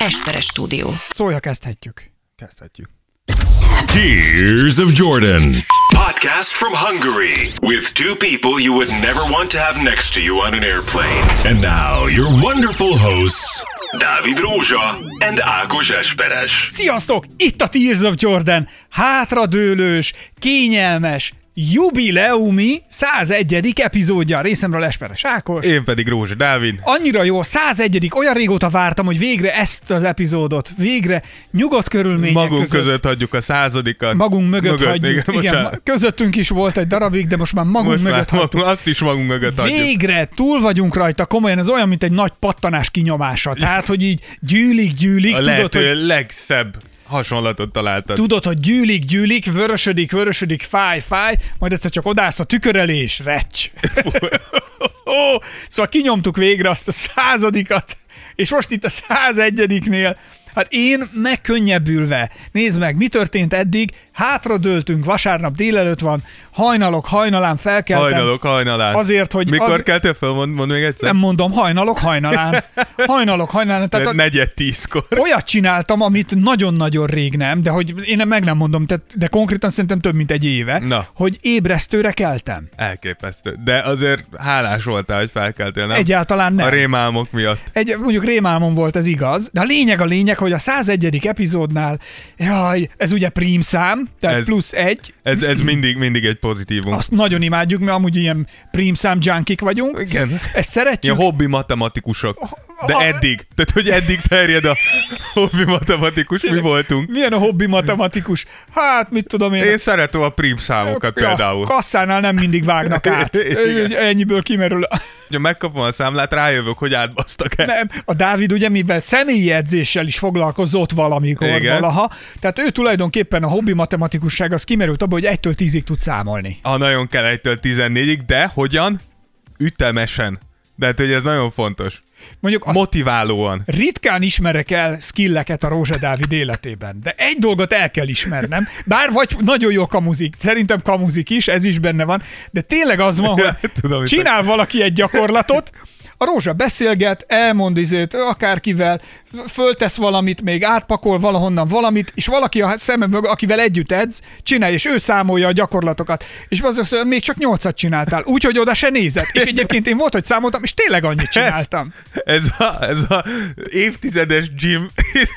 Esperes stúdió. Szója kezdhetjük. Kezdhetjük. Tears of Jordan. Podcast from Hungary with two people you would never want to have next to you on an airplane. And now, your wonderful hosts, Dávid Rózsa and Ákos Esperes. Sziasztok! Itt a Tears of Jordan. Hátradőlős, kényelmes, jubileumi 101. epizódja részemről Esperes Ákos. Én pedig Rózsa Dávid. Annyira jó, 101. Olyan régóta vártam, hogy végre ezt az epizódot, végre nyugodt körülmények Magunk között. között hagyjuk a századikat. Magunk mögött, Mögött, hagyjuk. igen, igen, már- közöttünk is volt egy darabig, de most már magunk Most már mögött hagytuk. magunk, azt is magunk mögött hagyjuk. Végre túl vagyunk rajta, komolyan ez olyan, mint egy nagy pattanás kinyomása. Tehát, hogy így gyűlik, gyűlik, A tudod, lehető hogy legszebb hasonlatot találtad. Tudod, hogy gyűlik, gyűlik, vörösödik, vörösödik, fáj, fáj, majd egyszer csak odállsz a tükör elé, és recs. Szóval kinyomtuk végre azt a századikat, és most itt a 101-nél, hát én megkönnyebbülve, nézd meg, mi történt eddig, hátradőltünk, vasárnap délelőtt van, hajnalok, hajnalán felkeltem. Hajnalok, hajnalán. Azért, hogy Mikor az- keltél fel? Mond, mond még egyszer. Nem mondom, hajnalok, hajnalán. Hajnalok, hajnalán. Tehát a, negyed tízkor. olyat csináltam, amit nagyon-nagyon rég nem, de hogy én meg nem mondom, tehát, de konkrétan szerintem több mint egy éve, Na. hogy ébresztőre keltem. Elképesztő. De azért hálás voltál, hogy felkeltél, nem? Egyáltalán nem. A rémálmok miatt. Egy, mondjuk rémálmom volt, ez igaz, de a lényeg a lényeg, hogy a 101. epizódnál, jaj, ez ugye prím szám, tehát ez, Ez- plusz egy, Ez, ez mindig, mindig egy pozitívum. azt nagyon imádjuk, mert amúgy ilyen prím szám junkik vagyunk. Igen. Ezt szeretjük. Ilyen hobbi matematikusok. De a- eddig. Tehát, hogy eddig terjed a hobbi matematikus, mi voltunk. Milyen a hobbi matematikus? Hát, mit tudom én. Én szeretem a prim számokat például. kasszánál nem mindig vágnak át. Igen. Ennyiből kimerül. Ha megkapom a számlát, rájövök, hogy átbasztak el. Nem, a Dávid ugye, mivel személyi edzéssel is foglalkozott valamikor, Igen. Valaha, tehát ő tulajdonképpen a hobbi matematikusság az kimerült abból, hogy egytől tízig tud számolni. Ha nagyon kell egytől 14-ig, de hogyan? Ütemesen. De hát, hogy ez nagyon fontos. Mondjuk azt Motiválóan. ritkán ismerek el skilleket a Rózsa Dávid életében, de egy dolgot el kell ismernem, bár vagy nagyon jó kamuzik, szerintem kamuzik is, ez is benne van, de tényleg az van, hogy Tudom, csinál valaki egy gyakorlatot, a Rózsa beszélget, elmond izét akárkivel, föltesz valamit, még átpakol valahonnan valamit, és valaki a szeme mögött, akivel együtt edz, csinálja, és ő számolja a gyakorlatokat. És az azt még csak nyolcat csináltál, úgyhogy oda se nézett. És egyébként én volt, hogy számoltam, és tényleg annyit csináltam. Ez a, ez a évtizedes gym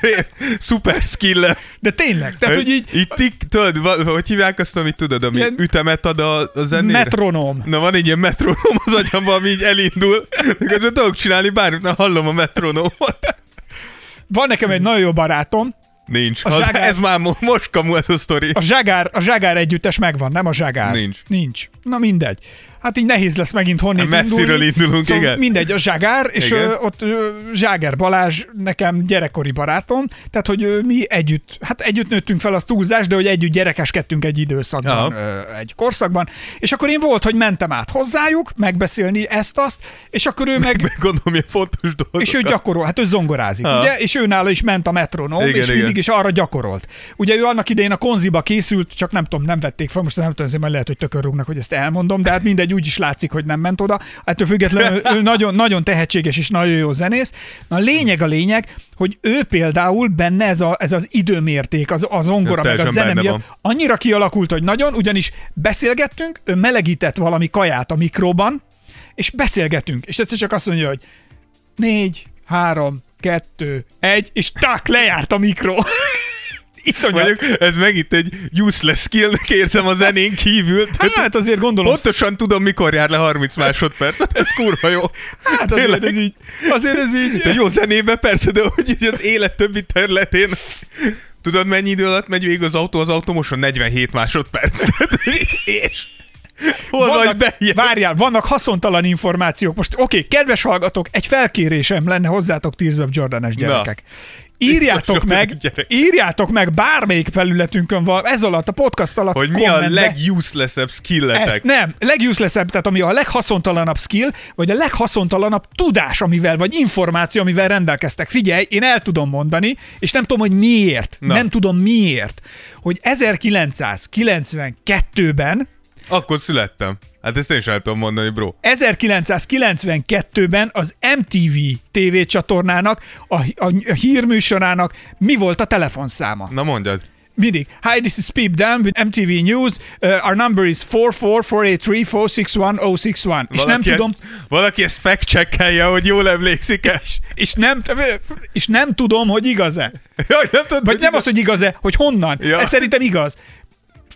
szuper skill De tényleg, tehát, hogy így Így tik, tudod, hogy hívják azt, amit tudod, ami Ilyen- ütemet ad a, a zenére? metronóm. Na van egy ilyen metronóm az agyamban, ami így elindul, közben tudok csinálni bármit, mert hallom a metronómot. Van nekem egy nagyon jó barátom, Nincs. A zságár- Ez már mo- most kamu ez a sztori. a Zságár, a Zságár együttes megvan, nem a Zságár? Nincs. Nincs. Na mindegy. Hát így nehéz lesz megint honnét Messziről indulni. indulunk, szóval igen. Mindegy, a Zságár, és Igen. ö, ott ö, Zságer Balázs nekem gyerekkori barátom, tehát hogy ö, mi együtt, hát együtt nőttünk fel, az túlzás, de hogy együtt gyerekeskedtünk egy időszakban, Aha. ö, egy korszakban, és akkor én volt, hogy mentem át hozzájuk, megbeszélni ezt-azt, és akkor ő meg, Meg gondolom, milyen fontos dolgokat. és ő gyakorol, hát ő zongorázik, Aha. ugye? És ő nála is ment a metronóm, Igen, és mindig igen. is arra gyakorolt. Ugye ő annak idején a konziba készült, csak nem tudom, nem vették fel, most nem tudom, azért majd lehet, hogy tökörrúgnak, hogy ezt elmondom, de hát mindegy, úgy is látszik, hogy nem ment oda. Ettől függetlenül ő nagyon, nagyon tehetséges és nagyon jó zenész. Na a lényeg a lényeg, hogy ő például benne ez, a, ez az időmérték, az, az zongora, Ez meg a zene miatt annyira kialakult, hogy nagyon, ugyanis beszélgettünk, ő melegített valami kaját a mikróban, és beszélgetünk, és egyszer csak azt mondja, hogy négy, három, kettő, egy, és tak, lejárt a mikró. Iszonyat. Mondjuk, ez megint egy useless skillnek érzem a zenén kívül. Tehát Hát azért gondolom, Pontosan tudom, mikor jár le 30 másodperc. Ez kurva jó. hát azért Tényleg. ez így, azért ez így, De jó zenébe persze, de hogy így az élet többi területén Tudod, mennyi idő alatt megy végig az autó? Az automosan 47 másodperc. és hol vagy vannak, bejön? várjál, vannak haszontalan információk. Most oké, okay, kedves hallgatók, egy felkérésem lenne hozzátok Tears of Jordan-es gyerekek. Írjátok meg, írjátok meg bármelyik felületünkön van, ez alatt, a podcast alatt Hogy mi a leguselessebb skilletek? Ezt nem, leguselessebb, tehát ami a leghaszontalanabb skill, vagy a leghaszontalanabb tudás, amivel, vagy információ, amivel rendelkeztek. Figyelj, én el tudom mondani, és nem tudom, hogy miért. Na. Nem tudom miért. Hogy 1992-ben Akkor születtem. Hát ezt én is el tudom mondani, bro. 1992-ben az MTV TV csatornának, a, a, a hírműsorának mi volt a telefonszáma? Na mondjad. Mindig. Hi, this is Peep Dan with MTV News. Uh, our number is 44483466161. És nem tudom, Ezt, valaki ezt fact hogy jól emlékszik -e. és nem, és nem tudom, hogy igaz-e. Jaj, nem tudod, Vagy nem igaz- az, hogy igaz-e, hogy honnan. Ja. Ez szerintem igaz.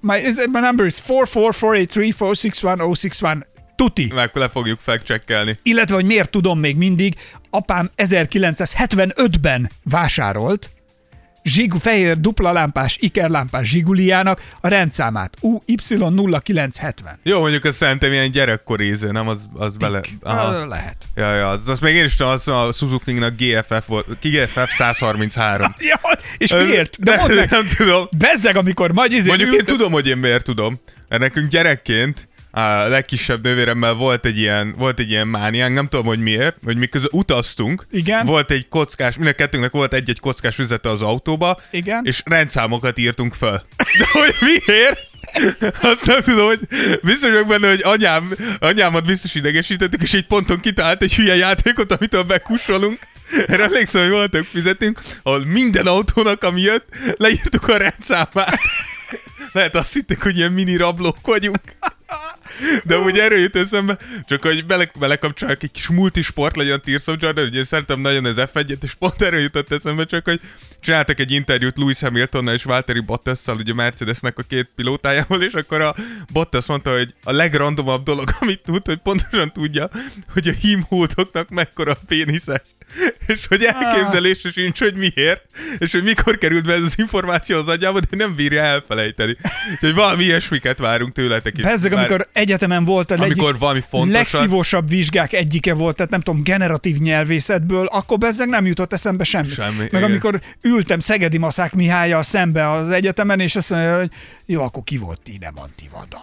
My, is- my number is 44483466161. Tuti. Meg le fogjuk fact Illetve, hogy miért tudom még mindig, apám 1975-ben vásárolt zsigu, fehér dupla lámpás, ikerlámpás zsiguliának a rendszámát. UY0970. Jó, mondjuk ez szerintem ilyen gyerekkori íző, nem? Az, az bele... Aha. Lehet. Ja, ja, az, az még én is tudom, az a Suzuki-nak GFF volt, GFF 133. Ja, és miért? De mondd meg, Nem tudom. bezzeg, amikor majd izé Mondjuk én tudom, hogy én miért tudom. Mert nekünk gyerekként a legkisebb nővéremmel volt egy ilyen, volt egy ilyen mániánk, nem tudom, hogy miért, hogy miközben utaztunk, Igen. volt egy kockás, mind a kettőnknek volt egy-egy kockás üzete az autóba, Igen. és rendszámokat írtunk föl. De hogy miért? Azt nem tudom, hogy biztos vagyok benne, hogy anyám, anyámat biztos idegesítettük, és egy ponton kitalált egy hülye játékot, amitől bekussolunk. Erre emlékszem, hogy voltak fizetünk, ahol minden autónak, ami jött, leírtuk a rendszámát. Lehet azt hitték, hogy ilyen mini rablók vagyunk. Ah! De úgy erről jut eszembe, csak hogy bele, belekapcsolják egy kis multisport legyen a Tears of Jordan, ugye szeretem nagyon az f 1 és pont erről jutott eszembe, csak hogy csináltak egy interjút Lewis Hamiltonnal és Valtteri Bottasszal, ugye Mercedesnek a két pilótájával, és akkor a Bottas mondta, hogy a legrandomabb dolog, amit tud, hogy pontosan tudja, hogy a hímhódoknak mekkora a pénisze. És hogy elképzelése sincs, hogy miért, és hogy mikor került be ez az információ az agyába, de nem bírja elfelejteni. Úgyhogy valami ilyesmiket várunk tőletek is. Bezzeg, amikor egyetemen volt a Amikor valami fontosat- legszívósabb vizsgák egyike volt, tehát nem tudom, generatív nyelvészetből, akkor bezzeg nem jutott eszembe semmi. Semmi, Meg igen. amikor ültem Szegedi Maszák Mihályjal szembe az egyetemen, és azt mondja, hogy jó, akkor ki volt Tine Mantivadar.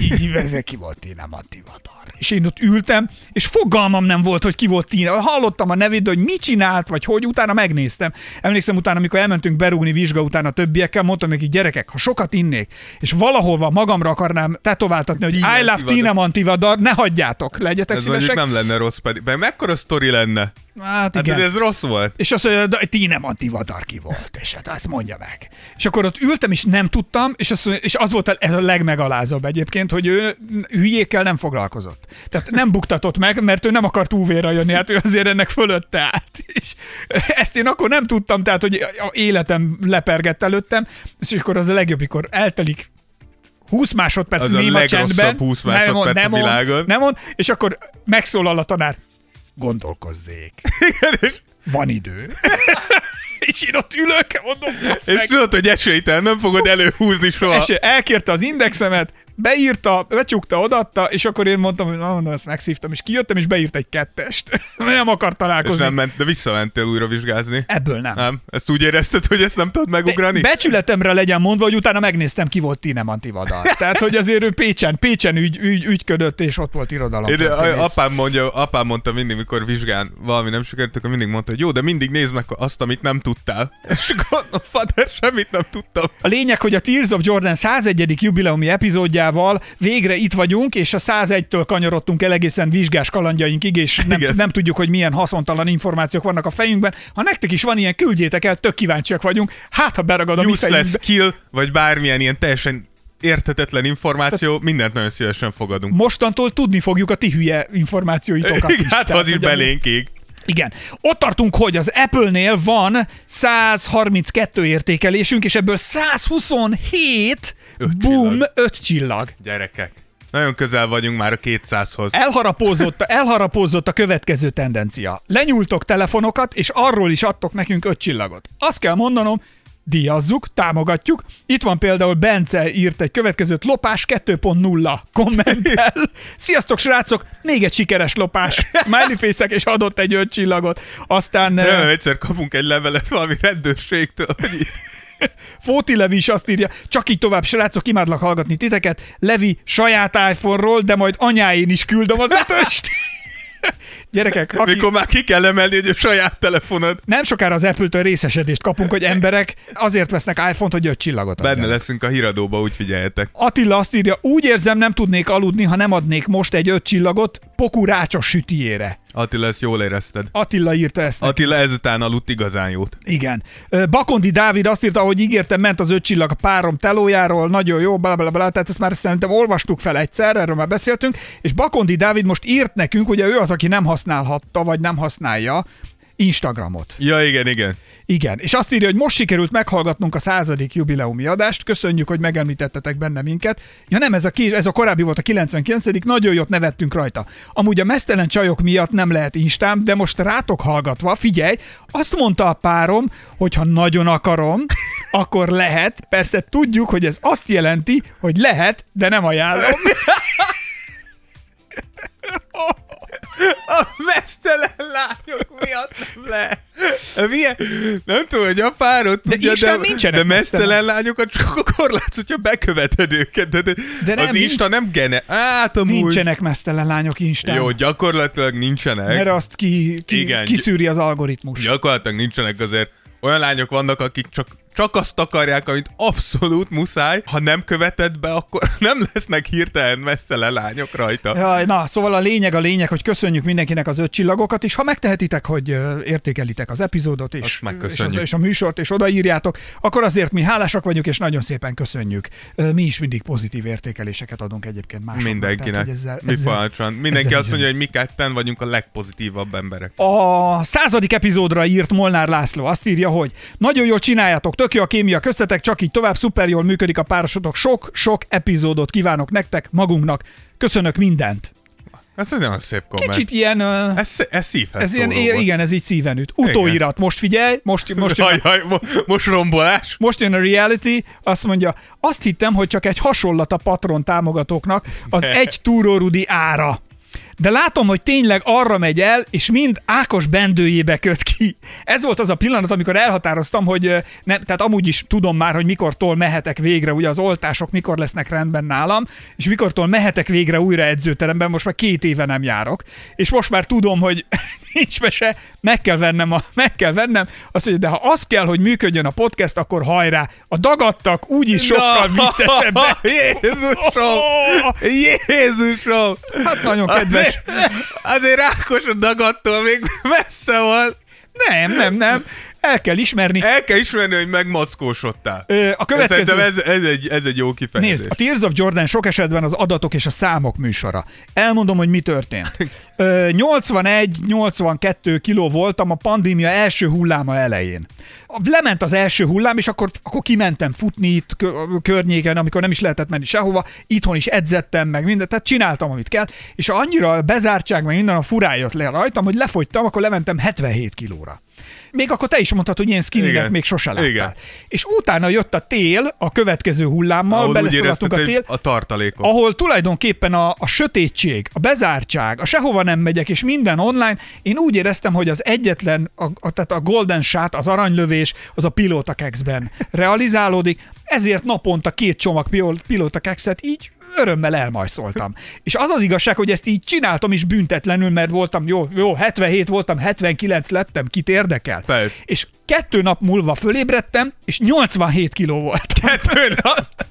Így hívják, ki volt Tine Mantivadar. És én ott ültem, és fogalmam nem volt, hogy ki volt Tine. Hallottam a nevét, de hogy mit csinált, vagy hogy, utána megnéztem. Emlékszem utána, amikor elmentünk berúgni vizsga után a többiekkel, mondtam neki, gyerekek, ha sokat innék, és valahol magamra akarnám tetováltatni, hogy Tine I love Mantivadar. Tine Mantivadar, ne hagyjátok, legyetek Ez szívesek. nem lenne rossz pedig. Mert mekkora sztori lenne? Hát Hát igen. ez rossz volt. És azt mondja, de Tine Mantivadar ki volt, és hát azt mondja meg. És akkor ott ültem, és nem tudtam, és, azt, mondja- és az volt ez a legmegalázóbb egyébként, hogy ő hülyékkel nem foglalkozott. Tehát nem buktatott meg, mert ő nem akart UV-ra jönni, hát ő azért ennek fölötte állt. És ezt én akkor nem tudtam, tehát hogy a életem lepergett előttem, és akkor az a legjobb, mikor eltelik 20 másodperc Az a néma legrosszabb csendben. 20 nem másodperc mond, a nem mond, világon. Nem mond, és akkor megszólal a tanár. Gondolkozzék. Van idő. és én ott ülök, mondom, és meg. tudod, hogy esélytelen, nem fogod előhúzni soha. És elkérte az indexemet, beírta, becsukta, odatta, és akkor én mondtam, hogy na, mondom, ezt megszívtam, és kijöttem, és beírt egy kettest. Nem akar És találkozni. nem ment, de visszamentél újra vizsgázni. Ebből nem. Nem? Ezt úgy érezted, hogy ezt nem tudod megugrani? De becsületemre legyen mondva, hogy utána megnéztem, ki volt Tine Mantivadar. Tehát, hogy azért ő Pécsen, Pécsen ügy, ügy, ügyködött, és ott volt irodalom. Én, apám, mondja, apám mondta mindig, mikor vizsgán valami nem sikerült, akkor mindig mondta, hogy jó, de mindig nézd meg azt, amit nem tudtál. És mondom, fader, semmit nem tudtam. A lényeg, hogy a Tears of Jordan 101. jubileumi epizódjával végre itt vagyunk, és a 101-től kanyarodtunk el egészen vizsgás kalandjainkig, és nem, Igen. nem tudjuk, hogy milyen haszontalan információk vannak a fejünkben. Ha nektek is van ilyen, küldjétek el, tök kíváncsiak vagyunk. Hát, ha beragad a mi fejünkbe. skill, vagy bármilyen ilyen teljesen értetetlen információ, mindent nagyon szívesen fogadunk. Mostantól tudni fogjuk a ti hülye információitokat is. Hát Tehát, az is hogy ami- belénk ég. Igen. Ott tartunk, hogy az Apple-nél van 132 értékelésünk, és ebből 127 Öt boom, csillag. 5 csillag. Gyerekek. Nagyon közel vagyunk már a 200-hoz. Elharapózott, elharapózott a következő tendencia. Lenyúltok telefonokat, és arról is adtok nekünk öt csillagot. Azt kell mondanom, díjazzuk, támogatjuk. Itt van például Bence írt egy következőt, lopás 2.0 kommentel. Sziasztok srácok, még egy sikeres lopás. Smiley fészek, és adott egy öt csillagot. Aztán eh, Nem, egyszer kapunk egy levelet valami rendőrségtől, hogy így- Fóti Levi is azt írja, csak így tovább, srácok, imádlak hallgatni titeket. Levi saját iPhone-ról, de majd anyáén is küldöm az ötöst. Gyerekek, aki... Mikor már ki kell emelni, hogy a saját telefonod. Nem sokára az Apple-től részesedést kapunk, hogy emberek azért vesznek iPhone-t, hogy öt csillagot Benne adjanak. leszünk a híradóba, úgy figyeljetek. Attila azt írja, úgy érzem, nem tudnék aludni, ha nem adnék most egy öt csillagot Poku rácsos sütiére. Attila, ezt jól érezted. Attila írta ezt. neki. Attila ezután aludt igazán jót. Igen. Bakondi Dávid azt írta, hogy ígértem, ment az öt csillag a párom telójáról, nagyon jó, bla, bla, bla, tehát ezt már szerintem olvastuk fel egyszer, erről már beszéltünk, és Bakondi Dávid most írt nekünk, ugye ő az, aki nem használhatta, vagy nem használja Instagramot. Ja, igen, igen. Igen, és azt írja, hogy most sikerült meghallgatnunk a századik jubileumi adást, köszönjük, hogy megemlítettetek benne minket. Ja nem, ez a, ki, ez a korábbi volt a 99 nagyon jót nevettünk rajta. Amúgy a mesztelen csajok miatt nem lehet instám, de most rátok hallgatva, figyelj, azt mondta a párom, hogy ha nagyon akarom, akkor lehet. Persze tudjuk, hogy ez azt jelenti, hogy lehet, de nem ajánlom. A mesztelen lányok miatt nem le. Milyen? Nem tudom, hogy a párod tudja, Instán de, nincsenek de mesztelen mesztelen. lányokat csak akkor látsz, hogyha beköveted őket. De, de, De nem, az Insta nem gene. Hát amúgy. Nincsenek mesztelen lányok instán. Jó, gyakorlatilag nincsenek. mert azt ki, ki, Igen. kiszűri az algoritmus. Gyakorlatilag nincsenek azért olyan lányok vannak, akik csak, csak azt akarják, amit abszolút muszáj. Ha nem követed be, akkor nem lesznek hirtelen messzele lányok rajta. Jaj, na, szóval a lényeg a lényeg, hogy köszönjük mindenkinek az öt csillagokat, és ha megtehetitek, hogy értékelitek az epizódot, és, és, az, és a műsort, és odaírjátok, akkor azért mi hálásak vagyunk, és nagyon szépen köszönjük. Mi is mindig pozitív értékeléseket adunk egyébként másoknak. Mindenkinek. Tehát, hogy ezzel, Mi ezzel, parancson. Mindenki ezzel azt mondja, hogy mi ketten vagyunk a legpozitívabb emberek. A századik epizódra írt Molnár László azt írja, hogy nagyon jól csináljátok, tök jó a kémia köztetek, csak így tovább, szuper jól működik a párosotok. Sok-sok epizódot kívánok nektek, magunknak. Köszönök mindent. Ez egy nagyon szép komment. Kicsit ilyen... ö, Ez, ez szívhez Ez ilyen, volt. igen, ez így szíven üt. Utóirat, most figyelj, most, most, jön, jaj, mo- most rombolás. most jön a reality, azt mondja, azt hittem, hogy csak egy hasonlat a patron támogatóknak az egy túrórudi ára. De látom, hogy tényleg arra megy el, és mind Ákos bendőjébe köt ki. Ez volt az a pillanat, amikor elhatároztam, hogy nem, tehát amúgy is tudom már, hogy mikortól mehetek végre, ugye az oltások mikor lesznek rendben nálam, és mikortól mehetek végre újra edzőteremben, most már két éve nem járok, és most már tudom, hogy nincs mese, meg kell vennem, a, meg kell vennem, azt mondja, de ha az kell, hogy működjön a podcast, akkor hajrá. A dagadtak úgyis sokkal viccesebbek. Jézusom! Jézusom! Hát nagyon kedves. Azért, azért Ákos a dagattól még messze van. Nem, nem, nem. El kell ismerni. El kell ismerni, hogy megmackósodtál. Ö, a következő... Ez, ez, egy, ez egy jó kifejezés. Nézd, a Tears of Jordan sok esetben az adatok és a számok műsora. Elmondom, hogy mi történt. Ö, 81-82 kiló voltam a pandémia első hulláma elején. Lement az első hullám, és akkor, akkor kimentem futni itt kö- környéken, amikor nem is lehetett menni sehova. Itthon is edzettem meg mindent, tehát csináltam, amit kell. És annyira bezártság, meg minden a furá jött le rajtam, hogy lefogytam, akkor lementem 77 kilóra. Még akkor te is mondtad, hogy ilyen skinnynek még sose láttál. Igen. És utána jött a tél, a következő hullámmal, Ahol beleszaladtunk a tél, a tartalékot. ahol tulajdonképpen a, a sötétség, a bezártság, a sehova nem megyek, és minden online, én úgy éreztem, hogy az egyetlen, a, a, tehát a golden shot, az aranylövés, az a pilóta kekszben realizálódik, ezért naponta két csomag pil- pilóta kekszet így örömmel elmajszoltam. És az az igazság, hogy ezt így csináltam is büntetlenül, mert voltam, jó, jó, 77 voltam, 79 lettem, kit érdekel. Persze. És kettő nap múlva fölébredtem, és 87 kiló volt. Kettő nap.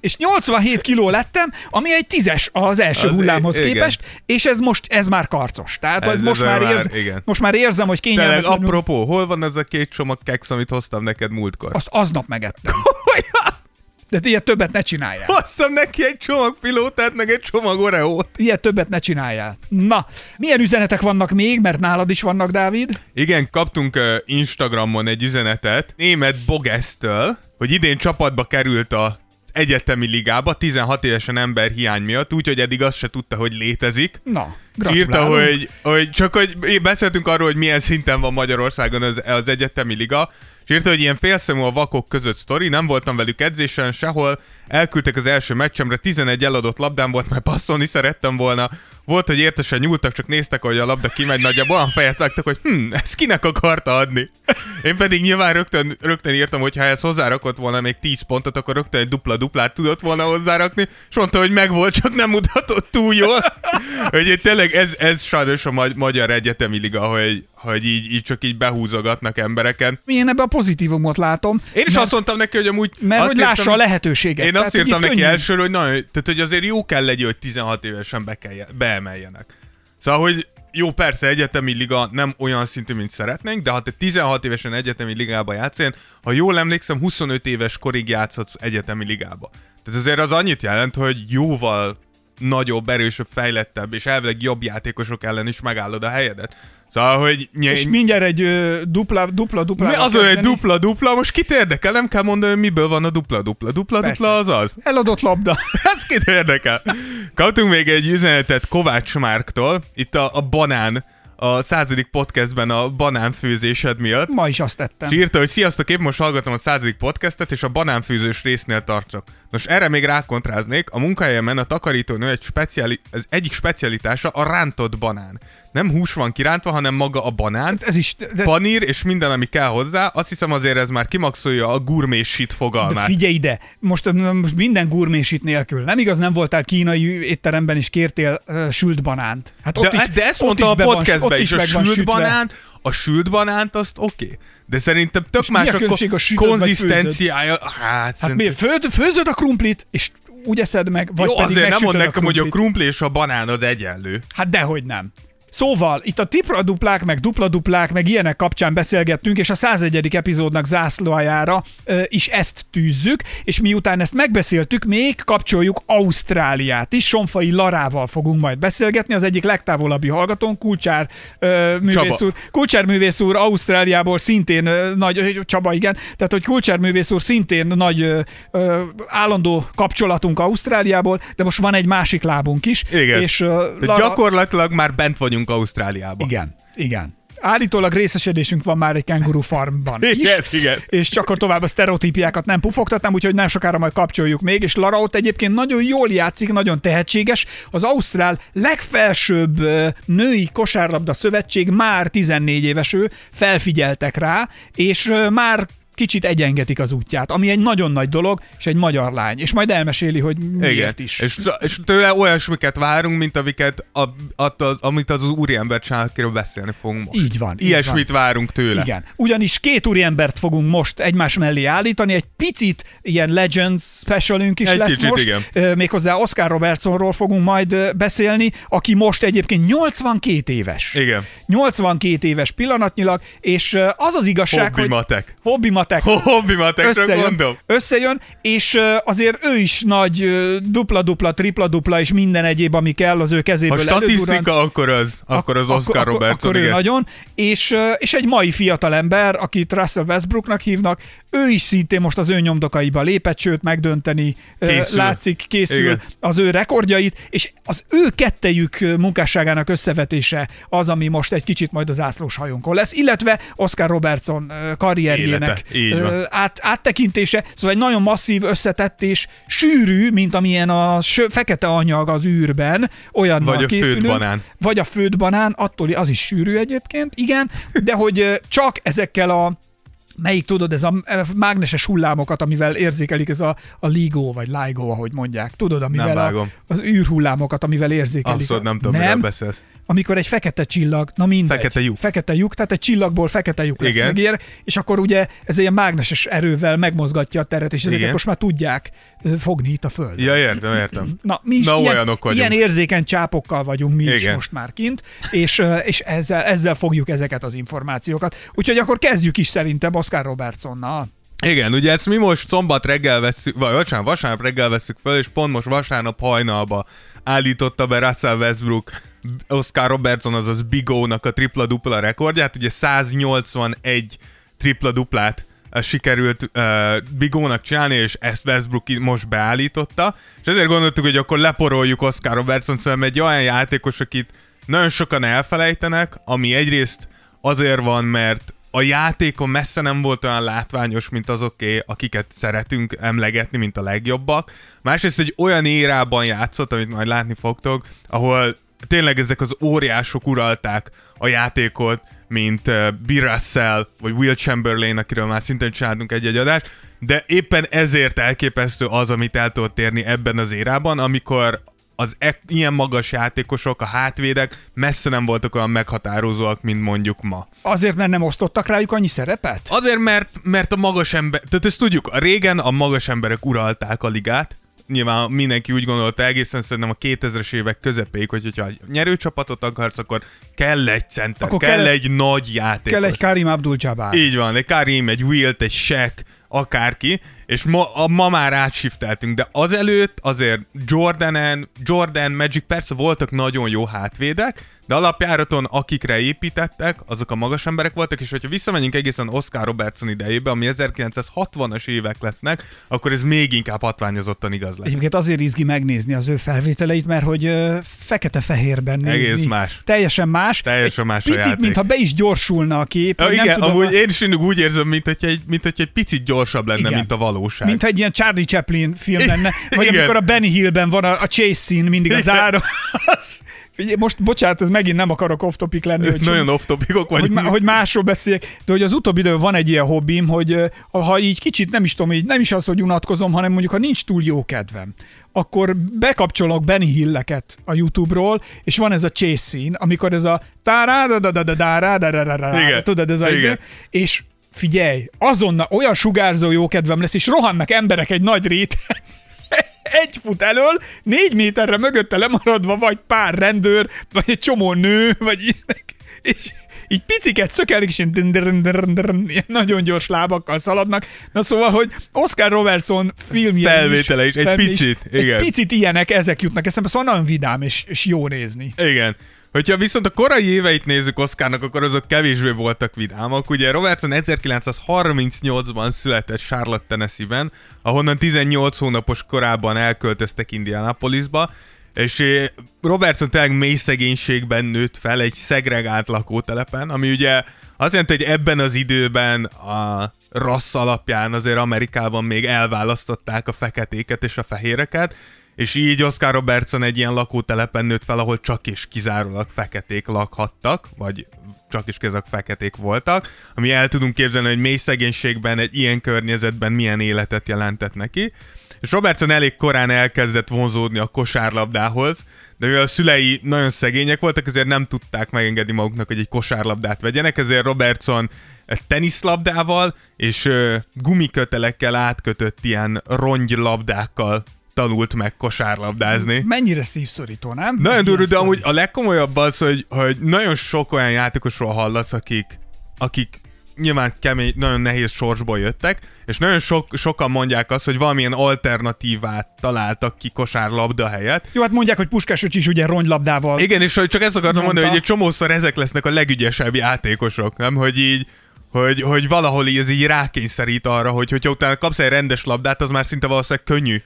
És 87 kiló lettem, ami egy tízes az első Az hullámhoz igen. képest, és ez most ez már karcos. Tehát ez, Ez- most, már már- érz, igen. most már érzem, hogy Tényleg, kényelmetlenül. apropó, hol van ez a két csomag keksz, amit hoztam neked múltkor? Azt aznap megettem. Olyan! De ilyet többet ne csináljál. Hoztam neki egy csomag pilótát, meg egy csomag oreót. Ilyet többet ne csináljál. Na, milyen üzenetek vannak még, mert nálad is vannak, Dávid? Igen, kaptunk uh, Instagramon egy üzenetet német Bogesztől, hogy idén csapatba került a egyetemi ligába 16 évesen ember hiány miatt, úgyhogy eddig azt se tudta, hogy létezik. Na, Írta, gratulálunk. hogy, hogy csak hogy beszéltünk arról, hogy milyen szinten van Magyarországon az, az egyetemi liga, és írta, hogy ilyen félszemű a vakok között sztori, nem voltam velük edzésen sehol, elküldtek az első meccsemre, 11 eladott labdám volt, mert passzolni szerettem volna, volt, hogy értesen nyúltak, csak néztek, hogy a labda kimegy, nagyjából olyan fejet vágtak, hogy hm, ezt kinek akarta adni. Én pedig nyilván rögtön, rögtön írtam, hogy ha ez hozzárakott volna még 10 pontot, akkor rögtön egy dupla-duplát tudott volna hozzárakni, és mondta, hogy megvolt, csak nem mutatott túl jól. hogy tényleg ez, ez sajnos a magy- magyar egyetemi liga, hogy, hogy így, így csak így behúzogatnak embereken. Én ebbe a pozitívumot látom. Én is mert, azt mondtam neki, hogy amúgy... mert hogy lássa írtam- a lehetőséget. Én Tehát, azt írtam neki könnyű. elsőről, hogy, nagyon, tehát, hogy azért jó kell legyen, hogy 16 évesen be kell, beemeljenek. Szóval, hogy jó, persze, egyetemi liga nem olyan szintű, mint szeretnénk, de ha te 16 évesen egyetemi ligába játszol, ha jól emlékszem, 25 éves korig játszhatsz egyetemi ligába. Tehát azért az annyit jelent, hogy jóval nagyobb, erősebb, fejlettebb és elvileg jobb játékosok ellen is megállod a helyedet. Szóval, hogy... Ny- És mindjárt egy ö, dupla, dupla, dupla. mi az, hogy egy dupla-dupla, most kit érdekel? Nem kell mondani, hogy miből van a dupla-dupla. Dupla-dupla az az. Eladott labda. Ez kit érdekel? Kaptunk még egy üzenetet Kovács Márktól, itt a, a banán, a századik podcastben a banánfőzésed miatt. Ma is azt tettem. És írta, hogy sziasztok, épp most hallgatom a századik podcastet, és a banánfűzős résznél tartok. Nos, erre még rákontráznék, a munkahelyemen a takarítónő egy speciali- az egyik specialitása a rántott banán. Nem hús van kirántva, hanem maga a banán, Ez is, de, panír és minden, ami kell hozzá. Azt hiszem azért ez már kimaxolja a gourmet shit de fogalmát. figyelj ide, most, most minden gurmésít nélkül. Nem igaz, nem voltál kínai étteremben és kértél uh, sült banánt. Hát De, ott is, de ezt ott mondtam a podcastben ott is, a sült sütve. banánt, a sült banánt azt oké. Okay. De szerintem tök És más a a, a ko- vagy konzisztenciája. Hát, Hát miért? Főd, főzöd a krumplit, és úgy eszed meg, vagy Jó, pedig azért nem mond nekem, hogy a krumpli és a banán az egyenlő. Hát dehogy nem. Szóval, itt a tipra-duplák, meg dupla-duplák, meg ilyenek kapcsán beszélgettünk, és a 101. epizódnak zászlójára ö, is ezt tűzzük, és miután ezt megbeszéltük, még kapcsoljuk Ausztráliát is. Sonfai Larával fogunk majd beszélgetni, az egyik legtávolabbi hallgatón, Kulcsár ö, művész úr. Kulcsár művész úr Ausztráliából szintén ö, nagy, ö, Csaba igen, tehát hogy Kulcsár művész úr szintén nagy ö, ö, állandó kapcsolatunk Ausztráliából, de most van egy másik lábunk is. Igen. És, ö, De gyakorlatilag már bent vagyunk Ausztráliában. igen, igen. Állítólag részesedésünk van már egy kenguru farmban is. Igen, igen. És csak akkor tovább a sztereotípiákat nem pufogtatnám, úgyhogy nem sokára majd kapcsoljuk még, és Lara ott egyébként nagyon jól játszik, nagyon tehetséges. Az Ausztrál legfelsőbb női kosárlabda szövetség már 14 éves ő, felfigyeltek rá, és már kicsit egyengetik az útját, ami egy nagyon nagy dolog, és egy magyar lány. És majd elmeséli, hogy miért Igen. is. És, és tőle olyasmiket várunk, mint amiket, a, at, az, amit az, úriember csinál, akiről beszélni fogunk most. Így van, így Ilyesmit várunk tőle. Igen. Ugyanis két úriembert fogunk most egymás mellé állítani, egy picit ilyen Legends specialünk is Egy lesz kicsit, most. igen. Méghozzá Oscar Robertsonról fogunk majd beszélni, aki most egyébként 82 éves. Igen. 82 éves pillanatnyilag, és az az igazság, Hobbi hogy... matek. Hobbi matek. Hobbi matek, csak Összejön, mondom. összejön, és azért ő is nagy dupla-dupla, tripla-dupla, és minden egyéb, ami kell az ő Ha kezéből statisztika, elődurrant. akkor az, akkor az Oscar akkor, Robertson, akkor ő igen. nagyon, és, és egy mai fiatal ember, akit Russell Westbrooknak hívnak, ő is szintén most az ő nyomdokaiba lépett, sőt megdönteni Készül. látszik, készül Igen. az ő rekordjait, és az ő kettejük munkásságának összevetése az, ami most egy kicsit majd az ászlós hajónkon lesz, illetve Oscar Robertson karrierjének Élete. Így van. át, áttekintése, szóval egy nagyon masszív, összetett és sűrű, mint amilyen a sö, fekete anyag az űrben, olyan Vagy a főtt banán. vagy a főtt banán, attól az is sűrű egyébként, igen, de hogy csak ezekkel a melyik tudod, ez a e, mágneses hullámokat, amivel érzékelik, ez a, a LIGO, vagy LIGO, ahogy mondják. Tudod, amivel a, vágom. az űrhullámokat, amivel érzékelik. Abszolút nem tudom, miről beszélsz. Amikor egy fekete csillag, na mindegy. Fekete lyuk. Fekete lyuk, tehát egy csillagból fekete lyuk lesz Igen. megér, és akkor ugye ez ilyen mágneses erővel megmozgatja a teret, és ezeket Igen. most már tudják fogni itt a földön. Ja, értem, értem. Na, mi is Na, ilyen, olyanok vagyunk. ilyen érzékeny csápokkal vagyunk mi is Igen. most már kint, és, és ezzel, ezzel fogjuk ezeket az információkat. Úgyhogy akkor kezdjük is szerintem Oscar Robertsonnal. Igen, ugye ezt mi most szombat reggel veszük, vagy vasárnap, vasárnap reggel veszük fel, és pont most vasárnap hajnalba állította be Russell Westbrook Oscar Robertson, azaz Big O-nak a tripla-dupla rekordját, ugye 181 tripla-duplát eh, sikerült uh, Big O-nak csinálni, és ezt Westbrook most beállította, és ezért gondoltuk, hogy akkor leporoljuk Oscar Robertson, szóval egy olyan játékos, akit nagyon sokan elfelejtenek, ami egyrészt azért van, mert a játékon messze nem volt olyan látványos, mint azoké, akiket szeretünk emlegetni, mint a legjobbak. Másrészt egy olyan érában játszott, amit majd látni fogtok, ahol tényleg ezek az óriások uralták a játékot, mint uh, Bill Russell, vagy Will Chamberlain, akiről már szintén csináltunk egy-egy adást, de éppen ezért elképesztő az, amit el tudott érni ebben az érában, amikor az e- ilyen magas játékosok, a hátvédek messze nem voltak olyan meghatározóak, mint mondjuk ma. Azért, mert nem osztottak rájuk annyi szerepet? Azért, mert, mert a magas ember, tehát ezt tudjuk, régen a magas emberek uralták a ligát, nyilván mindenki úgy gondolta egészen szerintem a 2000-es évek közepéig, hogy hogyha nyerőcsapatot akarsz, akkor kell egy center, akkor kell, kell egy nagy játékos. Kell egy Karim Abdul-Jabbar. Így van, egy Karim, egy Wilt, egy Shaq, akárki, és ma, a, ma már átsifteltünk, de azelőtt azért Jordanen, Jordan, Magic persze voltak nagyon jó hátvédek, de alapjáraton akikre építettek, azok a magas emberek voltak, és hogyha visszamegyünk egészen Oscar Robertson idejébe, ami 1960-as évek lesznek, akkor ez még inkább hatványozottan igaz lesz. Egyébként azért izgi megnézni az ő felvételeit, mert hogy uh, fekete-fehérben nézni. Egész más. Teljesen más. Teljesen más Picit, a játék. mintha be is gyorsulna a kép. Ja, igen, nem tudom, amúgy a... én is úgy érzem, mint hogy egy, mint hogy egy picit gyorsabb lenne, Igen. mint a valóság. Mint egy ilyen Charlie Chaplin film lenne, vagy Igen. amikor a Benny Hillben van a, a chase scene mindig az áron. Az, most bocsánat, ez megint nem akarok off-topic lenni, hogy, Nagyon off-topicok hogy, vagyunk. má- hogy másról beszéljek, de hogy az utóbbi időben van egy ilyen hobbim, hogy ha így kicsit nem is tudom, így nem is az, hogy unatkozom, hanem mondjuk ha nincs túl jó kedvem, akkor bekapcsolok Benny Hilleket a YouTube-ról, és van ez a chase scene, amikor ez a Igen. tudod, ez a és figyelj, azonnal olyan sugárzó jó kedvem lesz, és rohannak emberek egy nagy réten, egy fut elől, négy méterre mögötte lemaradva, vagy pár rendőr, vagy egy csomó nő, vagy ilyenek, és így piciket szökelik, és ilyen, nagyon gyors lábakkal szaladnak. Na szóval, hogy Oscar Robertson filmje Felvétele is, egy felvé- picit, egy igen. picit ilyenek, ezek jutnak eszembe, szóval nagyon vidám és, és jó nézni. Igen. Hogyha viszont a korai éveit nézzük Oscarnak, akkor azok kevésbé voltak vidámak. Ugye Robertson 1938-ban született Charlotte, Tennessee-ben, ahonnan 18 hónapos korában elköltöztek Indianapolisba, és eh, Robertson tényleg mély szegénységben nőtt fel egy szegregált lakótelepen, ami ugye azt jelenti, hogy ebben az időben a rassz alapján azért Amerikában még elválasztották a feketéket és a fehéreket, és így Oscar Robertson egy ilyen lakótelepen nőtt fel, ahol csak és kizárólag feketék lakhattak, vagy csak is kizárólag feketék voltak, ami el tudunk képzelni, hogy mély szegénységben, egy ilyen környezetben milyen életet jelentett neki. És Robertson elég korán elkezdett vonzódni a kosárlabdához, de mivel a szülei nagyon szegények voltak, ezért nem tudták megengedni maguknak, hogy egy kosárlabdát vegyenek, ezért Robertson teniszlabdával és gumikötelekkel átkötött ilyen ronggylabdákkal tanult meg kosárlabdázni. Mennyire szívszorító, nem? Nagyon durva, de amúgy a legkomolyabb az, hogy, hogy nagyon sok olyan játékosról hallasz, akik, akik nyilván kemény, nagyon nehéz sorsból jöttek, és nagyon sok, sokan mondják azt, hogy valamilyen alternatívát találtak ki kosárlabda helyett. Jó, hát mondják, hogy Puskás öcsi is ugye ronglabdával. Igen, és hogy csak ezt akartam Mondta. mondani, hogy egy csomószor ezek lesznek a legügyesebb játékosok, nem? Hogy így, hogy, hogy valahol ez így rákényszerít arra, hogy hogyha utána kapsz egy rendes labdát, az már szinte valószínűleg könnyű.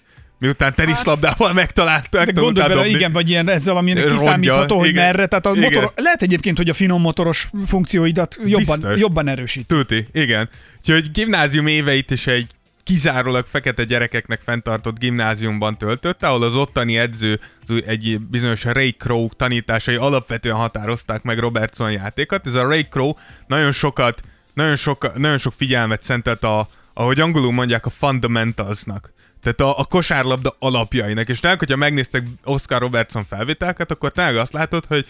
Miután teniszlabdával megtalálták, Hát, De gondolj bele, igen, vagy ilyen ezzel, ami Rongyal, kiszámítható, hogy igen. merre. Tehát a Igen. motor, lehet egyébként, hogy a finom motoros funkcióidat jobban, Biztos. jobban erősít. Tuti, igen. Úgyhogy gimnázium éveit is egy kizárólag fekete gyerekeknek fenntartott gimnáziumban töltötte, ahol az ottani edző egy bizonyos Ray Crow tanításai alapvetően határozták meg Robertson játékot. Ez a Ray Crow nagyon sokat, nagyon sok, nagyon sok figyelmet szentelt a, ahogy angolul mondják, a fundamentalsnak. Tehát a, a kosárlabda alapjainak. És tényleg, hogyha megnéztek Oscar Robertson felvételket, akkor tényleg azt látod, hogy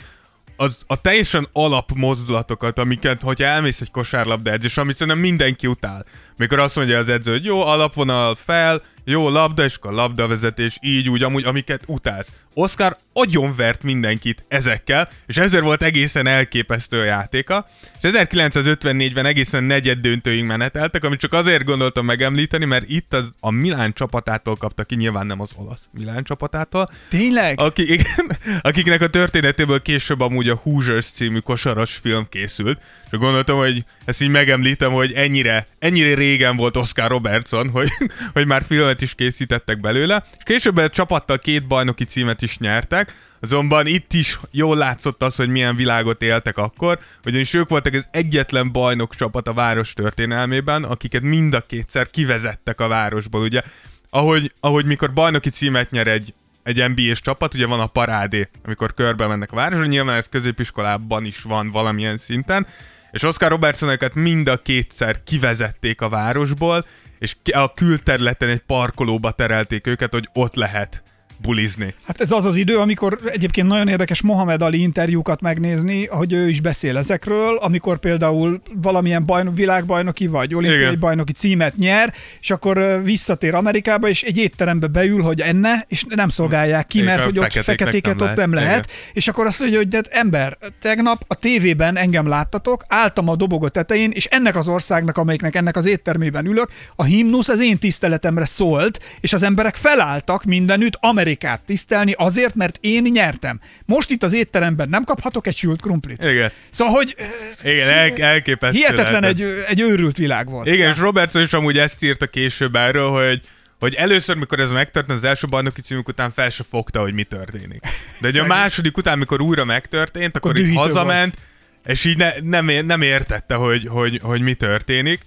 az, a teljesen alap mozdulatokat, amiket, hogyha elmész egy kosárlabda edzés, amit szerintem mindenki utál. Mikor azt mondja az edző, hogy jó, alapvonal fel, jó labda, és akkor labdavezetés, így úgy, amúgy, amiket utálsz. Oscar agyonvert mindenkit ezekkel, és ezért volt egészen elképesztő a játéka. És 1954-ben egészen negyed döntőig meneteltek, amit csak azért gondoltam megemlíteni, mert itt az, a Milán csapatától kapta ki, nyilván nem az olasz Milán csapatától, Tényleg? akik, igen, akiknek a történetéből később amúgy a Hoosiers című kosaras film készült. És gondoltam, hogy ezt így megemlítem, hogy ennyire, ennyire régen volt Oscar Robertson, hogy, hogy már filmet is készítettek belőle. És később a csapattal két bajnoki címet is nyertek, azonban itt is jól látszott az, hogy milyen világot éltek akkor, ugyanis ők voltak az egyetlen bajnok csapat a város történelmében, akiket mind a kétszer kivezettek a városból. Ugye ahogy, ahogy mikor bajnoki címet nyer egy, egy NBA-s csapat, ugye van a parádé, amikor körbe mennek a városra, nyilván ez középiskolában is van valamilyen szinten, és Oscar Robertsonokat mind a kétszer kivezették a városból, és a külterületen egy parkolóba terelték őket, hogy ott lehet bulizni. Hát ez az az idő, amikor egyébként nagyon érdekes Mohamed Ali interjúkat megnézni, hogy ő is beszél ezekről, amikor például valamilyen bajnok, világbajnoki vagy olimpiai Igen. bajnoki címet nyer, és akkor visszatér Amerikába, és egy étterembe beül, hogy enne, és nem szolgálják ki, mert hogy ott feketéket nem ott nem lehet. lehet, és akkor azt mondja, hogy de hát ember, tegnap a tévében engem láttatok, álltam a dobogó tetején, és ennek az országnak, amelyiknek ennek az éttermében ülök, a himnusz az én tiszteletemre szólt, és az emberek felálltak mindenütt Amerikát tisztelni azért, mert én nyertem. Most itt az étteremben nem kaphatok egy sült krumplit. Igen. Szóval, hogy Igen, el, elképesztő hihetetlen lehetett. egy, egy őrült világ volt. Igen, és Robertson is amúgy ezt írta később erről, hogy hogy először, mikor ez megtörtént, az első bajnoki címük után fel se fogta, hogy mi történik. De hogy a második után, mikor újra megtörtént, akkor, Akkor így hazament, és így ne, nem, nem értette, hogy, hogy, hogy mi történik.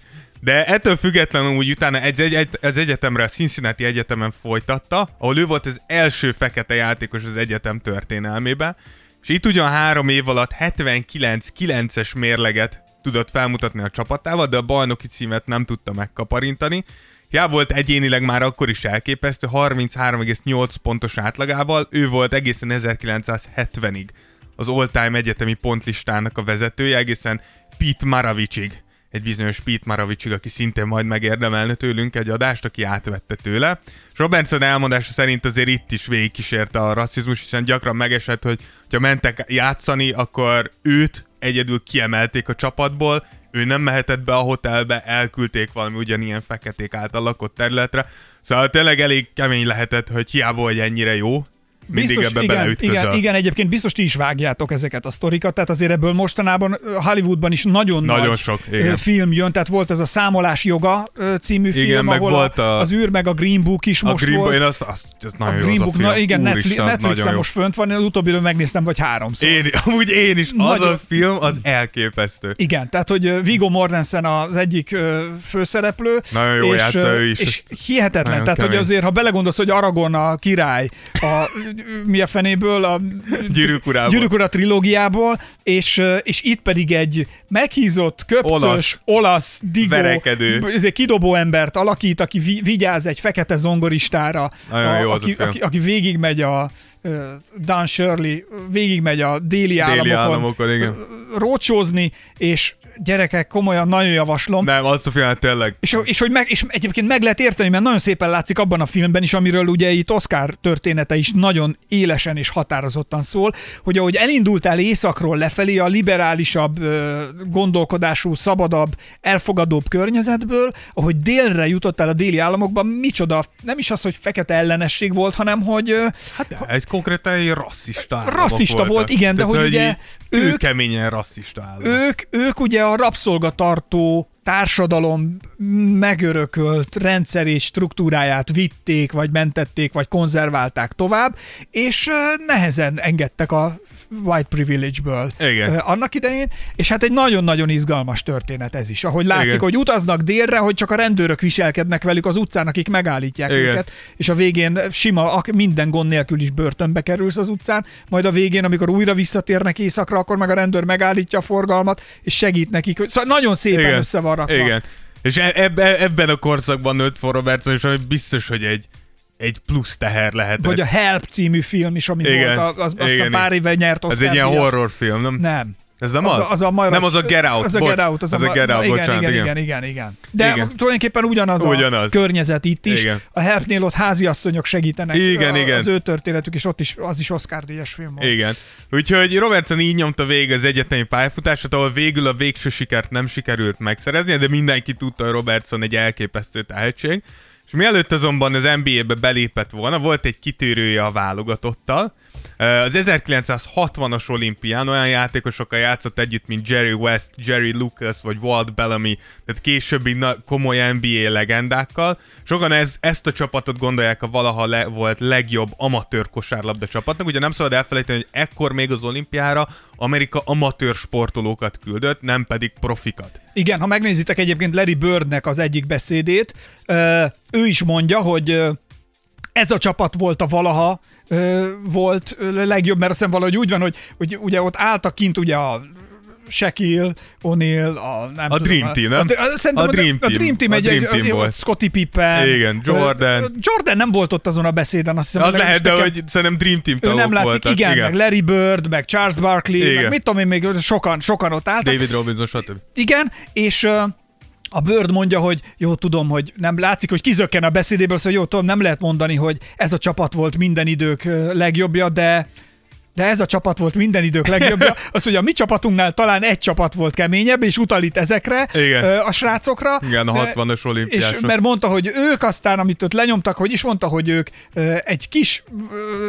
De ettől függetlenül úgy utána egy, egy, egy, az egyetemre, a Cincinnati Egyetemen folytatta, ahol ő volt az első fekete játékos az egyetem történelmében, és itt ugyan három év alatt 79-9-es mérleget tudott felmutatni a csapatával, de a bajnoki címet nem tudta megkaparintani. Hiába volt egyénileg már akkor is elképesztő, 33,8 pontos átlagával, ő volt egészen 1970-ig az all-time egyetemi pontlistának a vezetője, egészen Pete Maravicsig egy bizonyos Pete Maravicsig, aki szintén majd megérdemelne tőlünk egy adást, aki átvette tőle. És Robertson elmondása szerint azért itt is végigkísérte a rasszizmus, hiszen gyakran megesett, hogy ha mentek játszani, akkor őt egyedül kiemelték a csapatból, ő nem mehetett be a hotelbe, elküldték valami ugyanilyen feketék által lakott területre. Szóval tényleg elég kemény lehetett, hogy hiába, hogy ennyire jó, mindig ebbe igen, igen, igen, egyébként biztos ti is vágjátok ezeket a sztorikat, tehát azért ebből mostanában Hollywoodban is nagyon, Nagyon nagy sok, igen. film jön, tehát volt ez a Számolás joga című Igen, film, meg ahol volt a- az űr meg a Green Book is A most Green volt. én azt, azt, azt a nagyon jó Green Book, a film. na igen, Netflix, Netflixen jó. most fönt van, én az utóbbiről megnéztem, vagy háromszor. Én, amúgy én is. Az Nagyon- a film, az elképesztő. Igen, tehát hogy Viggo Mortensen az egyik főszereplő. Nagyon jó és, játsza ő is, És hihetetlen, tehát hogy kemény. azért, ha belegondolsz, hogy Aragon a király, a, mi a fenéből, a Gyűrűk urából. Gyűrűk ura trilógiából, és, és itt pedig egy meghízott, köpcös, olasz, Olasz. digó, Verekedő. kidobó embert alakít, aki vi, vigyáz egy fekete zongoristára, Nagyon jó a aki, aki, aki végigmegy a Dan Shirley végigmegy a déli, államokon, államokon, igen. rócsózni, és gyerekek, komolyan nagyon javaslom. Nem, azt a filmet tényleg. És, és, hogy meg, és egyébként meg lehet érteni, mert nagyon szépen látszik abban a filmben is, amiről ugye itt Oscar története is nagyon élesen és határozottan szól, hogy ahogy elindultál északról lefelé a liberálisabb gondolkodású, szabadabb, elfogadóbb környezetből, ahogy délre jutottál a déli államokban, micsoda, nem is az, hogy fekete ellenesség volt, hanem hogy Hát ez konkrétan egy rasszista államok Rasszista voltak. volt, igen, de Tehát, hogy ugye ők- keményen rasszista állam. ők, ők ugye a rabszolgatartó társadalom megörökölt rendszerét, struktúráját vitték, vagy mentették, vagy konzerválták tovább, és nehezen engedtek a white privilege-ből Igen. annak idején, és hát egy nagyon-nagyon izgalmas történet ez is, ahogy látszik, Igen. hogy utaznak délre, hogy csak a rendőrök viselkednek velük az utcán, akik megállítják Igen. őket, és a végén sima, minden gond nélkül is börtönbe kerülsz az utcán, majd a végén, amikor újra visszatérnek éjszakra, akkor meg a rendőr megállítja a forgalmat, és segít nekik. Szóval nagyon szépen Igen. össze van rakva. Igen. És e- ebbe, ebben a korszakban nőtt fel Robertson, és biztos, hogy egy, egy plusz teher lehetett. Vagy a Help című film is, ami Igen. volt, az, az Igen. pár éve nyert Ez Oscar egy ilyen díjat. horrorfilm, nem? Nem. Ez nem az? az? A, az a majd, Nem, az a Get Out, Az a. Get Out. Az, Az a ma- Get Out, igen, bocsánat, igen, igen. igen, igen, igen. De Igen. tulajdonképpen ugyanaz, Ugyanaz. a környezet itt is. Igen. A Helpnél ott háziasszonyok segítenek. Igen, a, igen. Az ő történetük, és ott is, az is Oscar díjas film volt. Igen. Úgyhogy Robertson így nyomta végig az egyetemi pályafutását, ahol végül a végső sikert nem sikerült megszerezni, de mindenki tudta, hogy Robertson egy elképesztő tehetség. És mielőtt azonban az NBA-be belépett volna, volt egy kitérője a válogatottal. Az 1960-as olimpián olyan játékosokkal játszott együtt, mint Jerry West, Jerry Lucas vagy Walt Bellamy, tehát későbbi komoly NBA legendákkal. Sokan ez, ezt a csapatot gondolják a valaha le, volt legjobb amatőr kosárlabda csapatnak. Ugye nem szabad elfelejteni, hogy ekkor még az olimpiára Amerika amatőr sportolókat küldött, nem pedig profikat. Igen, ha megnézitek egyébként Larry Birdnek az egyik beszédét, ö, ő is mondja, hogy ö, ez a csapat volt a valaha volt legjobb, mert azt hiszem valahogy úgy van, hogy, hogy ugye ott álltak kint ugye a Shaquille O'Neal, a nem A tudom, Dream Team, nem? A, a, A Dream a, a Dream Team a egy, Dream egy, Team egy, volt. Scottie Pippen. Igen, Jordan. Jordan nem volt ott azon a beszéden, azt hiszem. Az lehet, de nekem- hogy szerintem Dream Team tagok nem látszik, voltak. igen, meg Larry Bird, meg Charles Barkley, Igen. meg mit tudom én még, sokan, sokan ott álltak. David Robinson, stb. Igen, és a Bird mondja, hogy jó, tudom, hogy nem látszik, hogy kizökken a beszédéből, szóval jó, tudom, nem lehet mondani, hogy ez a csapat volt minden idők legjobbja, de de ez a csapat volt minden idők legjobbja. Az, hogy a mi csapatunknál talán egy csapat volt keményebb, és utal itt ezekre Igen. a srácokra. Igen, a De- 60-as és olimpiások. mert mondta, hogy ők aztán, amit ott lenyomtak, hogy is mondta, hogy ők egy kis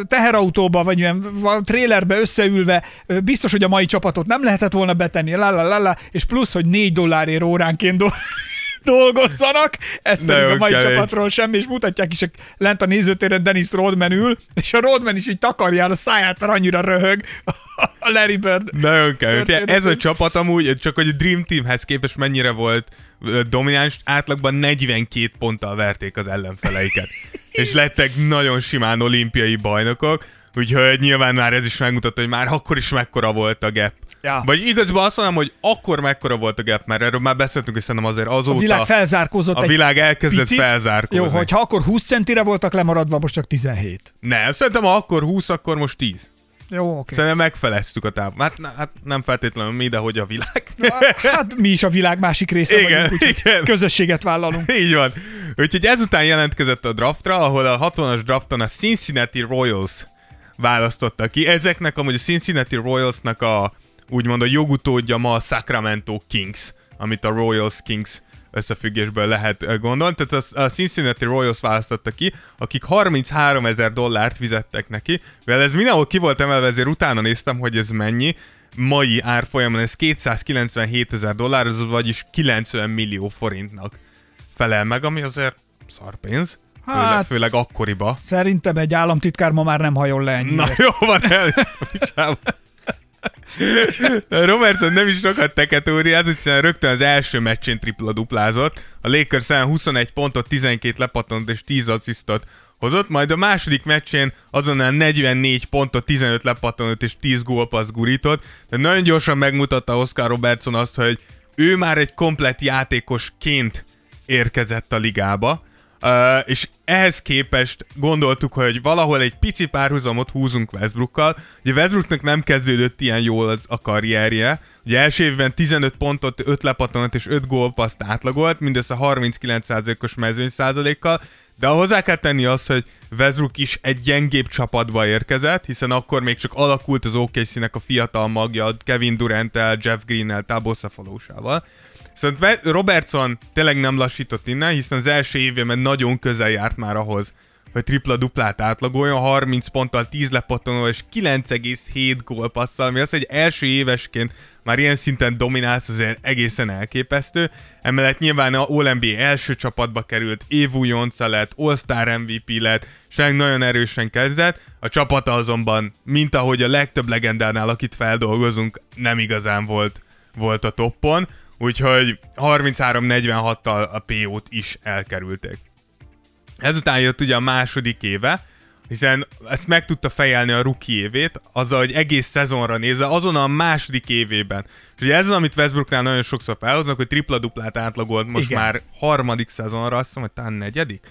teherautóba, vagy ilyen trélerbe összeülve, biztos, hogy a mai csapatot nem lehetett volna betenni, la, la, la, la, és plusz, hogy négy dollárért óránként do- dolgozzanak, ez pedig Nagyon a mai kevés. csapatról semmi, és mutatják is, lent a nézőtéren Dennis Rodman ül, és a Rodman is így takarja el a száját, mert annyira röhög a Larry Bird. Nagyon. Ez a csapat amúgy, csak hogy a Dream Teamhez képest mennyire volt domináns, átlagban 42 ponttal verték az ellenfeleiket. és lettek nagyon simán olimpiai bajnokok, úgyhogy nyilván már ez is megmutatta, hogy már akkor is mekkora volt a gap. Ja. Vagy igazából azt mondom, hogy akkor mekkora volt a gap, mert erről már beszéltünk, és szerintem azért azóta A világ felzárkózott a világ elkezdett picit. felzárkózni. Jó, hogyha akkor 20 centire voltak lemaradva, most csak 17. Ne, szerintem ha akkor 20, akkor most 10. Jó, oké. Szerintem megfeleztük a távot. Hát, hát nem feltétlenül mi, de hogy a világ. Hát mi is a világ másik része Igen, vagyunk, igen. közösséget vállalunk. Így van. Úgyhogy ezután jelentkezett a draftra, ahol a 60-as drafton a Cincinnati Royals választotta ki. Ezeknek amúgy a Cincinnati Royalsnak a úgymond a jogutódja ma a Sacramento Kings, amit a Royals Kings összefüggésből lehet ö, gondolni. Tehát a Cincinnati Royals választotta ki, akik 33 ezer dollárt fizettek neki. Mivel ez mindenhol ki volt emelve, ezért utána néztem, hogy ez mennyi. Mai árfolyamon ez 297 ezer dollár, az vagyis 90 millió forintnak felel meg, ami azért szarpénz. Főleg, Hát- főleg akkoriba. Szerintem egy államtitkár ma már nem hajol le ennyire. Na jó van, el. Robertson nem is sokat teketóriázott, hiszen rögtön az első meccsén tripla duplázott. A Lakers ellen 21 pontot, 12 lepattant és 10 asszisztot hozott, majd a második meccsén azonnal 44 pontot, 15 lepattanót és 10 gólpassz gurított. De nagyon gyorsan megmutatta Oscar Robertson azt, hogy ő már egy komplett játékosként érkezett a ligába. Uh, és ehhez képest gondoltuk, hogy valahol egy pici párhuzamot húzunk Westbrookkal. Ugye Westbrooknak nem kezdődött ilyen jól az a karrierje. Ugye első évben 15 pontot, 5 lepattanat és 5 gólpaszt átlagolt, mindössze 39%-os mezőny százalékkal, de hozzá kell tenni azt, hogy Westbrook is egy gyengébb csapatba érkezett, hiszen akkor még csak alakult az OKC-nek a fiatal magja Kevin Durant-tel, Jeff Green-nel, Tabo. Ve- Robertson tényleg nem lassított innen, hiszen az első évében nagyon közel járt már ahhoz, hogy tripla-duplát átlagoljon, 30 ponttal, 10 lepattanó és 9,7 gólpasszal, ami az, hogy első évesként már ilyen szinten dominálsz, azért egészen elképesztő. Emellett nyilván a All-NBA első csapatba került, év újonca lett, All-Star MVP lett, tényleg nagyon erősen kezdett. A csapata azonban, mint ahogy a legtöbb legendánál, akit feldolgozunk, nem igazán volt, volt a toppon, úgyhogy 33-46-tal a PO-t is elkerülték. Ezután jött ugye a második éve, hiszen ezt meg tudta fejelni a rookie évét, azzal, hogy egész szezonra nézve, azon a második évében. És ugye ez az, amit Westbrooknál nagyon sokszor felhoznak, hogy tripla-duplát átlagolt most Igen. már harmadik szezonra, azt hiszem, hogy talán negyedik?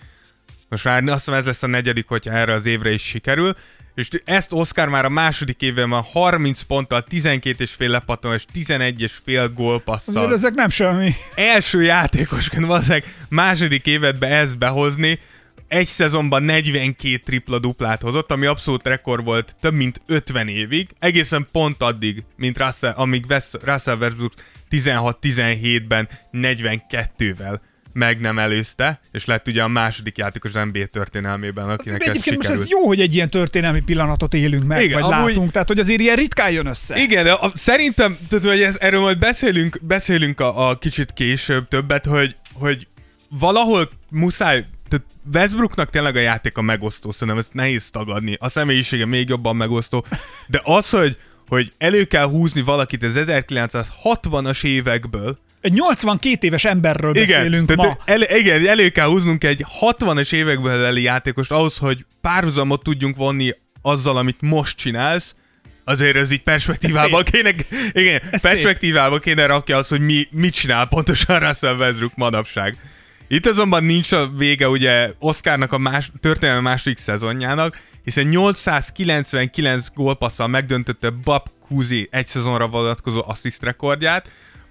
Most már azt hiszem ez lesz a negyedik, hogyha erre az évre is sikerül. És ezt Oscar már a második évben van 30 ponttal, 12 és fél lepattanó és 11 és fél gólpasszal Azért ezek nem semmi. első játékosként valószínűleg második évedbe ezt behozni, egy szezonban 42 tripla-duplát hozott, ami abszolút rekord volt több mint 50 évig, egészen pont addig, mint Russell, amíg Russell Westbrook 16-17-ben 42-vel meg nem előzte, és lett ugye a második játékos az NBA történelmében, akinek ez Egyébként most sikerült. ez jó, hogy egy ilyen történelmi pillanatot élünk meg, Igen, vagy amúgy- látunk, tehát hogy azért ilyen ritkán jön össze. Igen, de a, szerintem, tehát, hogy ez, erről majd beszélünk, beszélünk a, a kicsit később többet, hogy, hogy valahol muszáj, tehát Westbrooknak tényleg a játék a megosztó, szerintem ezt nehéz tagadni. A személyisége még jobban megosztó, de az, hogy, hogy elő kell húzni valakit az 1960-as évekből, Egy 82 éves emberről igen, beszélünk ma. tehát el, igen, elő kell húznunk egy 60-as évekből leli játékost ahhoz, hogy párhuzamot tudjunk vonni azzal, amit most csinálsz, azért ez így perspektívába Ez kéne, igen, Ez perspektívába kéne rakja az, hogy mi, mit csinál pontosan Russell Westbrook manapság. Itt azonban nincs a vége ugye Oscarnak a más, történelmi második szezonjának, hiszen 899 gólpasszal megdöntötte Bob Cousy egy szezonra vonatkozó assziszt rekordját,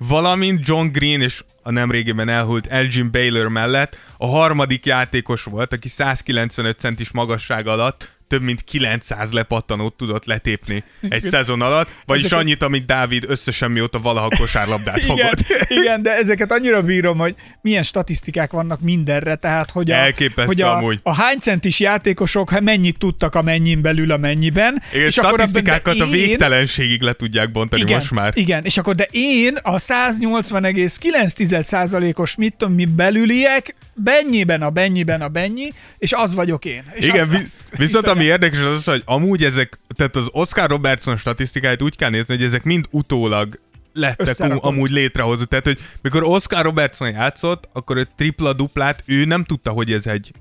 valamint John Green és a nemrégiben elhult Elgin Baylor mellett a harmadik játékos volt, aki 195 centis magasság alatt több mint 900 lepattanót tudott letépni egy szezon alatt, vagyis Ezeket- annyit, amit Dávid összesen mióta valaha kosárlabdát Igen, fogott. igen, de ezeket annyira bírom, hogy milyen statisztikák vannak mindenre, tehát hogy a, Elképesztő hogy a, amúgy. a hány centis játékosok hát mennyit tudtak a mennyin belül a mennyiben. Igen, és akkor statisztikákat a én- végtelenségig le tudják bontani igen, most már. Igen, és akkor de én a 180,9%-os mit tudom mi belüliek, bennyiben a bennyiben a bennyi, és az vagyok én. És Igen, az, vi- az, viszont ami érdekes az az, hogy amúgy ezek, tehát az Oscar Robertson statisztikáit úgy kell nézni, hogy ezek mind utólag lettek am- amúgy létrehozott. Tehát, hogy mikor Oscar Robertson játszott, akkor ő tripla-duplát, ő nem tudta, hogy ez egy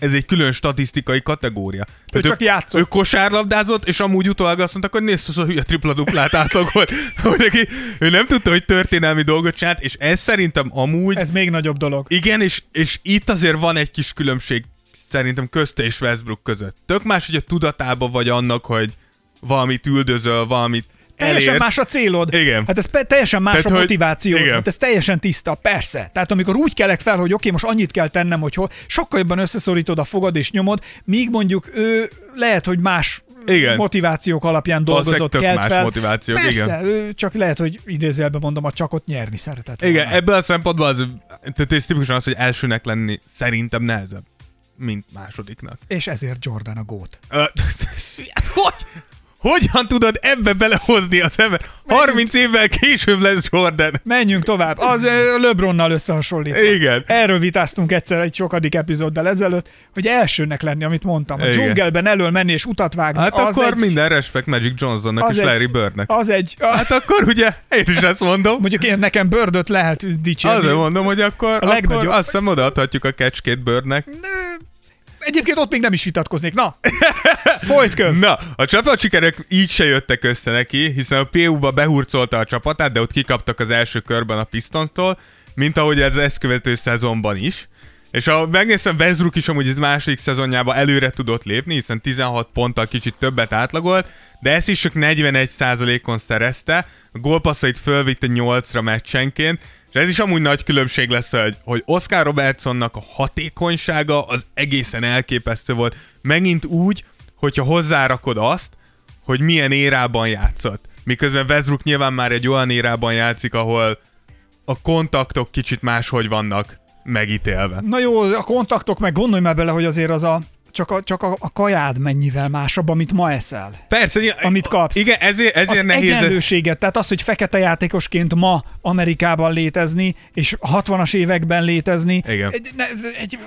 ez egy külön statisztikai kategória. Tehát csak játszott. Ő kosárlabdázott, és amúgy utólag azt mondták, hogy nézd, az a hülye tripla-duplát átlagolt. Hogy neki, ő nem tudta, hogy történelmi dolgot csinált, és ez szerintem amúgy Ez még nagyobb dolog. igen, és, és itt azért van egy kis különbség szerintem közte és Westbrook között. Tök más, hogy a tudatában vagy annak, hogy valamit üldözöl, valamit Teljesen elérsz. más a célod. Igen. Hát ez pe- teljesen más Tehát, a hogy- motiváció. igen. Hát ez teljesen tiszta, persze. Tehát amikor úgy kelek fel, hogy oké, most annyit kell tennem, hogy hol, sokkal jobban összeszorítod a fogad és nyomod, míg mondjuk ő lehet, hogy más Igen. motivációk alapján dolgozott, kelt más fel. motivációk, Persze, igen. csak lehet, hogy idézőjelben mondom, a csakot nyerni szeretett Igen, volna. ebből a szempontból az, tehát ez tipikusan az, hogy elsőnek lenni szerintem nehezebb, mint másodiknak. És ezért Jordan a gót. Hát hogy? Hogyan tudod ebbe belehozni az ember? 30 évvel később lesz Jordan. Menjünk tovább. Az ö, LeBronnal összehasonlítva. Igen. Erről vitáztunk egyszer egy sokadik epizóddal ezelőtt, hogy elsőnek lenni, amit mondtam. A Igen. dzsungelben elől menni és utat vágni. Hát az akkor egy, minden respekt Magic Johnsonnak az és egy- Larry Birdnek. Az egy... Hát akkor ugye, én is ezt mondom. Mondjuk én nekem Birdöt lehet dicsérni. Azért mondom, hogy akkor, akkor legnagyobb- azt hiszem odaadhatjuk a kecskét Birdnek. Egyébként ott még nem is vitatkoznék. Na, folyt köv. Na, a csapatsikerek így se jöttek össze neki, hiszen a PU-ba behurcolta a csapatát, de ott kikaptak az első körben a Pistons-tól, mint ahogy ez ezt követő szezonban is. És ha megnézem, Westbrook is amúgy az második szezonjában előre tudott lépni, hiszen 16 ponttal kicsit többet átlagolt, de ezt is csak 41%-on szerezte, a gólpasszait fölvitte 8-ra meccsenként, és ez is amúgy nagy különbség lesz, hogy, hogy Oscar Robertsonnak a hatékonysága az egészen elképesztő volt. Megint úgy, hogyha hozzárakod azt, hogy milyen érában játszott. Miközben Westbrook nyilván már egy olyan érában játszik, ahol a kontaktok kicsit máshogy vannak megítélve. Na jó, a kontaktok, meg gondolj már bele, hogy azért az a csak a, csak a, a kajád mennyivel másabb, amit ma eszel. Persze, Amit kapsz. Igen, ezért, ezért az nehéz. egyenlőséget, tehát az, hogy fekete játékosként ma Amerikában létezni, és 60-as években létezni, Igen. egy, ne, egy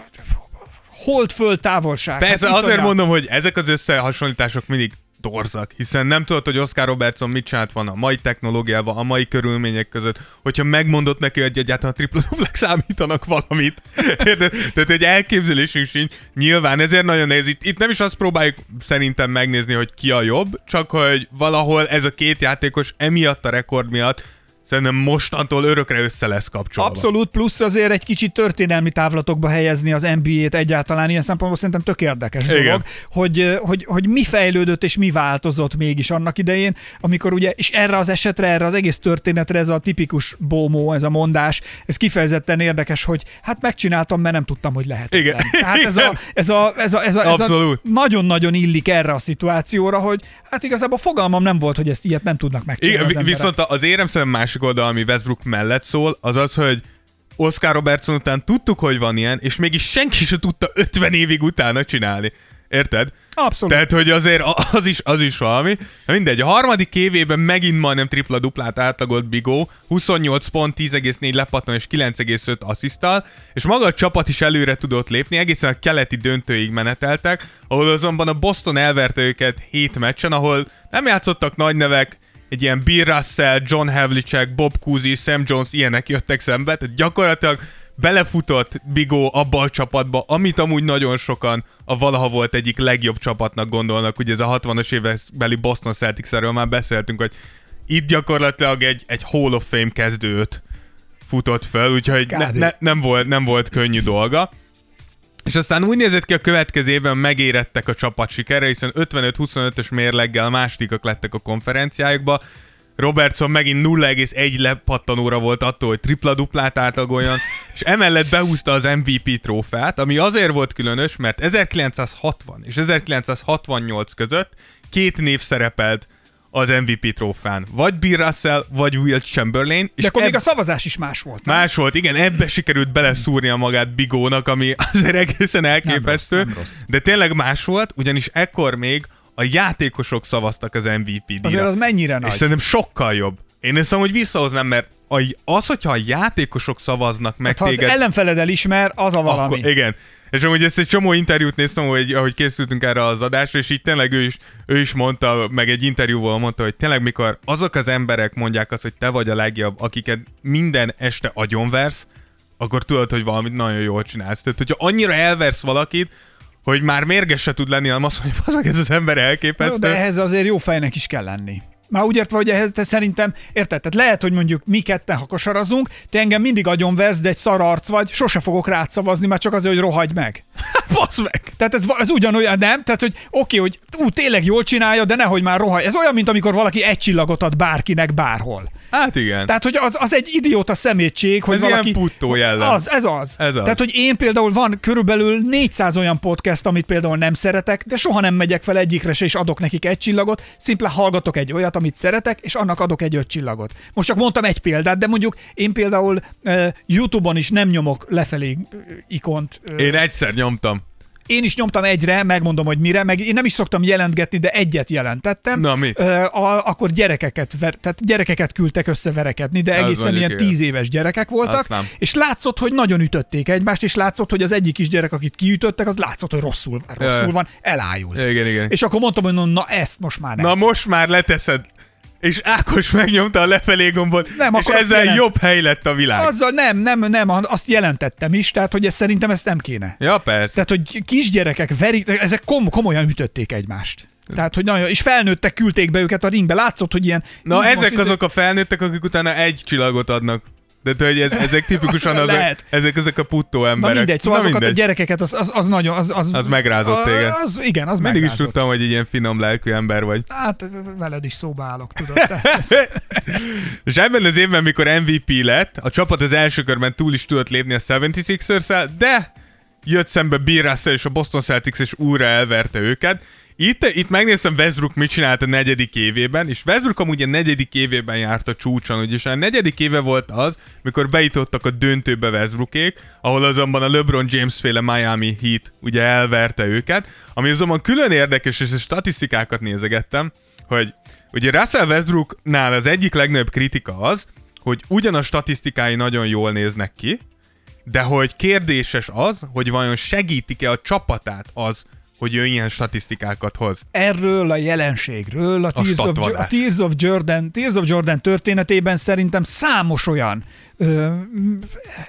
holdföld távolság. Persze, hát azért mondom, hogy ezek az összehasonlítások mindig torzak, hiszen nem tudod, hogy Oscar Robertson mit csinált volna a mai technológiával, a mai körülmények között, hogyha megmondott neki, hogy egyáltalán a tripla duplek számítanak valamit. Érted? Tehát egy elképzelésünk sincs. Nyilván ezért nagyon nehéz. Itt, itt nem is azt próbáljuk szerintem megnézni, hogy ki a jobb, csak hogy valahol ez a két játékos emiatt a rekord miatt szerintem mostantól örökre össze lesz kapcsolva. Abszolút, plusz azért egy kicsit történelmi távlatokba helyezni az NBA-t egyáltalán ilyen szempontból szerintem tök érdekes Igen. dolog, hogy, hogy, hogy mi fejlődött és mi változott mégis annak idején, amikor ugye, és erre az esetre, erre az egész történetre ez a tipikus bómó, ez a mondás, ez kifejezetten érdekes, hogy hát megcsináltam, mert nem tudtam, hogy lehet. Igen. Tehát ez a, Igen. ez a, ez a, ez a, ez a nagyon-nagyon illik erre a szituációra, hogy hát igazából fogalmam nem volt, hogy ezt ilyet nem tudnak megcsinálni Igen, az viszont az érem szemben másik oldal, ami Westbrook mellett szól, az az, hogy Oscar Robertson után tudtuk, hogy van ilyen, és mégis senki sem tudta 50 évig utána csinálni. Érted? Abszolút. Tehát, hogy azért az is, az is valami. Na mindegy, a harmadik évében megint majdnem tripla-duplát átlagolt Bigó, 28 pont, 10,4 lepattan és 9,5 asszisztal, és maga a csapat is előre tudott lépni, egészen a keleti döntőig meneteltek, ahol azonban a Boston elverte őket 7 meccsen, ahol nem játszottak nagy nevek, egy ilyen Bill Russell, John Havlicek, Bob Cousy, Sam Jones, ilyenek jöttek szembe, tehát gyakorlatilag belefutott Bigó abba a csapatba, amit amúgy nagyon sokan a valaha volt egyik legjobb csapatnak gondolnak, ugye ez a 60-as évekbeli Boston celtics már beszéltünk, hogy itt gyakorlatilag egy, egy Hall of Fame kezdőt futott fel, úgyhogy ne, ne, nem, volt, nem volt könnyű dolga. És aztán úgy nézett ki a következő évben megérettek a csapat sikere, hiszen 55-25-ös mérleggel másodikak lettek a konferenciájukba. Robertson megint 0,1 lepattanóra volt attól, hogy tripla-duplát átlagoljon, és emellett behúzta az MVP trófeát, ami azért volt különös, mert 1960 és 1968 között két név szerepelt az MVP trófán. Vagy Bill Russell, vagy Will Chamberlain. És De akkor ebb... még a szavazás is más volt. Nem? Más volt, igen, ebbe sikerült beleszúrnia magát Bigónak, ami azért egészen elképesztő. Nem rossz, nem rossz. De tényleg más volt, ugyanis ekkor még a játékosok szavaztak az MVP-díjra. Azért az mennyire nagy. És szerintem sokkal jobb. Én azt hogy visszahoznám, mert az, hogyha a játékosok szavaznak meg hát, téged... Ha az ellenfeled elismer, az a valami. Akkor, igen. És amúgy ezt egy csomó interjút néztem, hogy, ahogy készültünk erre az adásra, és így tényleg ő is, ő is mondta, meg egy interjúval mondta, hogy tényleg mikor azok az emberek mondják azt, hogy te vagy a legjobb, akiket minden este agyonversz, akkor tudod, hogy valamit nagyon jól csinálsz. Tehát, hogyha annyira elversz valakit, hogy már mérges se tud lenni, hanem azt, hogy ez az ember elképesztő. De ehhez azért jó fejnek is kell lenni. Már úgy értve, hogy ehhez te szerintem, érted? Tehát lehet, hogy mondjuk mi ketten, ha kosarazunk, te engem mindig agyonversz, de egy szar arc vagy, sose fogok rád szavazni, már csak azért, hogy rohagy meg. Basz meg! Tehát ez, ez ugyanolyan, nem? Tehát, hogy oké, hogy ú, tényleg jól csinálja, de nehogy már rohagy. Ez olyan, mint amikor valaki egy csillagot ad bárkinek bárhol. Hát igen. Tehát, hogy az, az egy idióta szemétség, hogy ez valaki... Ilyen puttó jellem. Az, ez az. ez az. Tehát, hogy én például van körülbelül 400 olyan podcast, amit például nem szeretek, de soha nem megyek fel egyikre se, és adok nekik egy csillagot, szimplán hallgatok egy olyat, amit szeretek, és annak adok egy öt csillagot. Most csak mondtam egy példát, de mondjuk én például uh, YouTube-on is nem nyomok lefelé ikont. Uh, én egyszer nyomtam. Én is nyomtam egyre, megmondom, hogy mire, meg én nem is szoktam jelentgetni, de egyet jelentettem. Na mi? Ö, a, akkor gyerekeket, ver, tehát gyerekeket küldtek összeverekedni, de egészen ilyen tíz éves gyerekek voltak, és látszott, hogy nagyon ütötték egymást, és látszott, hogy az egyik is gyerek, akit kiütöttek, az látszott, hogy rosszul, rosszul van, elájult. Igen, igen. És akkor mondtam, hogy na ezt most már nem. Na most már leteszed és Ákos megnyomta a lefelé gombot, nem, és ezzel jelent... jobb hely lett a világ. Azzal nem, nem, nem, azt jelentettem is, tehát hogy ez szerintem ezt nem kéne. Ja, persze. Tehát, hogy kisgyerekek verik, ezek kom- komolyan ütötték egymást. Tehát, hogy nagyon, és felnőttek, küldték be őket a ringbe, látszott, hogy ilyen... Na, ezek izé- azok a felnőttek, akik utána egy csillagot adnak. De hogy ez, ezek tipikusan azok, ezek, ezek a puttó emberek. Na mindegy, szóval Na azokat mindegy. a gyerekeket, az, az, az nagyon... Az, az, az megrázott téged. Az, igen, az Mindig megrázott. is tudtam, hogy egy ilyen finom lelkű ember vagy. Hát veled is szóba állok, tudod. És ebben az évben, mikor MVP lett, a csapat az első körben túl is tudott lépni a 76ers de jött szembe Bill Russell és a Boston Celtics, és újra elverte őket. Itt, itt megnéztem Westbrook mit csinált a negyedik évében, és Westbrook amúgy a negyedik évében járt a csúcson, ugyis a negyedik éve volt az, mikor beítottak a döntőbe Westbrookék, ahol azonban a LeBron James féle Miami Heat ugye elverte őket, ami azonban külön érdekes, és a statisztikákat nézegettem, hogy ugye Russell Westbrooknál az egyik legnagyobb kritika az, hogy ugyan a statisztikái nagyon jól néznek ki, de hogy kérdéses az, hogy vajon segítik-e a csapatát az, hogy ő ilyen statisztikákat hoz. Erről a jelenségről, a, a, Tears, of, a Tears, of Jordan, Tears of Jordan történetében szerintem számos olyan ö,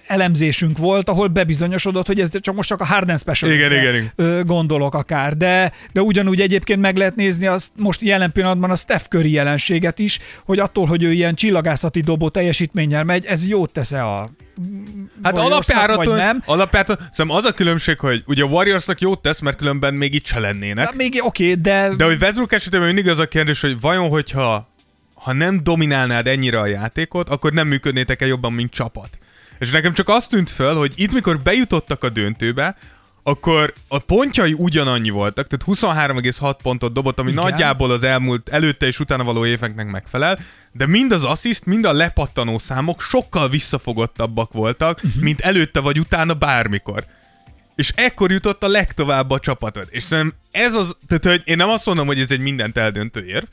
elemzésünk volt, ahol bebizonyosodott, hogy ez csak most csak a Harden Special igen, igen, igen. Gondolok akár, de, de ugyanúgy egyébként meg lehet nézni azt most jelen pillanatban a Steph Curry jelenséget is, hogy attól, hogy ő ilyen csillagászati dobó teljesítménnyel megy, ez jót tesz-e a Hát alapjáraton, nem. alapjáraton, szóval az a különbség, hogy ugye a Warriorsnak jót tesz, mert különben még itt se lennének. Na, még oké, okay, de... De hogy Westbrook esetében mindig az a kérdés, hogy vajon, hogyha ha nem dominálnád ennyire a játékot, akkor nem működnétek-e jobban, mint csapat. És nekem csak azt tűnt föl, hogy itt mikor bejutottak a döntőbe, akkor a pontjai ugyanannyi voltak, tehát 23,6 pontot dobott, ami Igen. nagyjából az elmúlt, előtte és utána való éveknek megfelel, de mind az assziszt, mind a lepattanó számok sokkal visszafogottabbak voltak, uh-huh. mint előtte vagy utána bármikor. És ekkor jutott a legtovább a csapatod. És szerintem ez az, tehát hogy én nem azt mondom, hogy ez egy mindent eldöntő érv,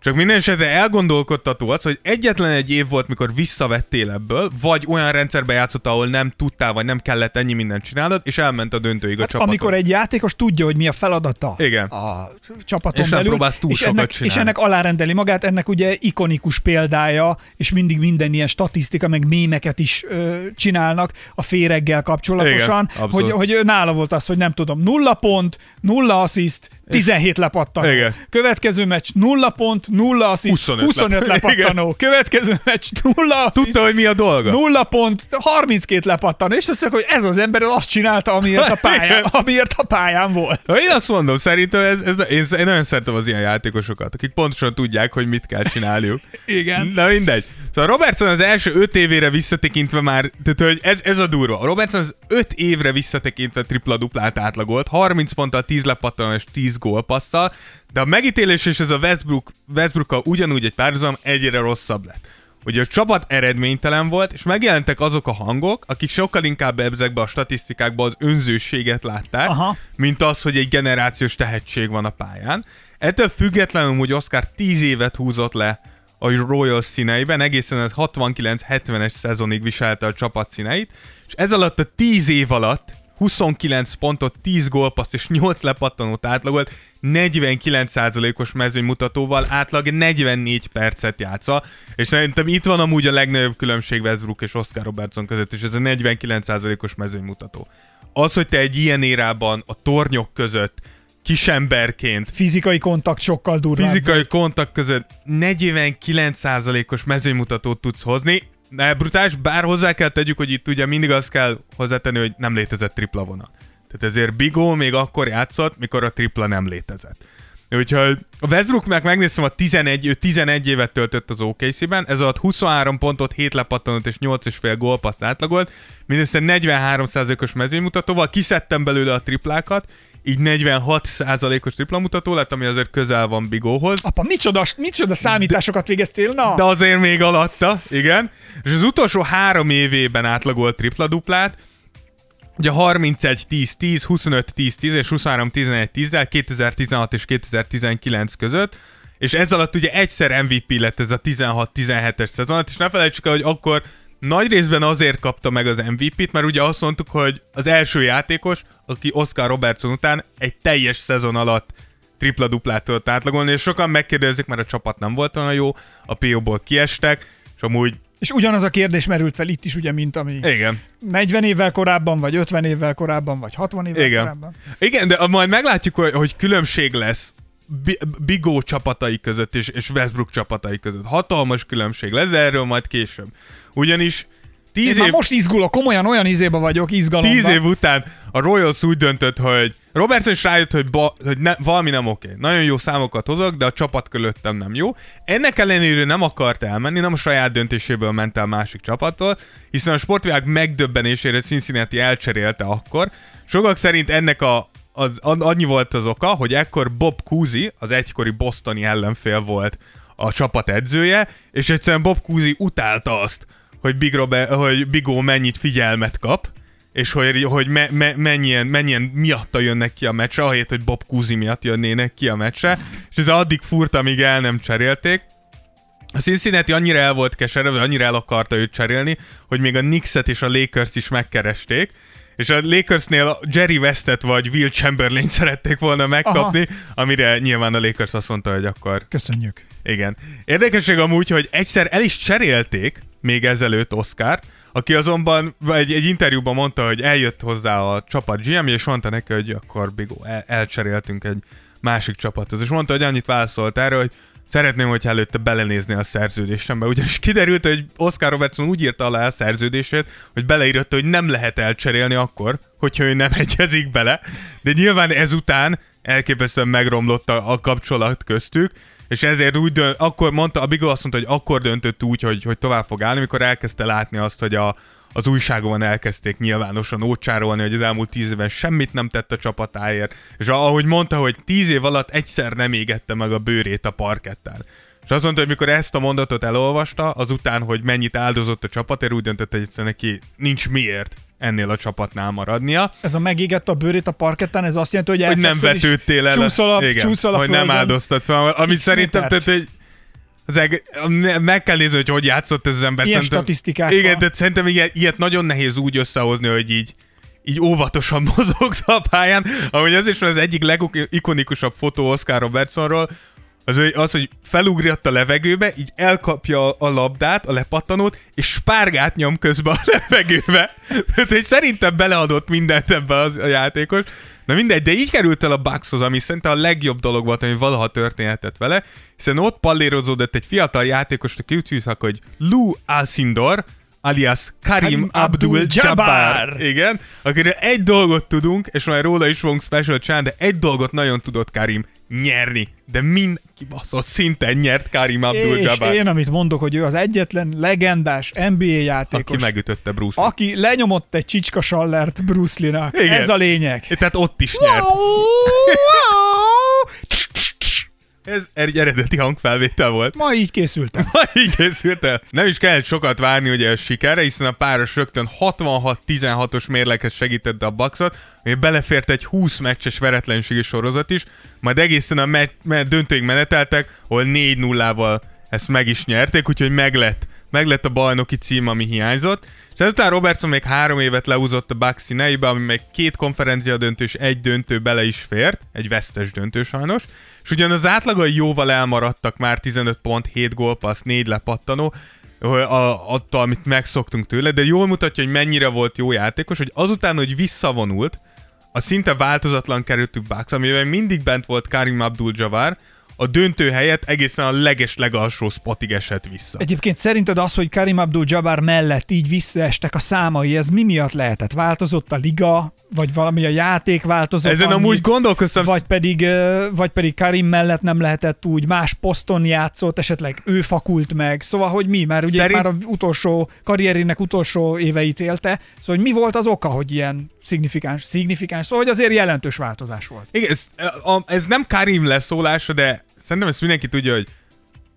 Csak minden esetre elgondolkodtató az, hogy egyetlen egy év volt, mikor visszavettél ebből, vagy olyan rendszerbe játszott, ahol nem tudtál, vagy nem kellett ennyi mindent csinálnod, és elment a döntőig a Hát, csapaton. amikor egy játékos tudja, hogy mi a feladata Igen. a csapaton És nem belül, próbálsz túl és, sokat ennek, csinálni. és ennek alárendeli magát, ennek ugye ikonikus példája, és mindig minden ilyen statisztika, meg mémeket is ö, csinálnak a féreggel kapcsolatosan, Igen, abszolút. hogy, hogy nála volt az, hogy nem tudom, nulla pont, nulla assziszt, 17 lepattanó. Igen. Következő meccs nulla pont, nulla assziszt, 25 25, lepattanó. lepattanó. Következő meccs nulla assziszt, Tudta, hogy mi a dolga? Nulla pont, 32 lepattanó, és azt mondja, hogy ez az ember azt csinálta, amiért a pályán, Igen. amiért a pályán volt. Én azt mondom, szerintem ez, ez, én, én nagyon szeretem az ilyen játékosokat, akik pontosan tudják, hogy mit kell csinálniuk. Igen. Na mindegy. Szóval Robertson az első öt évére visszatekintve már, tehát hogy ez, ez a durva. A Robertson az öt évre visszatekintve tripla-duplát átlagolt, 30 ponttal, 10 lepattanó és 10 gólpasszal, de a megítélés és ez a Westbrook, westbrook ugyanúgy egy párhuzam egyre rosszabb lett. Ugye a csapat eredménytelen volt, és megjelentek azok a hangok, akik sokkal inkább ezekbe a statisztikákba az önzőséget látták, Aha. mint az, hogy egy generációs tehetség van a pályán. Ettől függetlenül, hogy Oscar 10 évet húzott le a Royal színeiben, egészen az 69-70-es szezonig viselte a csapat színeit, és ez alatt a 10 év alatt 29 pontot, 10 gólpaszt és 8 lepattanót átlagolt, 49%-os mezőnymutatóval, átlag 44 percet játsza, és szerintem itt van amúgy a legnagyobb különbség Westbrook és Oscar Robertson között, és ez a 49%-os mezőnymutató. Az, hogy te egy ilyen érában a tornyok között kisemberként Fizikai kontakt sokkal durvább. fizikai kontakt között 49%-os mezőnymutatót tudsz hozni, de brutális, bár hozzá kell tegyük, hogy itt ugye mindig azt kell hozzátenni, hogy nem létezett tripla vonal. Tehát ezért Bigó még akkor játszott, mikor a tripla nem létezett. Úgyhogy a Westbrooknak megnéztem, a 11, ő 11 évet töltött az OKC-ben, ez alatt 23 pontot, 7 lepattanót és 8,5 gólpaszt átlagolt, mindössze 43%-os mezőnymutatóval, kiszedtem belőle a triplákat, így 46%-os triplamutató lett, ami azért közel van Bigóhoz. Apa, micsoda, micsoda számításokat végeztél? Na, De azért még alatta, igen. És az utolsó három évében átlagolt tripla-duplát, ugye 31-10-10, 25-10-10 és 23-11-10-zel 2016 és 2019 között, és ez alatt ugye egyszer MVP lett ez a 16-17-es szezon, és ne felejtsük el, hogy akkor nagy részben azért kapta meg az MVP-t, mert ugye azt mondtuk, hogy az első játékos, aki Oscar Robertson után egy teljes szezon alatt tripla-duplát tudott átlagolni, és sokan megkérdezik, mert a csapat nem volt olyan jó, a PO-ból kiestek, és amúgy és ugyanaz a kérdés merült fel itt is, ugye, mint ami igen, 40 évvel korábban, vagy 50 évvel korábban, vagy 60 évvel Igen. korábban. Igen, de majd meglátjuk, hogy, hogy különbség lesz Bi- Bigó csapatai között és, és Westbrook csapatai között. Hatalmas különbség lesz, de erről majd később. Ugyanis Én tíz már év, most izgulok, komolyan olyan izébe vagyok, izgalomban. tíz év után a Royals úgy döntött, hogy Robertson is rájött, hogy, ba, hogy ne, valami nem oké. Nagyon jó számokat hozok, de a csapat körülöttem nem jó. Ennek ellenére nem akart elmenni, nem a saját döntéséből ment el másik csapattól, hiszen a sportvilág megdöbbenésére Cincinnati elcserélte akkor. Sokak szerint ennek a, az, an- annyi volt az oka, hogy ekkor Bob Cousy, az egykori bostoni ellenfél volt a csapat edzője, és egyszerűen Bob Cousy utálta azt, hogy Big, Robert, hogy Big O mennyit figyelmet kap, és hogy, hogy me, me, mennyien, mennyien miatta jönnek ki a meccsre, ahelyett, hogy Bob Cousy miatt jönnének ki a meccsre, és ez addig furt, amíg el nem cserélték. A Cincinnati annyira el volt keserve, annyira el akarta őt cserélni, hogy még a Knicks-et és a Lakers is megkeresték, és a Lakersnél Jerry Westet vagy Will Chamberlain szerették volna megkapni, Aha. amire nyilván a Lakers azt mondta, hogy akkor Köszönjük. igen. Érdekesség amúgy, hogy egyszer el is cserélték még ezelőtt Oscárt, aki azonban egy, egy interjúban mondta, hogy eljött hozzá a csapat GM, és mondta neki, hogy akkor Bigó, el, elcseréltünk egy másik csapathoz. És mondta, hogy annyit válaszolt erre, hogy szeretném, hogy előtte belenézni a szerződésembe. Ugyanis kiderült, hogy Oscar Robertson úgy írta alá a szerződését, hogy beleírta, hogy nem lehet elcserélni akkor, hogyha ő nem egyezik bele. De nyilván ezután elképesztően megromlott a, a kapcsolat köztük, és ezért úgy dönt, akkor mondta, a Bigo azt mondta, hogy akkor döntött úgy, hogy, hogy tovább fog állni, mikor elkezdte látni azt, hogy a, az újságokon elkezdték nyilvánosan ócsárolni, hogy az elmúlt tíz évben semmit nem tett a csapatáért, és ahogy mondta, hogy tíz év alatt egyszer nem égette meg a bőrét a parketten. És azt mondta, hogy mikor ezt a mondatot elolvasta, azután, hogy mennyit áldozott a csapatért, úgy döntött, hogy egyszerűen neki nincs miért ennél a csapatnál maradnia. Ez a megégett a bőrét a parketten, ez azt jelenti, hogy Hogy nem vetődtél el. Csúszol a, igen, csúszol a hogy nem földön. áldoztat fel. Amit X szerintem, métert. tehát egy, az eg- meg kell nézni, hogy hogy játszott ez az ember. Ilyen statisztikákkal. Igen, de szerintem ilyet, ilyet nagyon nehéz úgy összehozni, hogy így így óvatosan mozogsz a pályán, ahogy az is van az egyik legikonikusabb fotó Oscar Robertsonról, az, az, hogy felugrott a levegőbe, így elkapja a labdát, a lepattanót, és spárgát nyom közben a levegőbe. Tehát, hogy szerintem beleadott mindent ebbe az, a játékos. Na mindegy, de így került el a Buckshoz, ami szerintem a legjobb dolog volt, ami valaha történhetett vele, hiszen ott pallérozódott egy fiatal játékos, aki úgy hívják, hogy Lou Alcindor, alias Karim Abdul-Jabbar. Abdul-Jabbar. Igen, akiről egy dolgot tudunk, és majd róla is fogunk special csinálni, de egy dolgot nagyon tudott Karim, nyerni. De mind kibaszott szinten nyert Karim És Abdul-Jabbar, én, amit mondok, hogy ő az egyetlen legendás NBA játékos, aki megütötte Bruce Lee. aki lenyomott egy csicska sallert Bruce Lee-nak. Ez a lényeg. Tehát ott is nyert. Ez egy eredeti hangfelvétel volt. Ma így készültem. Ma így készült el. Nem is kellett sokat várni ugye a sikerre, hiszen a páros rögtön 66-16-os mérleghez segítette a Bucksot, ami belefért egy 20 meccses veretlenségi sorozat is, majd egészen a me- me- döntőig meneteltek, ahol 4-0-val ezt meg is nyerték, úgyhogy meglett, meglett a bajnoki cím, ami hiányzott. És ezután Robertson még három évet leúzott a Bucks színeibe, ami még két konferencia döntő és egy döntő bele is fért, egy vesztes döntő sajnos, és ugyan az átlagai jóval elmaradtak már 15 pont, 7 gólpassz, 4 lepattanó, a, attól, amit megszoktunk tőle, de jól mutatja, hogy mennyire volt jó játékos, hogy azután, hogy visszavonult, a szinte változatlan kerültű Bucks, amiben mindig bent volt Karim Abdul-Jabbar, a döntő helyett egészen a leges legalsó spotig esett vissza. Egyébként szerinted az, hogy Karim Abdul-Jabbar mellett így visszaestek a számai, ez mi miatt lehetett? Változott a liga, vagy valami a játék változott Ezen annyit, amúgy gondolkoztam, vagy pedig, vagy pedig Karim mellett nem lehetett úgy, más poszton játszott, esetleg ő fakult meg, szóval, hogy mi, mert ugye Szerint- már az utolsó, karrierének utolsó éveit élte, szóval, hogy mi volt az oka, hogy ilyen szignifikáns, szignifikáns, szóval, hogy azért jelentős változás volt. Igen, ez, a, ez nem Karim leszólása, de szerintem ezt mindenki tudja, hogy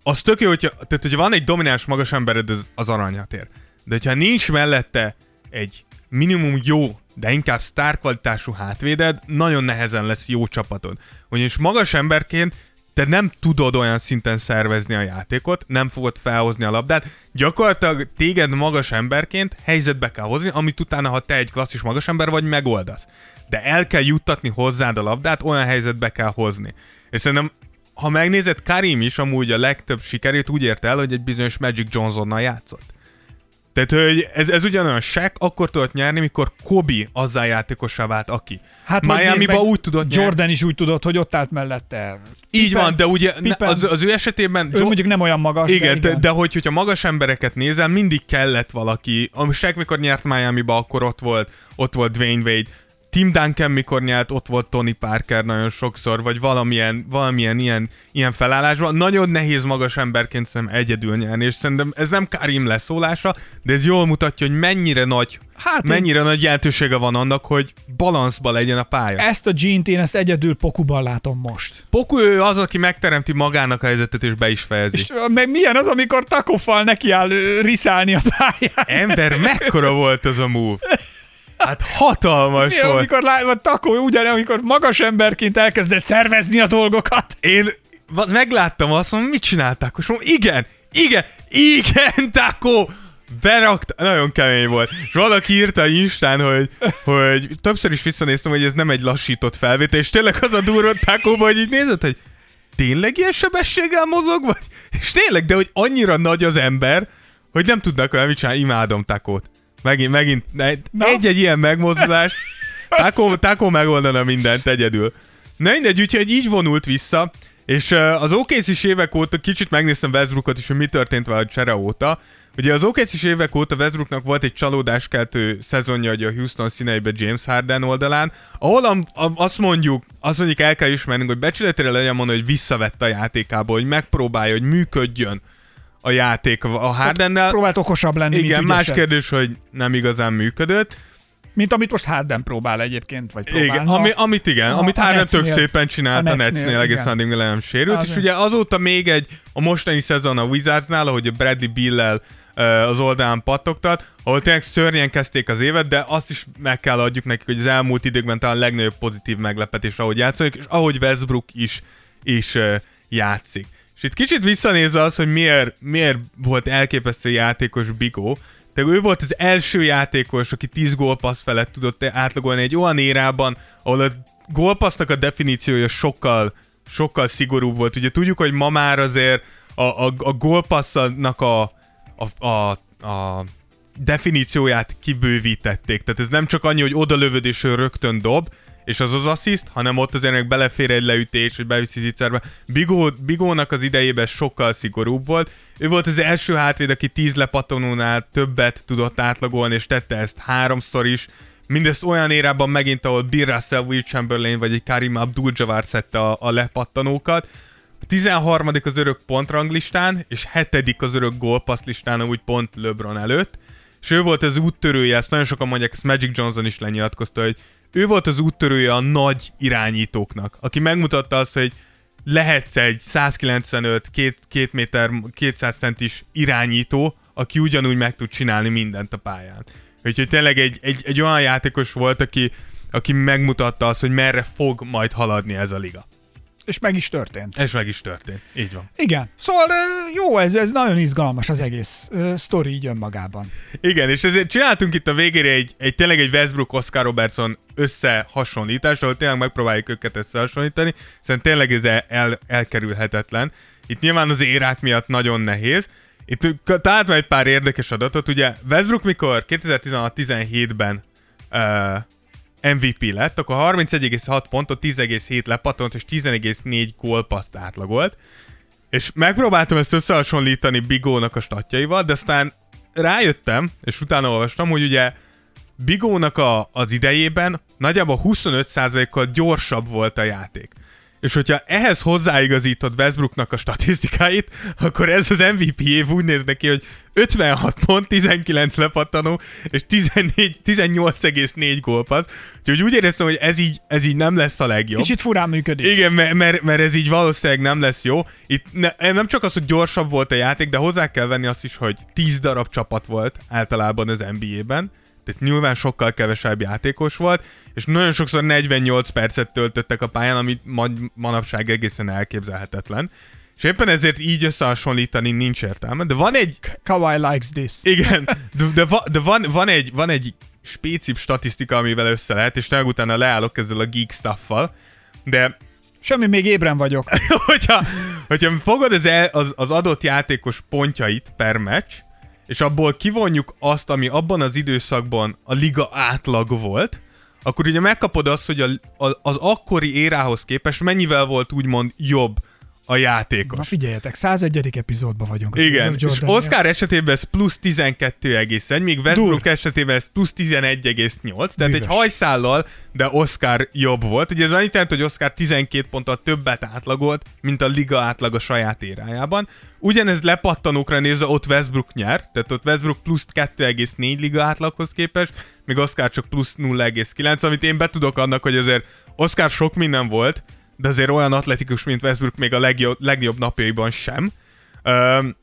az tök jó, hogyha, tehát, hogyha van egy domináns magas embered, az, az aranyat ér. De hogyha nincs mellette egy minimum jó, de inkább sztárkvalitású hátvéded, nagyon nehezen lesz jó csapatod. Ugyanis magas emberként te nem tudod olyan szinten szervezni a játékot, nem fogod felhozni a labdát, gyakorlatilag téged magas emberként helyzetbe kell hozni, amit utána, ha te egy klasszis magas ember vagy, megoldasz. De el kell juttatni hozzád a labdát, olyan helyzetbe kell hozni. És szerintem, ha megnézed, Karim is amúgy a legtöbb sikerét úgy ért el, hogy egy bizonyos Magic Johnsonnal játszott. Tehát, hogy ez, ez ugyanolyan Shaq akkor tudott nyerni, mikor Kobe azzá játékossá vált, aki. Hát, Miami-ba úgy tudott nyerni. Jordan is úgy tudott, hogy ott állt mellette. Így Pippen- van, de ugye Pippen- az, az ő esetében... Ő mondjuk nem olyan magas, igen, de, de, de hogy, hogyha magas embereket nézel, mindig kellett valaki. A Shaq mikor nyert Miami-ba, akkor ott volt, ott volt Dwayne Wade. Tim Duncan mikor nyert, ott volt Tony Parker nagyon sokszor, vagy valamilyen, valamilyen ilyen, ilyen felállásban. Nagyon nehéz magas emberként szerintem egyedül nyerni, és szerintem ez nem Karim leszólása, de ez jól mutatja, hogy mennyire nagy, Hát én- mennyire nagy jelentősége van annak, hogy balanszba legyen a pálya. Ezt a Gene-t én ezt egyedül pokuban látom most. Poku ő az, aki megteremti magának a helyzetet és be is fejezi. És meg milyen az, amikor takofal nekiáll riszálni a pályán? Ember, mekkora volt az a move? Hát hatalmas Mi, volt. amikor lá, vagy takó, ugyan, amikor magas emberként elkezdett szervezni a dolgokat. Én megláttam azt, mondom, mit csinálták? És mondom, igen, igen, igen, Taco! Berakt, nagyon kemény volt. És valaki írta Instán, hogy, hogy többször is visszanéztem, hogy ez nem egy lassított felvétel, és tényleg az a durva Taco, hogy így nézed, hogy tényleg ilyen sebességgel mozog, vagy? És tényleg, de hogy annyira nagy az ember, hogy nem tudnak olyan mit csinálni, imádom Takót. Megint, megint, egy-egy ilyen megmozdulás, Taco, Taco megoldana mindent egyedül. Na mindegy, úgyhogy így vonult vissza, és az okc is évek óta, kicsit megnéztem Westbrookot is, hogy mi történt vele a csere óta. Ugye az okc is évek óta Westbrooknak volt egy csalódáskeltő szezonja hogy a Houston színeibe James Harden oldalán, ahol am, am, azt mondjuk, azt mondjuk el kell ismernünk, hogy becsületére legyen mondani, hogy visszavett a játékából, hogy megpróbálja, hogy működjön a játék a Hardennel. Próbált okosabb lenni, Igen, más kérdés, hogy nem igazán működött. Mint amit most Harden próbál egyébként, vagy próbál. Igen, ami, amit igen, a- amit a Harden tök szépen csinált a Netsnél, egészen addig, nem sérült, és ugye azóta még egy, a mostani szezon a Wizardsnál, ahogy a Bradley Bill-lel ö, az oldalán pattogtat, ahol tényleg szörnyen kezdték az évet, de azt is meg kell adjuk nekik, hogy az elmúlt időkben talán a legnagyobb pozitív meglepetés, ahogy játszik, és ahogy Westbrook is, is játszik. És itt kicsit visszanézve az, hogy miért, miért volt elképesztő játékos Bigó, tehát ő volt az első játékos, aki 10 gólpassz felett tudott átlagolni egy olyan érában, ahol a gólpassznak a definíciója sokkal, sokkal szigorúbb volt. Ugye tudjuk, hogy ma már azért a, a, a gólpassznak a, a, a, a definícióját kibővítették. Tehát ez nem csak annyi, hogy odalövöd és rögtön dob, és az az assziszt, hanem ott azért meg belefér egy leütés, hogy beviszi zicserbe. Bigó, Bigónak az idejében sokkal szigorúbb volt. Ő volt az első hátvéd, aki 10 lepattanónál többet tudott átlagolni, és tette ezt háromszor is. Mindezt olyan érában megint, ahol Bill Russell, Will Chamberlain vagy egy Karim Abdul-Jabbar szedte a, a lepattanókat. A 13. az örök pontranglistán, és 7. az örök gólpassz listán, úgy pont LeBron előtt. És ő volt az úttörője, ezt nagyon sokan mondják, ezt Magic Johnson is lenyilatkozta, hogy ő volt az úttörője a nagy irányítóknak, aki megmutatta azt, hogy lehetsz egy 195, 2, 2 méter, 200 centis irányító, aki ugyanúgy meg tud csinálni mindent a pályán. Úgyhogy tényleg egy, egy, egy olyan játékos volt, aki, aki megmutatta azt, hogy merre fog majd haladni ez a liga. És meg is történt. És meg is történt. Így van. Igen. Szóval jó, ez, ez nagyon izgalmas az egész uh, sztori így önmagában. Igen, és ezért csináltunk itt a végére egy, egy tényleg egy Westbrook Oscar Robertson összehasonlítást, ahol tényleg megpróbáljuk őket összehasonlítani, hiszen tényleg ez el, elkerülhetetlen. Itt nyilván az érák miatt nagyon nehéz. Itt találtam egy pár érdekes adatot, ugye Westbrook mikor 2016-17-ben uh, MVP lett, akkor 31,6 pontot, 10,7 lepattant és 10,4 gólpaszt átlagolt. És megpróbáltam ezt összehasonlítani Bigónak a statjaival, de aztán rájöttem, és utána olvastam, hogy ugye Bigónak a, az idejében nagyjából 25%-kal gyorsabb volt a játék. És hogyha ehhez hozzáigazítod Westbrooknak a statisztikáit, akkor ez az MVP év úgy néz neki, hogy 56 pont, 19 lepattanó, és 14, 18,4 gólpassz. Úgyhogy úgy éreztem, hogy ez így, ez így nem lesz a legjobb. Kicsit furán működik. Igen, mert, mert, mert ez így valószínűleg nem lesz jó. Itt ne, nem csak az, hogy gyorsabb volt a játék, de hozzá kell venni azt is, hogy 10 darab csapat volt általában az NBA-ben tehát nyilván sokkal kevesebb játékos volt, és nagyon sokszor 48 percet töltöttek a pályán, amit manapság egészen elképzelhetetlen. És éppen ezért így összehasonlítani nincs értelme, de van egy... Kawhi likes this. Igen, de, de, va, de van, van, egy, van egy spécip statisztika, amivel össze lehet, és nem utána leállok ezzel a geek stuffal, de Semmi, még ébren vagyok. hogyha, hogyha fogod az, el, az, az adott játékos pontjait per meccs, és abból kivonjuk azt, ami abban az időszakban a liga átlag volt, akkor ugye megkapod azt, hogy a, a, az akkori érához képest mennyivel volt úgymond jobb a játékos. Na figyeljetek, 101. epizódban vagyunk. Igen, és Oscar esetében ez plusz 12,1, míg Westbrook Dur. esetében ez plusz 11,8, tehát Bűvös. egy hajszállal, de Oscar jobb volt. Ugye ez annyit jelent, hogy Oscar 12 ponttal többet átlagolt, mint a liga átlag a saját érájában. Ugyanez lepattanókra nézve ott Westbrook nyer, tehát ott Westbrook plusz 2,4 liga átlaghoz képest, míg Oscar csak plusz 0,9, amit én betudok annak, hogy azért Oscar sok minden volt, de azért olyan atletikus, mint Westbrook még a legjobb, legjobb napjaiban sem. Um,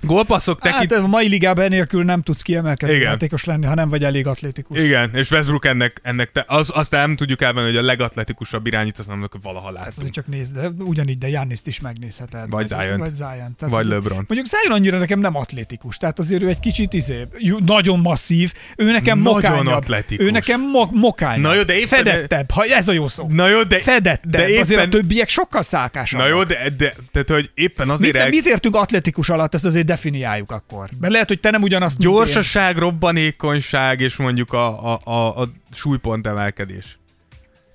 Gólpasszok tekint... Hát a mai ligában nélkül nem tudsz kiemelkedő Igen. játékos lenni, ha nem vagy elég atletikus. Igen, és Westbrook ennek, ennek te, az, azt nem tudjuk elvenni, hogy a legatletikusabb irányít, az nem valaha láttunk. Hát azért csak nézd, de ugyanígy, de Janniszt is megnézheted. Vagy Zion. Vagy Zion. Tehát vagy LeBron. Mondjuk Zion annyira nekem nem atletikus, tehát azért ő egy kicsit izé, nagyon masszív, ő nekem nagyon atletikus. Ő nekem mo- mokány. Na jó, de éppen... Fedettebb, ha ez a jó szó. Na jó, de... Fedettebb, de éppen... azért a többiek sokkal szálkásabbak. Na jó, de, de tehát, hogy éppen azért... Mit, el... mit értünk atletikus alatt, ezt azért definiáljuk akkor. Mert lehet, hogy te nem ugyanazt Gyorsaság, robbanékonyság, és mondjuk a, a, a, a súlypont emelkedés.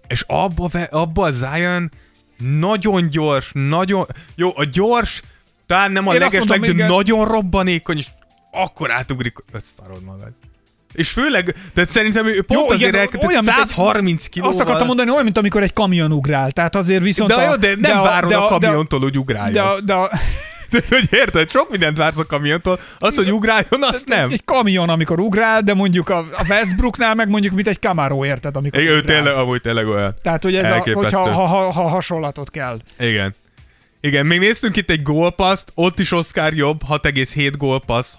És abba, abba a Zion nagyon gyors, nagyon... Jó, a gyors, talán nem a legesleg, de igen. nagyon robbanékony, és akkor átugrik, összarod magad. És főleg, de szerintem ő pont jó, azért igen, olyan, 130 kilóval. Azt akartam mondani, olyan, mint amikor egy kamion ugrál. Tehát azért viszont de, a, jó, de nem de várod a, a kamiontól, hogy ugráljon. De, de, de, de hogy érted, sok mindent vársz a kamiontól, az, hogy ugráljon, azt nem. Egy kamion, amikor ugrál, de mondjuk a, a Westbrooknál meg mondjuk mint egy Camaro, érted, amikor Igen, ugrál. tényleg, amúgy tényleg olyan. Tehát, hogy ez a, hogyha ha, ha, ha, hasonlatot kell. Igen. Igen, még néztünk itt egy gólpaszt, ott is Oscar jobb, 6,7 gólpassz,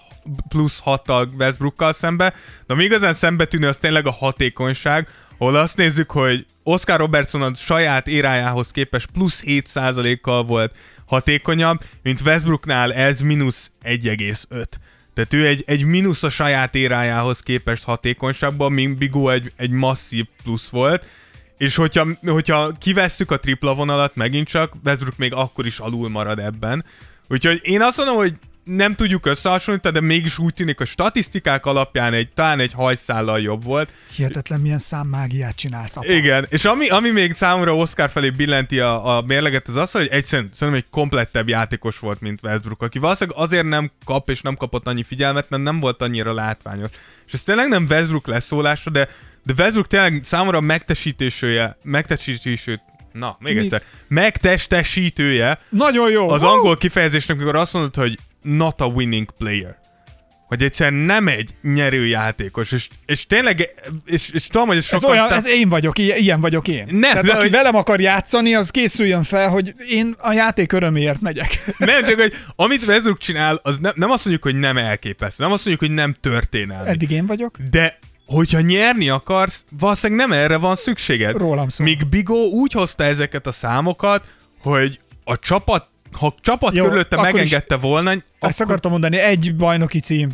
plusz 6 Westbrookkal szembe, de ami igazán szembetűnő, az tényleg a hatékonyság, ahol azt nézzük, hogy Oscar Robertson a saját érájához képest plusz 7%-kal volt hatékonyabb, mint Westbrooknál ez mínusz 1,5. Tehát ő egy, egy mínusz a saját érájához képest hatékonyságban, mint Bigó egy, egy masszív plusz volt, és hogyha, hogyha kivesszük a tripla vonalat megint csak, Westbrook még akkor is alul marad ebben. Úgyhogy én azt mondom, hogy nem tudjuk összehasonlítani, de mégis úgy tűnik, a statisztikák alapján egy, talán egy hajszállal jobb volt. Hihetetlen milyen számmágiát csinálsz. Apa. Igen, és ami, ami még számomra Oscar felé billenti a, a mérleget, az az, hogy egyszerűen szerintem egy komplettebb játékos volt, mint Westbrook, aki valószínűleg azért nem kap és nem kapott annyi figyelmet, mert nem volt annyira látványos. És ez tényleg nem Westbrook leszólása, de, de Westbrook tényleg számomra megtestítésője, megtestítésőt Na, még Mit? egyszer. Megtestesítője Nagyon jó. az angol kifejezésnek, amikor azt mondod, hogy not a winning player. Hogy egyszerűen nem egy nyerő játékos, és, és tényleg, és, és tudom, hogy ez Ez, sokan... olyan, tá- ez én vagyok, ilyen, ilyen vagyok én. Nem, Tehát de aki hogy- velem akar játszani, az készüljön fel, hogy én a játék öröméért megyek. Nem, csak hogy amit Westbrook csinál, az nem, nem azt mondjuk, hogy nem elképesztő, nem azt mondjuk, hogy nem történelmi. Eddig én vagyok. De hogyha nyerni akarsz, valószínűleg nem erre van szükséged. Rólam szól. Míg Bigó úgy hozta ezeket a számokat, hogy a csapat, ha csapat Jó, körülötte is- megengedte volna, Ezt akkor akartam mondani, egy bajnoki cím.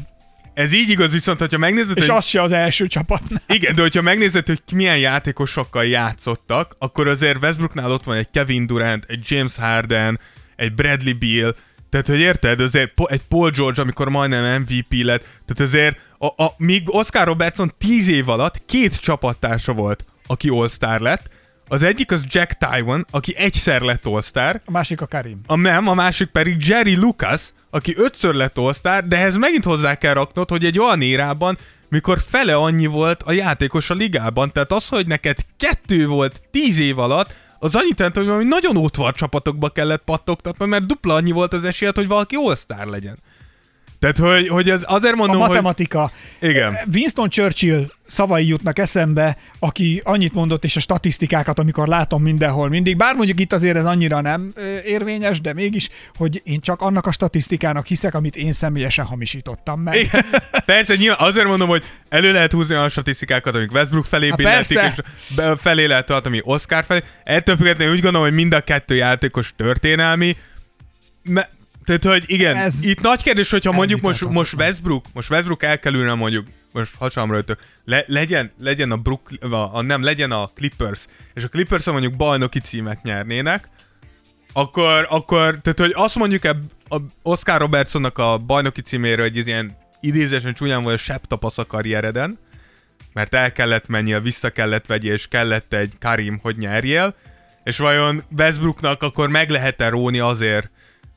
ez így igaz, viszont hogyha megnézed, És hogy... az se az első csapatnál. Igen, de hogyha megnézed, hogy milyen játékosokkal játszottak, akkor azért Westbrooknál ott van egy Kevin Durant, egy James Harden, egy Bradley Beal, tehát, hogy érted, azért egy Paul George, amikor majdnem MVP lett, tehát azért, a, a, míg Oscar Robertson 10 év alatt két csapattársa volt, aki All-Star lett, az egyik az Jack Tywon, aki egyszer lett All-Star, A másik a Karim. a nem, a másik pedig Jerry Lucas, aki ötször lett all de ehhez megint hozzá kell raknod, hogy egy olyan érában, mikor fele annyi volt a játékos a ligában. Tehát az, hogy neked kettő volt tíz év alatt, az annyit jelent, hogy valami nagyon ótvar csapatokba kellett pattogtatni, mert dupla annyi volt az esélyed, hogy valaki all legyen. Tehát, hogy, hogy ez azért A mondom, hogy... matematika. Igen. Winston Churchill szavai jutnak eszembe, aki annyit mondott, és a statisztikákat, amikor látom mindenhol mindig, bár mondjuk itt azért ez annyira nem érvényes, de mégis, hogy én csak annak a statisztikának hiszek, amit én személyesen hamisítottam meg. Igen. Persze, nyilván azért mondom, hogy elő lehet húzni olyan statisztikákat, amik Westbrook felé Há, billentik, persze. és felé lehet tartani Oscar felé. Ettől függetlenül úgy gondolom, hogy mind a kettő játékos történelmi. Tehát, hogy igen, Ez itt nagy kérdés, hogyha mondjuk most, most Westbrook, most Westbrook elkerülne mondjuk, most hasamra ötök, le, legyen, legyen a Brook, a, a, nem, legyen a Clippers, és a clippers mondjuk bajnoki címet nyernének, akkor, akkor tehát, hogy azt mondjuk ebb, a Oscar Robertsonnak a bajnoki címéről, hogy ez ilyen idézésen csúnyán volt sebb tapasz a karriereden, mert el kellett menjél, vissza kellett vegyél, és kellett egy Karim, hogy nyerjél, és vajon Westbrooknak akkor meg lehet-e róni azért,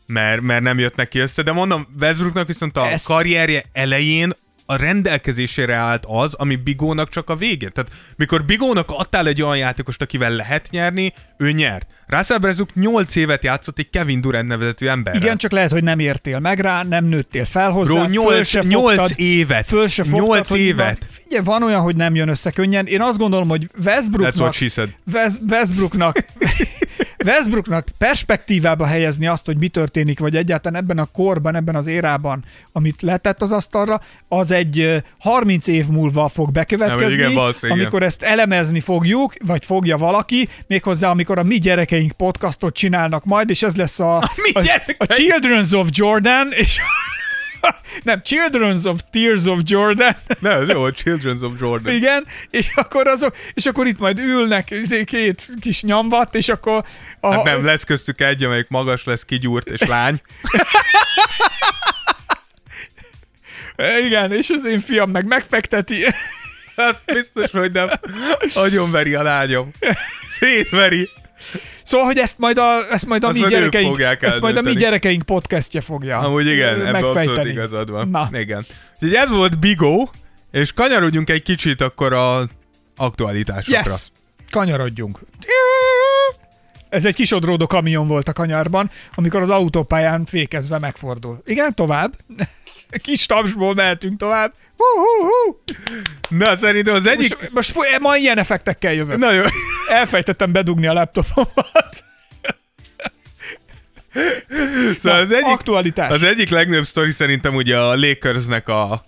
mert, mert nem jött neki össze, de mondom, Westbrooknak viszont a Ezt- karrierje elején a rendelkezésére állt az, ami Bigónak csak a végén. Tehát mikor Bigónak adtál egy olyan játékost, akivel lehet nyerni, ő nyert. Russell Westbrook 8 évet játszott egy Kevin Durant nevezetű emberrel. Igen, csak lehet, hogy nem értél meg rá, nem nőttél fel hozzá, Bro, föl 8, se 8 fogtad, évet. föl se fogtad, 8 hogy évet. Van, figyelj, van olyan, hogy nem jön össze könnyen. Én azt gondolom, hogy That's Westbrooknak, what she said. West, Westbrooknak, Westbrooknak perspektívába helyezni azt, hogy mi történik, vagy egyáltalán ebben a korban, ebben az érában, amit letett az asztalra, az egy ö, 30 év múlva fog bekövetkezni, Nem, igen, valószínűleg, igen. amikor ezt elemezni fogjuk, vagy fogja valaki, méghozzá amikor a mi gyerekeink podcastot csinálnak majd, és ez lesz a, a, a gyerekeink? Children's of Jordan, és nem, Children's of Tears of Jordan, Ne, ez jó, Children's of Jordan. igen, és akkor azok, és akkor itt majd ülnek izé, két kis nyambat, és akkor a, Hát nem, lesz köztük egy, amelyik magas lesz, kigyúrt és lány. igen, és az én fiam meg megfekteti. Azt biztos, hogy nem. Agyonveri a lányom. Szétveri. Szóval, hogy ezt majd a, ezt majd a mi gyerekeink, ezt majd a mi gyerekeink podcastja fogja Amúgy igen, ö, ebben abszolút megfejteni. igazad van. Na, Igen. Úgyhogy ez volt Bigó, és kanyarodjunk egy kicsit akkor a aktualitásokra. yes, kanyarodjunk. Ez egy kisodródó kamion volt a kanyarban, amikor az autópályán fékezve megfordul. Igen, tovább. Kis tapsból mehetünk tovább. Hú, hú, hú. Na, szerintem az egyik... Most, most fú- ma ilyen effektekkel jövök. Na jó. Elfejtettem bedugni a laptopomat. Szóval az egyik, Aktualitás. az egyik legnagyobb sztori szerintem ugye a Lakersnek a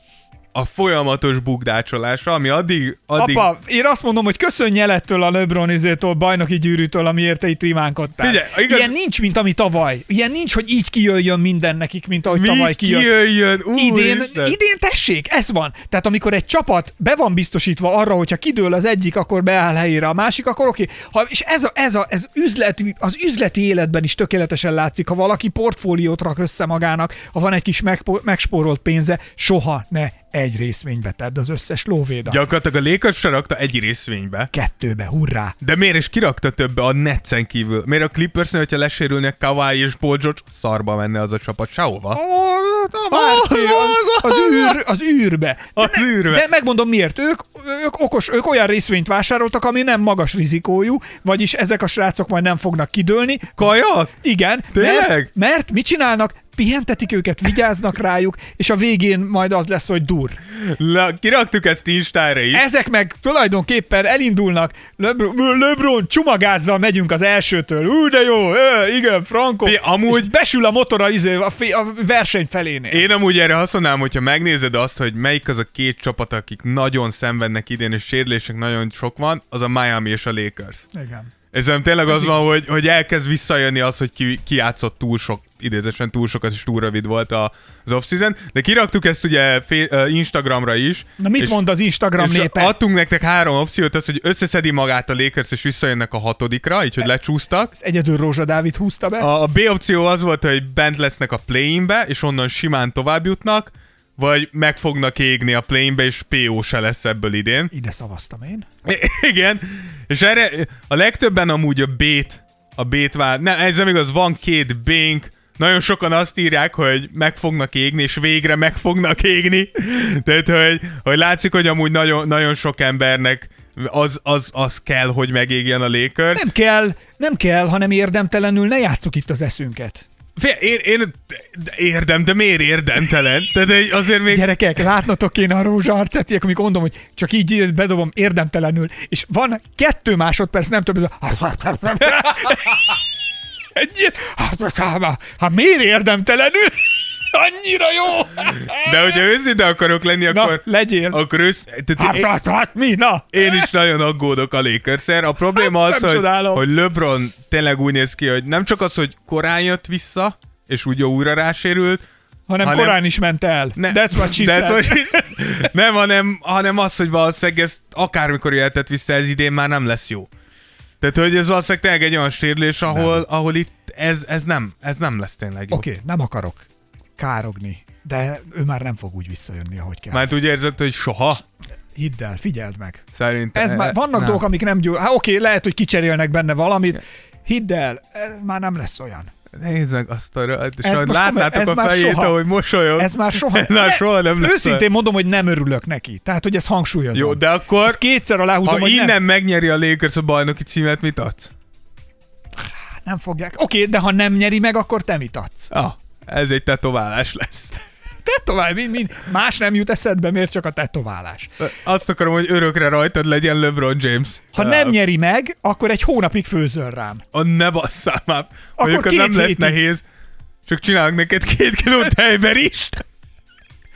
a folyamatos bukdácsolása, ami addig... addig... Apa, én azt mondom, hogy köszönj el ettől a LeBron izétől, bajnoki gyűrűtől, amiért te itt rimánkodtál. Figyelj, igaz- Ilyen nincs, mint ami tavaly. Ilyen nincs, hogy így kijöjjön minden nekik, mint ahogy Mi tavaly kijött. kijöjjön? Idén, Úristen. idén tessék, ez van. Tehát amikor egy csapat be van biztosítva arra, hogyha kidől az egyik, akkor beáll helyére a másik, akkor oké. Ha, és ez, a, ez, a, ez üzleti, az üzleti életben is tökéletesen látszik, ha valaki portfóliót rak össze magának, ha van egy kis megpo- megspórolt pénze, soha ne egy részvénybe tedd az összes lóvédat. Gyakorlatilag a Lakers se rakta egy részvénybe. Kettőbe, hurrá! De miért is kirakta többe a Netsen kívül? Miért a Clippersnél, hogyha lesérülnek Kawhi és Paul George, szarba menne az a csapat sehova? Na, Márti, az, az, űr, az űrbe. Az de, űrbe. De megmondom miért. Ők, ők okos, ők olyan részvényt vásároltak, ami nem magas rizikójú, vagyis ezek a srácok majd nem fognak kidőlni. Kajak? Igen, Tényleg? mert, mert mit csinálnak? Pihentetik őket, vigyáznak rájuk, és a végén majd az lesz, hogy dur. Le, kiraktuk ezt Instára is. Ezek meg tulajdonképpen elindulnak, Lebron, Lebron csumagázzal megyünk az elsőtől. Ú, de jó, ö, igen, Franco. Amúgy- És besül a motor a, izé, a, fé- a verseny felénél. Én amúgy erre használnám, hogyha megnézed azt, hogy melyik az a két csapat, akik nagyon szenvednek idén, és sérülések nagyon sok van, az a Miami és a Lakers. Igen. Ez nem tényleg az van, hogy, hogy elkezd visszajönni az, hogy ki, ki játszott túl sok, idézősen túl sokat, és túl rövid volt a, az off-season. De kiraktuk ezt ugye fé, uh, Instagramra is. Na mit és, mond az Instagram és népe? adtunk nektek három opciót, az, hogy összeszedi magát a Lakers, és visszajönnek a hatodikra, így, hogy lecsúsztak. Ezt egyedül Rózsa Dávid húzta be. A, a B opció az volt, hogy bent lesznek a play-inbe, és onnan simán tovább jutnak, vagy meg fognak égni a play-inbe, és PO se lesz ebből idén. Ide szavaztam én. I- Igen, és erre a legtöbben amúgy a B-t, a B-t vár, nem, ez nem igaz, van két bénk, nagyon sokan azt írják, hogy meg fognak égni, és végre meg fognak égni. Tehát, hogy, hogy látszik, hogy amúgy nagyon, nagyon sok embernek az, az, az kell, hogy megégjen a Lakers. Nem kell, nem kell, hanem érdemtelenül ne játsszuk itt az eszünket. Fél, én, én érdem, de miért érdemtelen? Tehát azért még... Gyerekek, látnotok kéne a rózsa arcát, ilyenkor, amikor mondom, hogy csak így bedobom érdemtelenül, és van kettő másodperc, nem több, ez a... Egy ilyen... Hát miért érdemtelenül? Annyira jó! De hogyha őszinte akarok lenni, Na, akkor... legyél. Akkor ősz... Tehát Hát, én, hát, hát, mi? Na! én is nagyon aggódok a lakers A probléma Hát, az, hogy, csodálom. hogy LeBron tényleg úgy néz ki, hogy nem csak az, hogy korán jött vissza, és úgy újra rásérült, Hanem, Hanem- korán is ment el. Ne, That's what she that's said. what she- nem, hanem, hanem az, hogy valószínűleg ez akármikor jöhetett vissza, ez idén már nem lesz jó. Tehát, hogy ez valószínűleg tényleg egy olyan sérülés, ahol, ahol itt ez, ez, nem, ez nem lesz tényleg jó. Oké, okay, nem akarok károgni, de ő már nem fog úgy visszajönni, ahogy kell. Mert úgy érzed, hogy soha? Hidd el, figyeld meg. Szerintem. Ez már, vannak nem. dolgok, amik nem gyó... Hát oké, lehet, hogy kicserélnek benne valamit. Hidd el, ez már nem lesz olyan. Nézd meg azt a és Ez látnátok ez a fejét, soha. ahogy mosolyog. Ez már soha, ez már soha nem lesz. Őszintén mondom, hogy nem örülök neki. Tehát, hogy ez hangsúlyozom. Jó, de akkor, Ez kétszer aláhúzom, ha innen nem, megnyeri a Lakers a bajnoki címet, mit adsz? nem fogják. Oké, de ha nem nyeri meg, akkor te mit adsz? Ah, ez egy tetoválás lesz. Tetoválj, mind, mind. Más nem jut eszedbe, miért csak a tetoválás. Azt akarom, hogy örökre rajtad legyen LeBron James. Ha nem nyeri meg, akkor egy hónapig főzöl rám. A ne basszál már. Mondjuk az két nem lesz hétig. nehéz. Csak csinálok neked két kiló tejberist.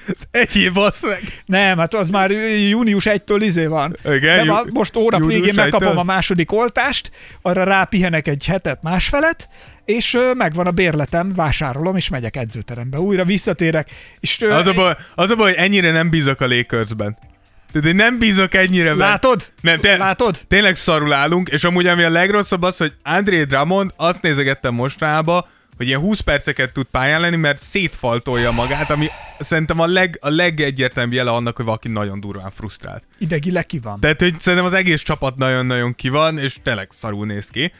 Ez Egyéb bassz meg. Nem, hát az már június 1-től izé van. Igen, De jú- ma, most hónap végén megkapom 1-től. a második oltást, arra rápihenek egy hetet, másfelet, és megvan a bérletem, vásárolom, és megyek edzőterembe. Újra visszatérek, és Az a, baj, az a baj, hogy ennyire nem bízok a Lakersben. Tehát én nem bízok ennyire látod? Nem, te, Látod? Tényleg szarul állunk, és amúgy ami a legrosszabb az, hogy André Drummond azt nézegettem mostanában, hogy ilyen 20 perceket tud pályán lenni, mert szétfaltolja magát, ami szerintem a, leg, a legegyértelműbb jele annak, hogy valaki nagyon durván frusztrált. Idegileg ki van. Tehát, hogy szerintem az egész csapat nagyon-nagyon ki van, és tényleg szarul néz ki.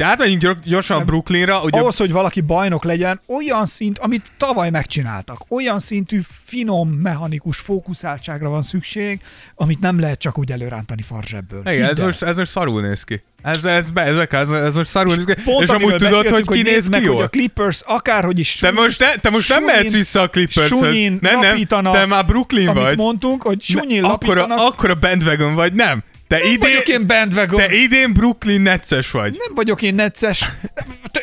Tehát átmegyünk gyor- gyorsan Brooklynra, ugye Ahhoz, hogy valaki bajnok legyen, olyan szint, amit tavaly megcsináltak, olyan szintű finom, mechanikus fókuszáltságra van szükség, amit nem lehet csak úgy előrántani farzsebből. Igen, ez most, ez most szarul néz ki. Ez, ez, be, ez, be, ez, ez most szarul néz ki. Pont és amúgy tudod, hogy ki néz ki jól? a Clippers akárhogy is Te most, ne, te most nem Sunyin- mehetsz vissza a clippers Sunyin Nem, nem, te már Brooklyn amit vagy. mondtunk, hogy sunyin lapítanak. akkora bandwagon vagy, nem. Te nem idén, vagyok én bandwagon. te idén Brooklyn Netses vagy. Nem vagyok én necces.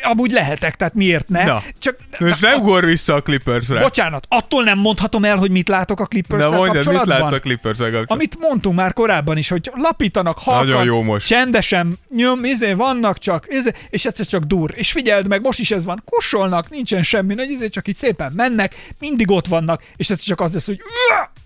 amúgy lehetek, tehát miért ne? Na. Csak, Most ne ugor vissza a Clippersre. Bocsánat, attól nem mondhatom el, hogy mit látok a clippers Na mondjad, mit kapcsolatban? látsz a clippers kapcsolatban? Amit mondtunk már korábban is, hogy lapítanak halkan, Nagyon jó most. csendesen, nyom, izé, vannak csak, izé, és egyszer csak dur. És figyeld meg, most is ez van, kussolnak, nincsen semmi, nagy izé, csak így szépen mennek, mindig ott vannak, és ez csak az lesz, hogy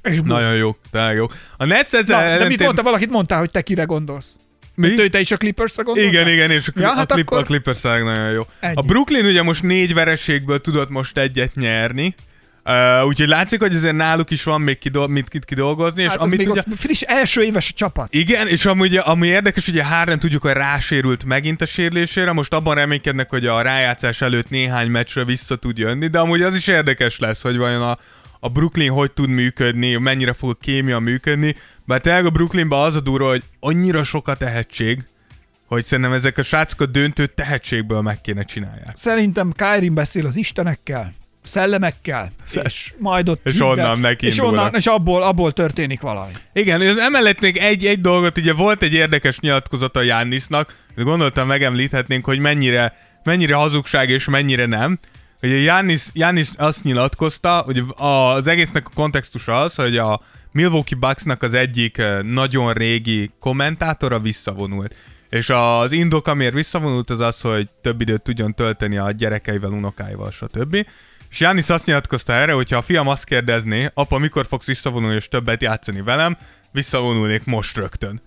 és. Nagyon jó, tényleg jó. A Nets ezzel Na, de mit mondta, valakit mondtál, hogy te kire gondolsz? Mi? Te, te is a Clippersre gondolsz? Igen, igen, és a, Ja, ja, hát a, clip, akkor- a Clippers nagyon jó. Ennyi. A Brooklyn ugye most négy vereségből tudott most egyet nyerni, Uh, úgyhogy látszik, hogy azért náluk is van még kidol- mit kit kidolgozni, és Hát az amit ugye... friss, első éves a csapat. Igen, és amúgy, ami érdekes, ugye Harden tudjuk, hogy rásérült megint a sérülésére, most abban reménykednek, hogy a rájátszás előtt néhány meccsre vissza tud jönni, de amúgy az is érdekes lesz, hogy vajon a, a Brooklyn hogy tud működni, mennyire fog a kémia működni, bár tényleg a Brooklynban az a durva, hogy annyira sok a tehetség, hogy szerintem ezek a srácok a döntőt tehetségből meg kéne csinálják. Szerintem Kyrie beszél az istenekkel, szellemekkel, és majd ott És hidd el- onnan neki és, onnan, és abból, abból történik valami. Igen, emellett még egy, egy dolgot, ugye volt egy érdekes nyilatkozata a Jannisnak, gondoltam megemlíthetnénk, hogy mennyire, mennyire hazugság és mennyire nem. Ugye Jannis, Jannis azt nyilatkozta, hogy az egésznek a kontextusa az, hogy a Milwaukee Bucksnak az egyik eh, nagyon régi kommentátora visszavonult. És az indok, amiért visszavonult, az az, hogy több időt tudjon tölteni a gyerekeivel, unokáival, stb. És Jánisz azt nyilatkozta erre, hogy ha a fiam azt kérdezné, apa, mikor fogsz visszavonulni és többet játszani velem, visszavonulnék most rögtön.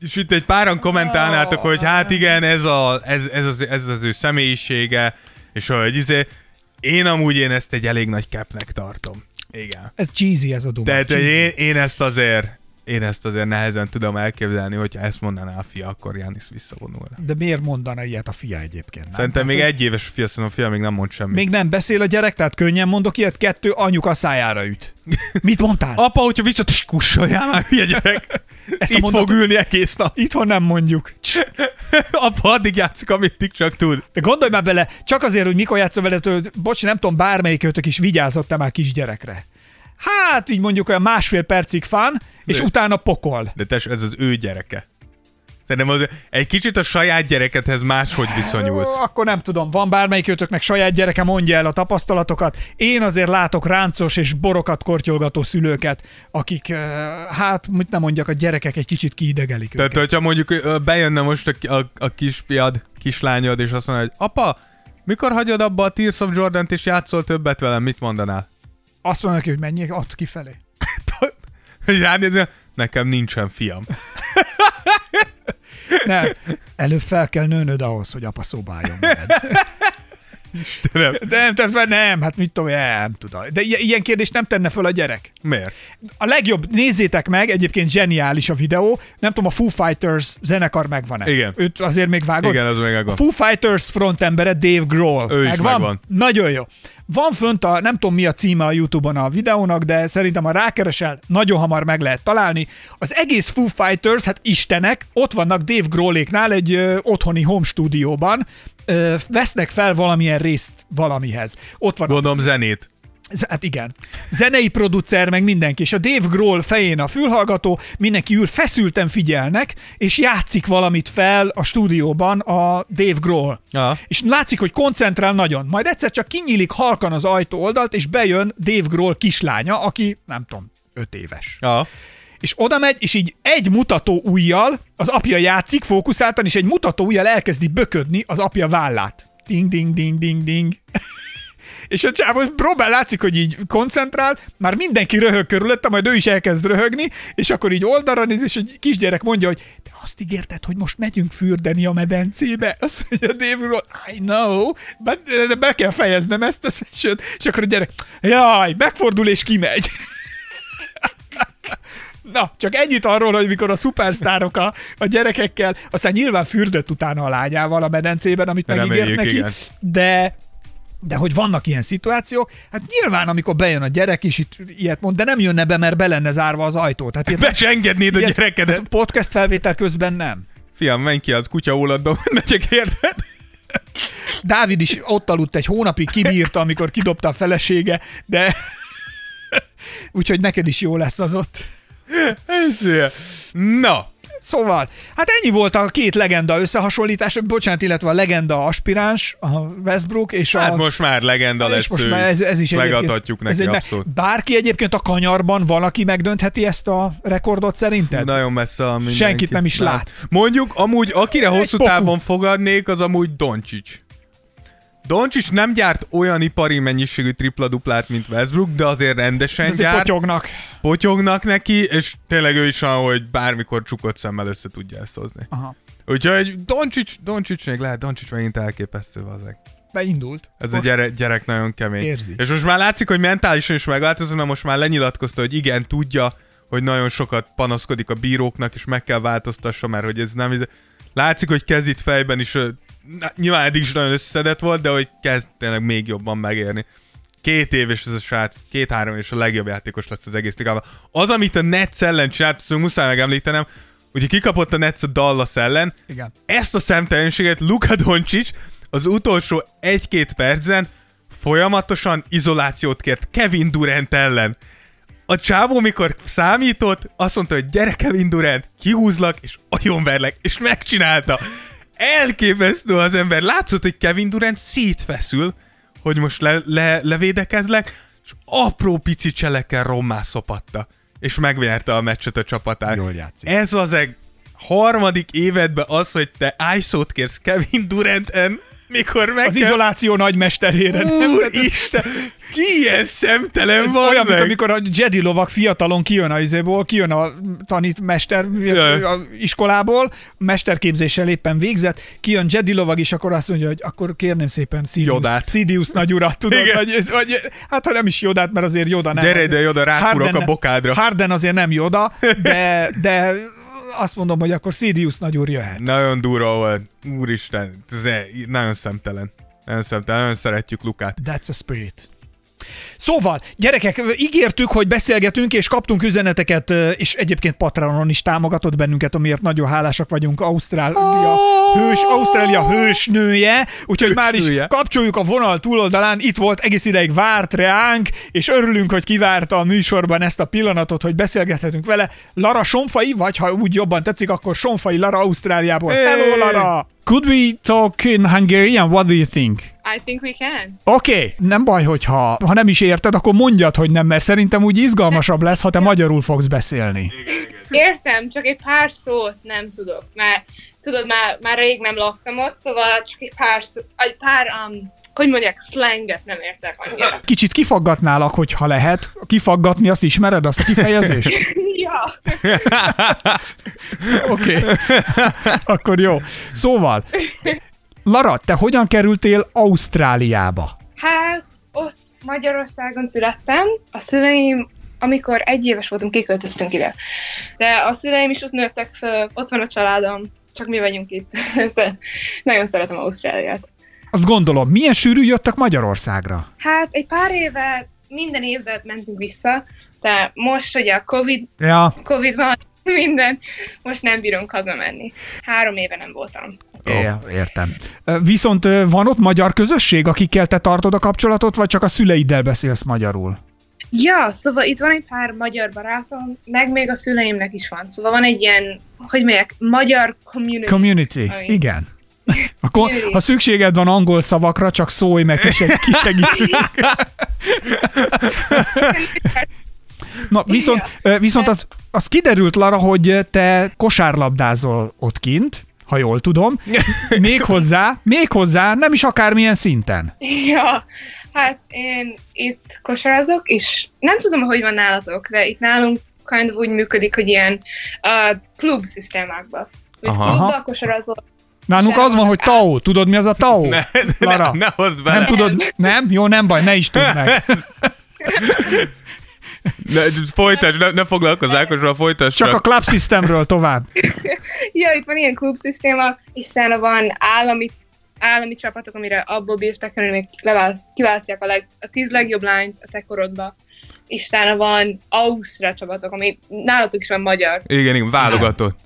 És itt egy páran kommentálnátok, hogy hát igen, ez, a, ez, ez, az, ez az ő személyisége, és hogy izé, én amúgy én ezt egy elég nagy capnek tartom. Igen. Ez cheesy ez a duma. Tehát cheesy. én, én ezt azért én ezt azért nehezen tudom elképzelni, hogyha ezt mondaná a fia, akkor Janis visszavonul. De miért mondana ilyet a fia egyébként? Nem? Szerintem még Tehát, egy éves fia, szerintem a fia még nem mond semmit. Még nem beszél a gyerek, tehát könnyen mondok ilyet, kettő anyuka szájára üt. Mit mondtál? Apa, hogyha vissza, kussoljál már, hülye gyerek. Ezt Itt mondatot- fog ülni egész nap. Itthon nem mondjuk. Apa, addig játszik, amit csak tud. De gondolj már bele, csak azért, hogy mikor játszol vele, hogy bocs, nem tudom, bármelyikőtök is vigyázott-e már kisgyerekre. Hát így mondjuk olyan másfél percig fán, és De- utána pokol. De tes, ez az ő gyereke. Szerintem az, egy kicsit a saját gyerekedhez máshogy viszonyulsz. Akkor nem tudom, van bármelyikőtöknek saját gyereke, mondja el a tapasztalatokat. Én azért látok ráncos és borokat kortyolgató szülőket, akik, hát, mit nem mondjak, a gyerekek egy kicsit kiidegelik Tehát, őket. hogyha mondjuk bejönne most a, a, a kisfiad, kislányod, és azt mondja, hogy apa, mikor hagyod abba a Tears of Jordan-t, és játszol többet velem, mit mondanál? Azt mondja neki, hogy menjél ott kifelé. Hogy ránézni, nekem nincsen fiam. Nem, előbb fel kell nőnöd ahhoz, hogy apa szobáljon veled. Nem. De nem, nem, nem, hát mit tudom, nem tudom. De i- ilyen kérdést nem tenne föl a gyerek. Miért? A legjobb, nézzétek meg, egyébként zseniális a videó, nem tudom, a Foo Fighters zenekar megvan-e? Igen. Őt azért még vágod? Igen, az még A megvan. Foo Fighters frontembere Dave Grohl. Ő is megvan. Nagyon jó. Van fönt a, nem tudom mi a címe a Youtube-on a videónak, de szerintem ha rákeresel, nagyon hamar meg lehet találni. Az egész Foo Fighters, hát istenek, ott vannak Dave Grohléknál egy ö, otthoni home stúdióban, ö, vesznek fel valamilyen részt valamihez. Ott van a Gondolom zenét. Hát igen. Zenei producer, meg mindenki. És a Dave Grohl fején a fülhallgató, mindenki ül, feszülten figyelnek, és játszik valamit fel a stúdióban a Dave Grohl. Aha. És látszik, hogy koncentrál nagyon. Majd egyszer csak kinyílik halkan az ajtó oldalt, és bejön Dave Grohl kislánya, aki nem tudom, öt éves. Ja. És oda megy, és így egy mutató ujjal, az apja játszik fókuszáltan, és egy mutató ujjal elkezdi böködni az apja vállát. Ding, ding, ding, ding, ding. És a csávó próbál, látszik, hogy így koncentrál, már mindenki röhög körülötte, majd ő is elkezd röhögni, és akkor így oldalra néz, és egy kisgyerek mondja, hogy te azt ígérted, hogy most megyünk fürdeni a medencébe. Azt mondja Dave I know, be, de be kell fejeznem ezt a session. És akkor a gyerek, jaj, megfordul és kimegy. Na, csak ennyit arról, hogy mikor a szupersztárok a, a gyerekekkel, aztán nyilván fürdött utána a lányával a medencében, amit megígért neki, igen. de de hogy vannak ilyen szituációk, hát nyilván, amikor bejön a gyerek is itt ilyet mond, de nem jönne be, mert be lenne zárva az ajtó. Tehát ilyet, Be se engednéd a ilyet- gyerekedet. hát podcast felvétel közben nem. Fiam, menj ki az kutyaólatba, megyek érted? Dávid is ott aludt egy hónapig, kibírta, amikor kidobta a felesége, de úgyhogy neked is jó lesz az ott. Ez. Na, Szóval, hát ennyi volt a két legenda összehasonlítás, bocsánat, illetve a legenda aspiráns, a Westbrook, és a... Hát most már legenda lesz most ő. már ez, ez is Megadhatjuk ez neki egy, abszolút. Bárki egyébként a kanyarban valaki megdöntheti ezt a rekordot szerinted? Nagyon messze a mindenki. Senkit nem is látsz. Mondjuk, amúgy akire hosszú távon fogadnék, az amúgy Doncsics. Doncsics nem gyárt olyan ipari mennyiségű tripla-duplát, mint Westbrook, de azért rendesen De azért gyárt. potyognak. Potyognak neki, és tényleg ő is olyan, hogy bármikor csukott szemmel össze tudja ezt hozni. Aha. Úgyhogy Doncsics, Doncsics még lehet, Doncsics megint elképesztő azek. Beindult. Ez a Most gyerek, nagyon kemény. Érzi. És most már látszik, hogy mentálisan is megváltozott, mert most már lenyilatkozta, hogy igen, tudja, hogy nagyon sokat panaszkodik a bíróknak, és meg kell változtassa, mert hogy ez nem... ez- Látszik, hogy kezd itt fejben is, na, nyilván eddig is nagyon összeszedett volt, de hogy kezd tényleg még jobban megérni. Két év, és ez a srác, két-három és a legjobb játékos lesz az egész ligában. Az, amit a Nets ellen csinált, azt muszáj megemlítenem, ugye kikapott a Nets a Dallas ellen, Igen. ezt a szemtelenséget Luka Doncic az utolsó egy-két percben folyamatosan izolációt kért Kevin Durant ellen. A csávó, mikor számított, azt mondta, hogy gyere Kevin Durant, kihúzlak, és agyonverlek, és megcsinálta. Elképesztő az ember. Látszott, hogy Kevin Durant szétfeszül, hogy most le, le, levédekezlek, és apró pici cselekkel rommá szopatta. És megverte a meccset a csapatán. Jól játszik. Ez az egy harmadik évedben az, hogy te ISO-t kérsz Kevin Duranten, mikor meg Az izoláció nagymesterére. Úristen, ki ilyen szemtelen Ez van olyan, mint meg? amikor a Jedi lovak fiatalon kijön a izéból, kijön a tanít mester Jaj. a iskolából, mesterképzéssel éppen végzett, kijön Jedi lovag is, akkor azt mondja, hogy akkor kérném szépen Sidious, Jodát. Sidious nagyurat, tudod, Igen. vagy, ez- vagy, hát ha nem is Jodát, mert azért Joda nem. Gyere ide, Yoda, ráfúrok Harden- a bokádra. Harden azért nem Joda, de, de azt mondom, hogy akkor Sidious nagyúr jöhet. Nagyon durva volt. Úristen, ez nagyon szemtelen. Nagyon szemtelen, nagyon szeretjük Lukát. That's a spirit. Szóval, gyerekek, ígértük, hogy beszélgetünk, és kaptunk üzeneteket, és egyébként Patronon is támogatott bennünket, amiért nagyon hálásak vagyunk. Ausztrália hős, Ausztrália hősnője, úgyhogy már is kapcsoljuk a vonal túloldalán. Itt volt, egész ideig várt reánk, és örülünk, hogy kivárta a műsorban ezt a pillanatot, hogy beszélgethetünk vele. Lara Sonfai, vagy ha úgy jobban tetszik, akkor Sonfai Lara Ausztráliából. Hey! Hello, Lara! Could we talk in Hungarian? What do you think? I think we can. Oké, okay, nem baj, hogyha ha nem is érted, akkor mondjad, hogy nem, mert szerintem úgy izgalmasabb lesz, ha te magyarul fogsz beszélni. Értem, csak egy pár szót nem tudok, mert tudod, már, már rég nem laktam ott, szóval csak egy pár szó, egy pár, um, hogy mondják, slanget nem értek annyira. Kicsit kifaggatnálak, hogyha lehet. Kifaggatni, azt ismered, azt a kifejezést? ja. Oké, okay. akkor jó. Szóval, Lara, te hogyan kerültél Ausztráliába? Hát, ott Magyarországon születtem, a szüleim, amikor egy éves voltunk, kiköltöztünk ide. De a szüleim is ott nőttek föl, ott van a családom, csak mi vagyunk itt. Nagyon szeretem Ausztráliát. Azt gondolom, milyen sűrű jöttek Magyarországra? Hát egy pár éve, minden évben mentünk vissza, de most ugye a Covid, Ja, Covid van, minden, most nem bírunk hazamenni. Három éve nem voltam. é, értem. Viszont van ott magyar közösség, akikkel te tartod a kapcsolatot, vagy csak a szüleiddel beszélsz magyarul? Ja, szóval itt van egy pár magyar barátom, meg még a szüleimnek is van. Szóval van egy ilyen, hogy mondják, magyar community. Community, Ami- igen. Akkor, ha szükséged van angol szavakra, csak szólj meg, és kisegítünk. Na, viszont, ö, viszont az, az kiderült, Lara, hogy te kosárlabdázol ott kint, ha jól tudom, méghozzá, méghozzá nem is akármilyen szinten. Ja, hát én itt kosarazok, és nem tudom, hogy van nálatok, de itt nálunk kind of úgy működik, hogy ilyen uh, klub szisztémákban. Úgy Aha. klubba kosarazol. Nálunk az van, hogy TAO. Tudod, mi az a TAO? Ne, Lara, ne, ne hozd bele. nem tudod, nem? Jó, nem baj, ne is tudd meg. Ne, folytasd, ne, ne foglalkozz Ákosról, folytasd Csak a club systemről tovább. Ja, itt van ilyen klub szisztéma, és utána van állami állami csapatok, amire abból bírsz bekerülni, kiválasztják a, leg, a tíz legjobb lányt a te korodba. És utána van Ausztrál csapatok, ami nálatok is van magyar, Igen, igen, válogatott.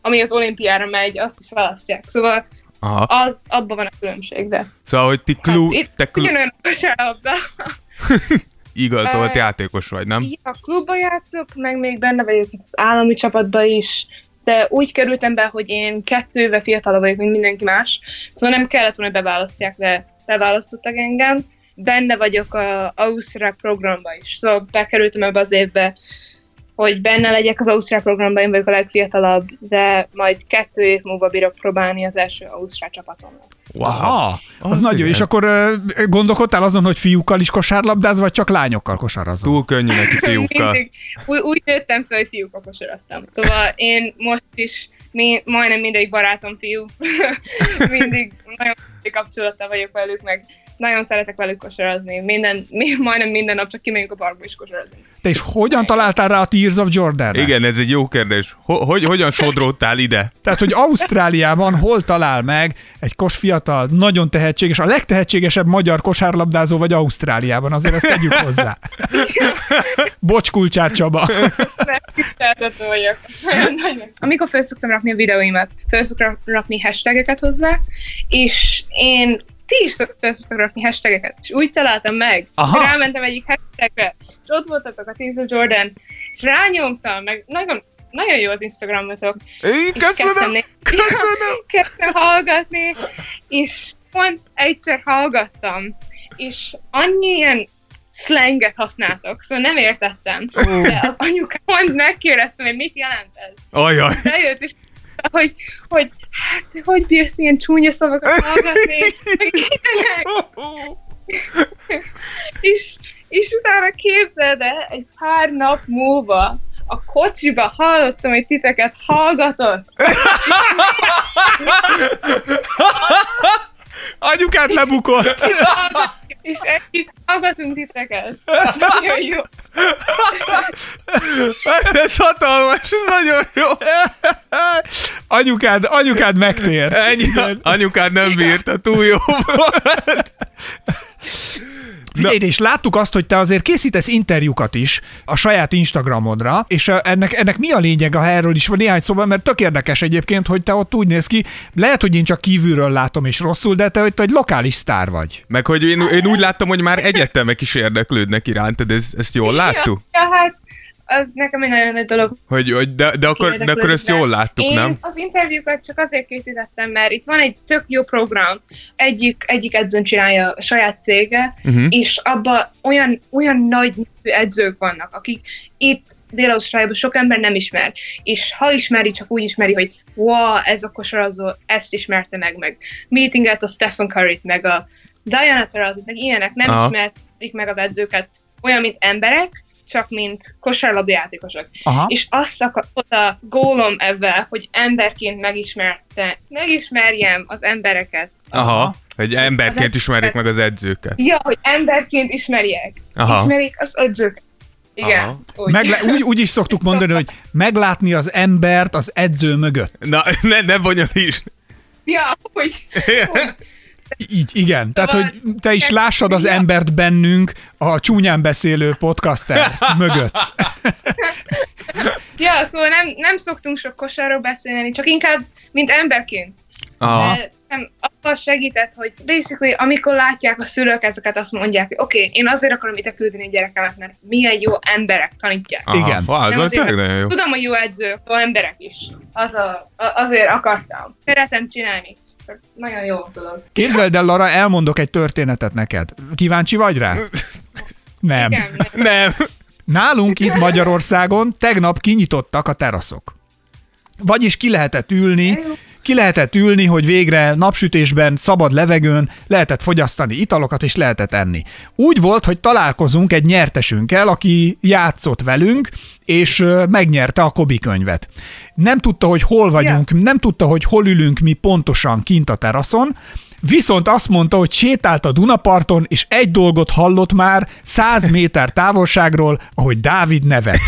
ami az olimpiára megy, azt is választják. Szóval Aha. az, abban van a különbség, de Szóval, hogy ti hát, klub, itt te ugyanolyan kosárlabda. igazolt Ö, játékos vagy, nem? A klubba játszok, meg még benne vagyok az állami csapatban is, de úgy kerültem be, hogy én kettő éve fiatalabb vagyok, mint mindenki más, szóval nem kellett volna, hogy beválasztják, de beválasztottak engem. Benne vagyok a Ausztrák programba is, szóval bekerültem ebbe az évbe, hogy benne legyek az Ausztrál programban, én vagyok a legfiatalabb, de majd kettő év múlva bírok próbálni az első Ausztrál csapatomnak. Wow. Aha, az, Az nagyon jó. igen. És akkor gondolkodtál azon, hogy fiúkkal is kosárlabdáz, vagy csak lányokkal kosarazol? Túl könnyű neki fiúkkal. Mindig, úgy, úgy nőttem fel, hogy fiúkkal kosaraztam. Szóval én most is mi, majdnem mindegyik barátom fiú. mindig nagyon kapcsolattal vagyok velük, meg nagyon szeretek velük kosarazni. Minden, mi, majdnem minden nap csak kimegyünk a parkba is kosarazni. Te és hogyan találtál rá a Tears of Jordan? Igen, ez egy jó kérdés. Ho- hogy, hogyan sodródtál ide? Tehát, hogy Ausztráliában hol talál meg egy kos fiatal, nagyon tehetséges, a legtehetségesebb magyar kosárlabdázó vagy Ausztráliában, azért ezt tegyük hozzá. Bocs, Kulcsár Csaba. Vagyok. Amikor fel szoktam rakni a videóimat, fel szoktam rakni hashtageket hozzá, és én ti is szok- fel szoktam rakni hashtageket, és úgy találtam meg. Aha. Rámentem egyik hashtagre, és ott voltatok a of Jordan, és rányomtam, meg nagyon, nagyon jó az Instagramotok. Én És kezdtem köszönöm! Köszönöm! kezdtem hallgatni, és pont egyszer hallgattam, és annyi ilyen slanget használtok, szóval nem értettem. De az anyukám megkérdeztem, hogy mit jelent ez. Ajaj. Bejött, és hogy, hogy hát hogy bírsz ilyen csúnya szavakat hallgatni, és, és utána képzeld el, egy pár nap múlva a kocsiba hallottam, hogy titeket hallgatott. Anyukát lebukott. És együtt hallgatunk titeket. Nagyon jó. Ez hatalmas, ez nagyon jó. Anyukád, anyukád megtért. Ennyi, anyukád nem bírta, túl jó volt. Figyelj, és láttuk azt, hogy te azért készítesz interjúkat is a saját Instagramodra, és ennek, ennek mi a lényeg, ha erről is van néhány szóval, mert tök érdekes egyébként, hogy te ott úgy néz ki, lehet, hogy én csak kívülről látom és rosszul, de te, hogy te egy lokális sztár vagy. Meg hogy én, én úgy láttam, hogy már egyetemek is érdeklődnek irántad, ez, ezt jól láttuk? Ja, ja, hát az nekem egy nagyon nagy dolog. Hogy, hogy de, de, akkor, de akkor ezt jól láttuk, Én nem? az interjúkat csak azért készítettem, mert itt van egy tök jó program, egyik, egyik edzőn csinálja a saját cége, uh-huh. és abban olyan, olyan nagy edzők vannak, akik itt Dél-Ausztráliában sok ember nem ismer, és ha ismeri, csak úgy ismeri, hogy wow, ez a kosarazó, ezt ismerte meg, meg meetinget a Stephen Curry-t, meg a Diana Taurasi, meg ilyenek, nem Aha. Ismerték meg az edzőket olyan, mint emberek, csak mint kosárlabdajátékosok. Aha. És azt ott a gólom ezzel, hogy emberként megismerte, megismerjem az embereket. Aha, hogy emberként az- ismerjék meg az edzőket. Ja, hogy emberként ismerjék. Aha. Ismerik az edzőket. Igen. Aha. Úgy. Megle- úgy, úgy is szoktuk mondani, hogy meglátni az embert az edző mögött. Na, ne, ne bonyolíts. Ja, úgy. úgy. Így, igen. Tehát, Szóval- hogy te is lássad az embert bennünk a csúnyán beszélő podcaster mögött. Ja, szóval nem, nem szoktunk sok kosárról beszélni, csak inkább, mint emberként. Aha. De nem, abban segített, hogy basically, amikor látják a szülők ezeket, azt mondják, hogy oké, okay, én azért akarom ide küldeni a gyerekemet, mert milyen jó emberek tanítják. Aha. Igen. Wow, ez azért, tényleg nagyon jó. Tudom, hogy jó edzők, jó emberek is. Az a, a, azért akartam. Szeretem csinálni. Csak nagyon jó tudom. Képzeld el, Lara, elmondok egy történetet neked. Kíváncsi vagy rá? Nem. Igen, Nem. Nálunk itt Magyarországon tegnap kinyitottak a teraszok. Vagyis ki lehetett ülni, ki lehetett ülni, hogy végre napsütésben, szabad levegőn lehetett fogyasztani italokat, és lehetett enni. Úgy volt, hogy találkozunk egy nyertesünkkel, aki játszott velünk, és megnyerte a Kobi könyvet. Nem tudta, hogy hol vagyunk, nem tudta, hogy hol ülünk mi pontosan kint a teraszon, Viszont azt mondta, hogy sétált a Dunaparton, és egy dolgot hallott már 100 méter távolságról, ahogy Dávid nevet.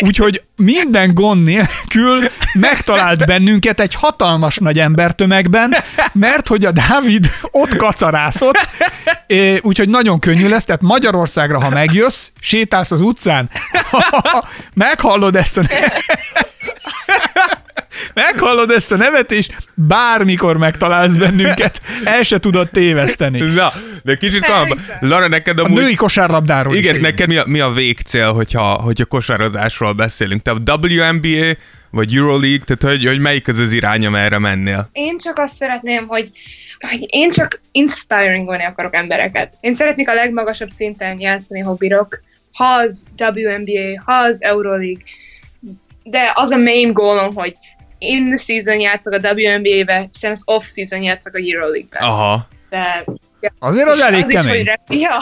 Úgyhogy minden gond nélkül megtalált bennünket egy hatalmas nagy embertömegben, mert hogy a Dávid ott kacarászott, úgyhogy nagyon könnyű lesz, tehát Magyarországra, ha megjössz, sétálsz az utcán, meghallod ezt a meghallod ezt a nevetést, bármikor megtalálsz bennünket, el se tudod téveszteni. Na, de kicsit. Persze. Lara, neked A amúgy... női kosárlabdáról Igen, is. neked mi a, mi a végcél, hogyha, hogyha kosározásról beszélünk? Te a WNBA vagy Euroleague, tehát hogy, hogy melyik az az irány, amerre mennél? Én csak azt szeretném, hogy, hogy én csak inspiringolni akarok embereket. Én szeretnék a legmagasabb szinten játszani, ha bírok. Ha az WNBA, ha az Euroleague. De az a main goalom, hogy in the season játszok a WNBA-be, és az off season játszok a Euroleague-be. Aha. De, ja. Azért az És elég is, kemény. hogy re- ja,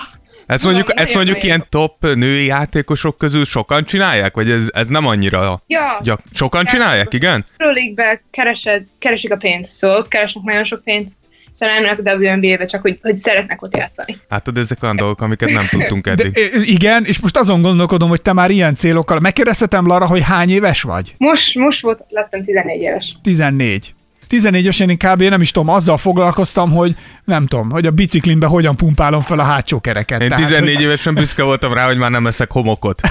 Ezt mondjuk, Valami ezt mondjuk ilyen top női játékosok közül sokan csinálják? Vagy ez, ez nem annyira ja. gyak... Sokan csinálják, igen? Euroleague-be keresed, keresik a pénzt, szóval ott keresnek nagyon sok pénzt, aztán elmennek a WNBA-be, csak hogy, hogy szeretnek ott játszani. Hát ezek olyan dolgok, amiket nem tudtunk De, eddig. i- igen, és most azon gondolkodom, hogy te már ilyen célokkal, megkérdezhetem Lara, hogy hány éves vagy? Most, most volt, lettem 14 éves. 14. 14 évesen én kb. nem is tudom, azzal foglalkoztam, hogy nem tudom, hogy a biciklimbe hogyan pumpálom fel a hátsó kereket. Én Tehát, 14 hogy, évesen büszke voltam rá, hogy már nem eszek homokot.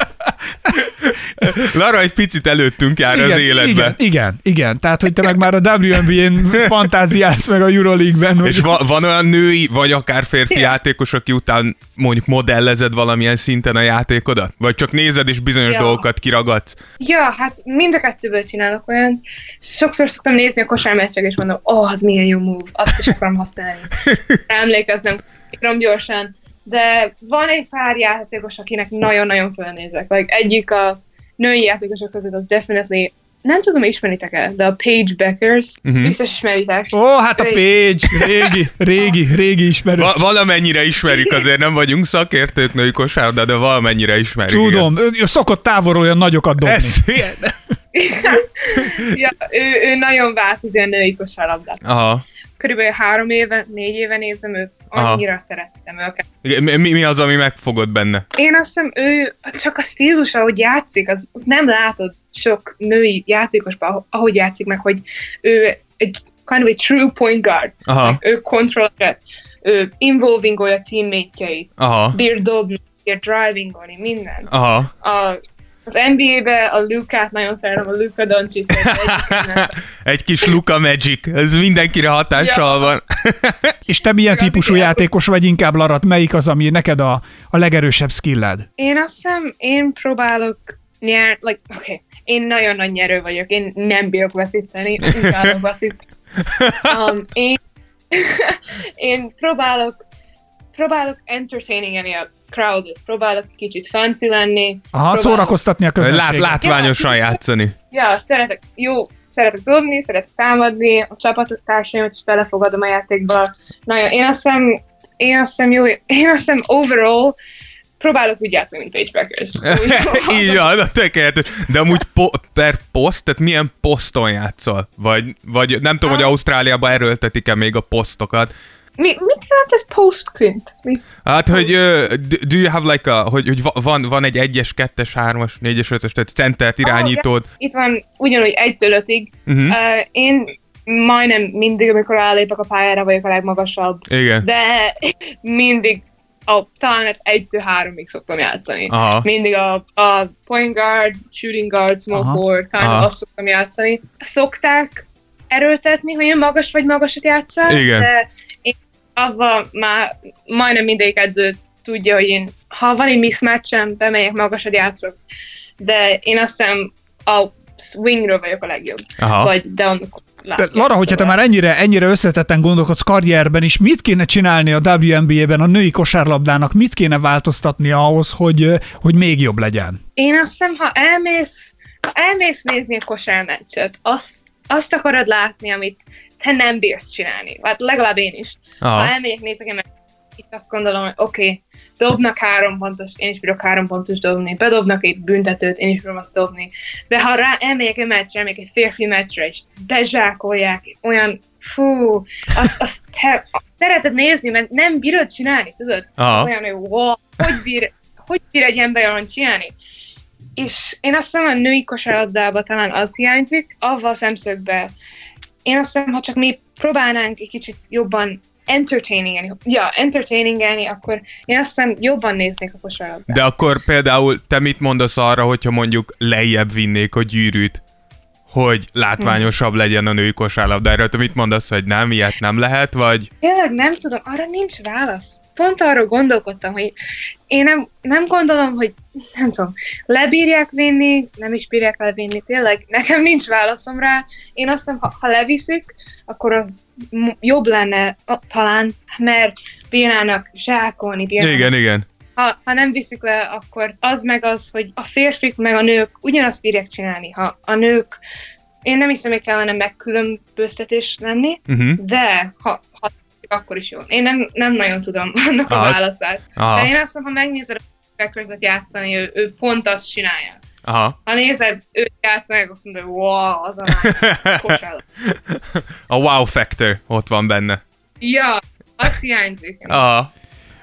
Lara egy picit előttünk jár az életbe. Igen, igen, igen. Tehát, hogy te meg már a WNBA-n fantáziálsz meg a Euroleague-ben. Hogy... És va- van olyan női, vagy akár férfi Igen. játékos, aki után mondjuk modellezed valamilyen szinten a játékodat? Vagy csak nézed és bizonyos Ja. dolgokat kiragadsz? Ja, hát mind a kettőből csinálok olyan. Sokszor szoktam nézni a kosármeccsek, és mondom, ó, oh, az milyen jó move, azt is akarom használni. Emlékeznem, írom gyorsan. De van egy pár játékos, akinek nagyon-nagyon fölnézek. Like, egyik a női játékosok között az definitely, nem tudom, ismeritek el, de a Paige Beckers, Mhm. uh-huh. biztos ismeritek. Ó, hát a Page, régi, régi, régi ismerő. Va- valamennyire ismerjük, azért nem vagyunk szakértők női kosárda, de valamennyire ismerjük. igen. Tudom, ő, ő szokott távolról olyan nagyokat dobni. Ez ilyen. ja, ő, ő nagyon változik a női kosárlabdát. Aha. Körülbelül három éve, négy éve nézem őt, Aha. annyira szerettem őket. Mi, mi az, ami megfogott benne? Én azt hiszem, ő csak a stílus, ahogy játszik, az, az nem látod sok női játékosban, aho- ahogy játszik meg, hogy ő egy kind of a true point guard. Aha, Ő kontrollja, ő involvingolja teammate-jeit, aha, bír dobni, bír drivingolni, minden. aha. A, az NBA-be a Lukát nagyon szeretem, a Luka Doncic. Egy kis Luka Magic, ez mindenkire hatással Ja. van. És te milyen Igaz, típusú igen. játékos vagy inkább, Larat? Melyik az, ami neked a, a legerősebb skilled? Én azt hiszem, én próbálok nyer, like, oké, okay. én nagyon nagy nyerő vagyok, én nem bírok veszíteni, utálok veszíteni. Um, én, én próbálok, próbálok entertainingeni a crowdot, próbálok kicsit fancy lenni. Aha, próbálok- szórakoztatni a közönséget. Lát, látványosan játszani. Ja, szeretek, jó, szeretek dobni, szeretek támadni, a csapatársaimat is belefogadom a játékba. Nagyon, én azt hiszem, én azt hiszem jó, én azt hiszem overall próbálok úgy játszani, mint Page Beckers. Úgy- Így van, na tökéletes. De amúgy po- per poszt, tehát milyen poszton játszol? Vagy, vagy nem tudom, hogy. Ausztráliában erőltetik-e még a posztokat. Mi, mit jelent ez postprint? Mi? Hát, hogy uh, do- you have like a, hogy, hogy va- van, van egy egyes, kettes, hármas, négyes, ötös, tehát centert irányítód. Itt van ugyanúgy egytől ötig. Uh-huh. Uh, én majdnem mindig, amikor rálépek a pályára, vagyok a legmagasabb, Igen. de mindig a, talán ez egytől háromig szoktam játszani. Aha. Mindig a, a point guard, shooting guard, small forward, talán Aha. azt szoktam játszani. Szokták erőltetni, hogy én magas vagy magasat játszál, Igen. de avval már majdnem mindegyik edző tudja, hogy én, ha van egy mismatchem, bemegyek magasat játszok. De én azt hiszem a swingről vagyok a legjobb. Aha. Vagy down. De. Lara, hogyha te már ennyire, ennyire összetetten gondolkodsz karrierben is, mit kéne csinálni a WNBA-ben a női kosárlabdának, mit kéne változtatni ahhoz, hogy, hogy még jobb legyen? Én azt hiszem, ha elmész, ha elmész nézni a kosármeccset, azt, azt akarod látni, amit te nem bírsz csinálni. Hát legalább én is. Aha. Ha elmegyek, nézek meccset, itt azt gondolom, hogy oké, okay, dobnak három pontos, én is bírok három pontos dobni, bedobnak egy büntetőt, én is bírom azt dobni. De ha rá elmegyek egy meccsre, elmegyek egy férfi meccsre, és bezsákolják, olyan, fú, azt, azt te szereted nézni, mert nem bírod csinálni, tudod? Aha. Olyan, hogy wow, hogy bír, hogy bír egy ember olyan csinálni? És én azt hiszem, a női kosárlabdában talán az hiányzik, avval a szemszögbe. Én azt hiszem, ha csak mi próbálnánk egy kicsit jobban entertainingelni, ja, entertainingelni, akkor én azt hiszem jobban néznék a kosárlabdát. De akkor például te mit mondasz arra, hogyha mondjuk lejjebb vinnék a gyűrűt, hogy látványosabb legyen a női kosárlabda? Erről te mit mondasz, hogy nem, ilyet nem lehet, vagy... Tényleg nem tudom, arra nincs válasz. Pont arról gondolkodtam, hogy én nem, nem gondolom, hogy nem tudom, lebírják vinni, nem is bírják levinni, tényleg nekem nincs válaszom rá. Én azt hiszem, ha, ha leviszik, akkor az jobb lenne talán, mert bírnának zsákolni, bírnának Igen, igen. ha, ha nem viszik le, akkor az meg az, hogy a férfik meg a nők ugyanazt bírják csinálni. Ha a nők, én nem hiszem, hogy kellene megkülönböztetés lenni, Uh-huh. de ha, ha akkor is jó. Én nem, nem nagyon tudom annak a válaszát. Aha. De én azt mondom, ha megnézed a packers játszani, ő, ő pont azt csinálja. Aha. Ha nézed őt játszani, akkor azt mondod, wow, az a kosár. A wow factor ott van benne. Ja, az hiányzik. Aha.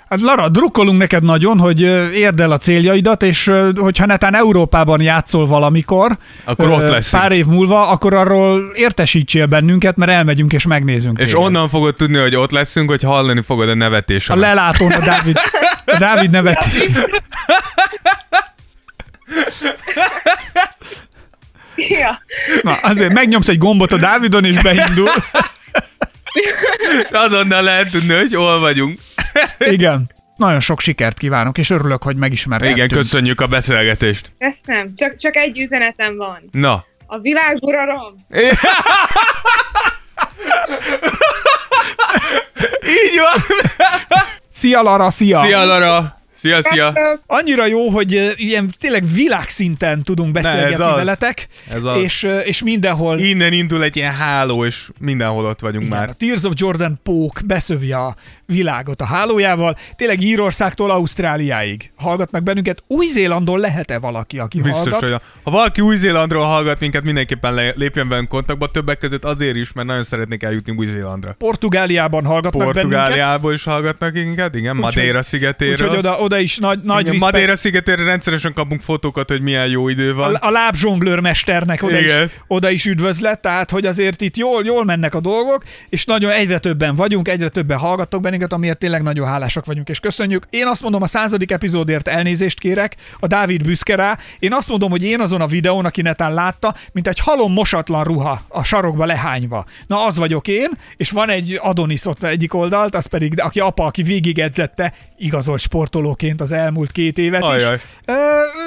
Hát Lara, drukkolunk neked nagyon, hogy érd el a céljaidat, és hogyha netán Európában játszol valamikor, Akkor ott leszünk. pár év múlva, akkor arról értesítsél bennünket, mert elmegyünk és megnézünk. És téged. onnan fogod tudni, hogy ott leszünk, hogy hallani fogod a A nevetésemet. lelátón a Dávid, a Dávid nevetés. Ja. Na, azért megnyomsz egy gombot a Dávidon, és beindul. Azonnal lehet tudni, hogy hol vagyunk. Igen. Nagyon sok sikert kívánok, és örülök, hogy megismerhettünk. Igen, köszönjük a beszélgetést. Ezt nem, csak, csak egy üzenetem van. Na. A világuralom Így van. Szia, Lara, szia! Szia, Lara. Szia, szia. Annyira jó, hogy ilyen tényleg világszinten tudunk beszélgetni az. veletek, Ez az. és, és mindenhol Innen indul egy ilyen háló, és mindenhol ott vagyunk Igen, már. a Tears of Jordan pók beszövi a világot a hálójával. Tényleg Írországtól Ausztráliáig hallgat meg bennünket. Új-Zélandon lehet-e valaki, aki Biztos, hallgat? hogy a, ha valaki Új-Zélandról hallgat minket, mindenképpen le, lépjen velünk kontaktba, többek között azért is, mert nagyon szeretnék eljutni Új-Zélandra. Portugáliában hallgatnak bennünket. Portugáliából is hallgatnak minket, igen, Madeira szigetéről. Úgyhogy oda, oda is nagy, nagy igen. Madeira szigetére rendszeresen kapunk fotókat, hogy milyen jó idő van. A, a lábzsonglőr mesternek oda is, Igen. oda is üdvözlet, tehát hogy azért itt jól, jól mennek a dolgok, és nagyon egyre többen vagyunk, egyre többen hallgattok bennünket, amiért tényleg nagyon hálásak vagyunk, és köszönjük. Én azt mondom, a századik epizódért elnézést kérek, a Dávid büszke rá. Én azt mondom, hogy én azon a videón, aki netán látta, mint egy halom mosatlan ruha a sarokba lehányva. Na, az vagyok én, és van egy Adonis ott egyik oldalt, az pedig, aki apa, aki végigedzette, igazolt sportolóként az elmúlt két évet Ajaj. is.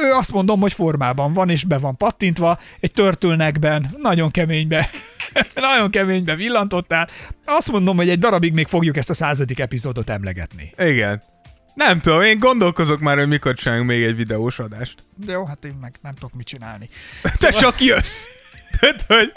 Ő azt mondom, hogy formában van, és be van pattintva, egy törtülnekben, nagyon keménybe, nagyon keménybe villantottál. Azt mondom, hogy egy darabig még fogjuk ezt a századik epizódot emlegetni. Igen. Nem tudom, én gondolkozok már, hogy mikor csinálunk még egy videós adást. De jó, hát én meg nem tudok mit csinálni. Te csak jössz! Tehát, hogy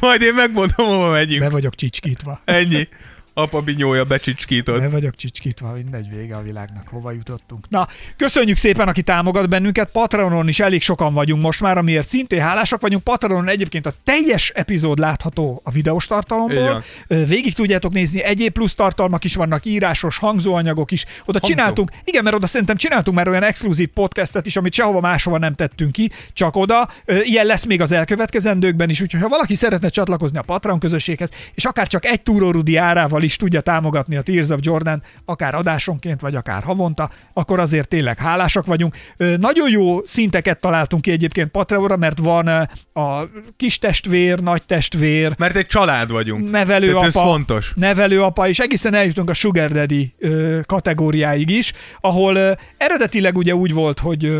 majd én megmondom, hova megyünk. Be vagyok csicskítva. Ennyi. Apa binyója becsicskított. Be vagyok csicskítva, mindegy vége a világnak, hova jutottunk. Na, köszönjük szépen, aki támogat bennünket. Patreonon is elég sokan vagyunk most már, amiért szintén hálásak vagyunk. Patreonon egyébként a teljes epizód látható a videós tartalomból. Ö, Végig tudjátok nézni, egyéb plusz tartalmak is vannak, írásos, hangzóanyagok is. Oda Hangzó. csináltunk, igen, mert oda szerintem csináltunk már olyan exkluzív podcastet is, amit sehova máshova nem tettünk ki, csak oda. Ilyen lesz még az elkövetkezendőkben is, úgyhogy ha valaki szeretne csatlakozni a Patreon közösséghez, és akár csak egy túrórudi árával is tudja támogatni a Tears of Jordan, akár adásonként, vagy akár havonta, akkor azért tényleg hálásak vagyunk. Nagyon jó szinteket találtunk ki egyébként Patreonra, mert van a kis testvér, nagy testvér, Mert egy család vagyunk. nevelőapa, ez fontos. nevelőapa, és egészen eljutunk a Sugar Daddy kategóriáig is, ahol eredetileg ugye úgy volt, hogy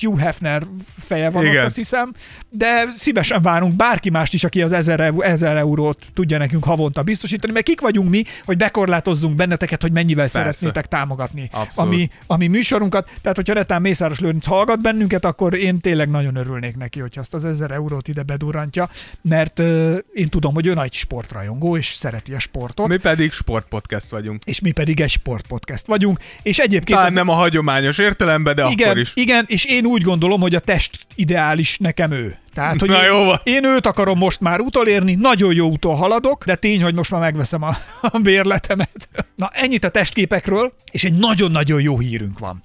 Hugh Hefner feje van Igen. azt hiszem, de szívesen várunk bárki mást is, aki az 1000, eu- 1000 eurót tudja nekünk havonta biztosítani, mert kik vagyunk mi, hogy bekorlátozzunk benneteket, hogy mennyivel Persze. szeretnétek támogatni a Abszolút. mi, a mi műsorunkat. Tehát, hogyha Retán Mészáros Lőrinc hallgat bennünket, akkor én tényleg nagyon örülnék neki, hogyha azt az 1000 eurót ide bedurrantja, mert ö, én tudom, hogy ő nagy sportrajongó, és szereti a sportot. Mi pedig sportpodcast vagyunk. és mi pedig egy sportpodcast vagyunk, és egyébként Talán az- nem a hagyományos értelemben, de igen, akkor is. igen, és én úgy gondolom, hogy a test ideális nekem ő. Tehát, hogy Na, én, jó van. én őt akarom most már utolérni, nagyon jó úton haladok, de tény, hogy most már megveszem a, a bérletemet. Na, ennyit a testképekről, és egy nagyon-nagyon jó hírünk van.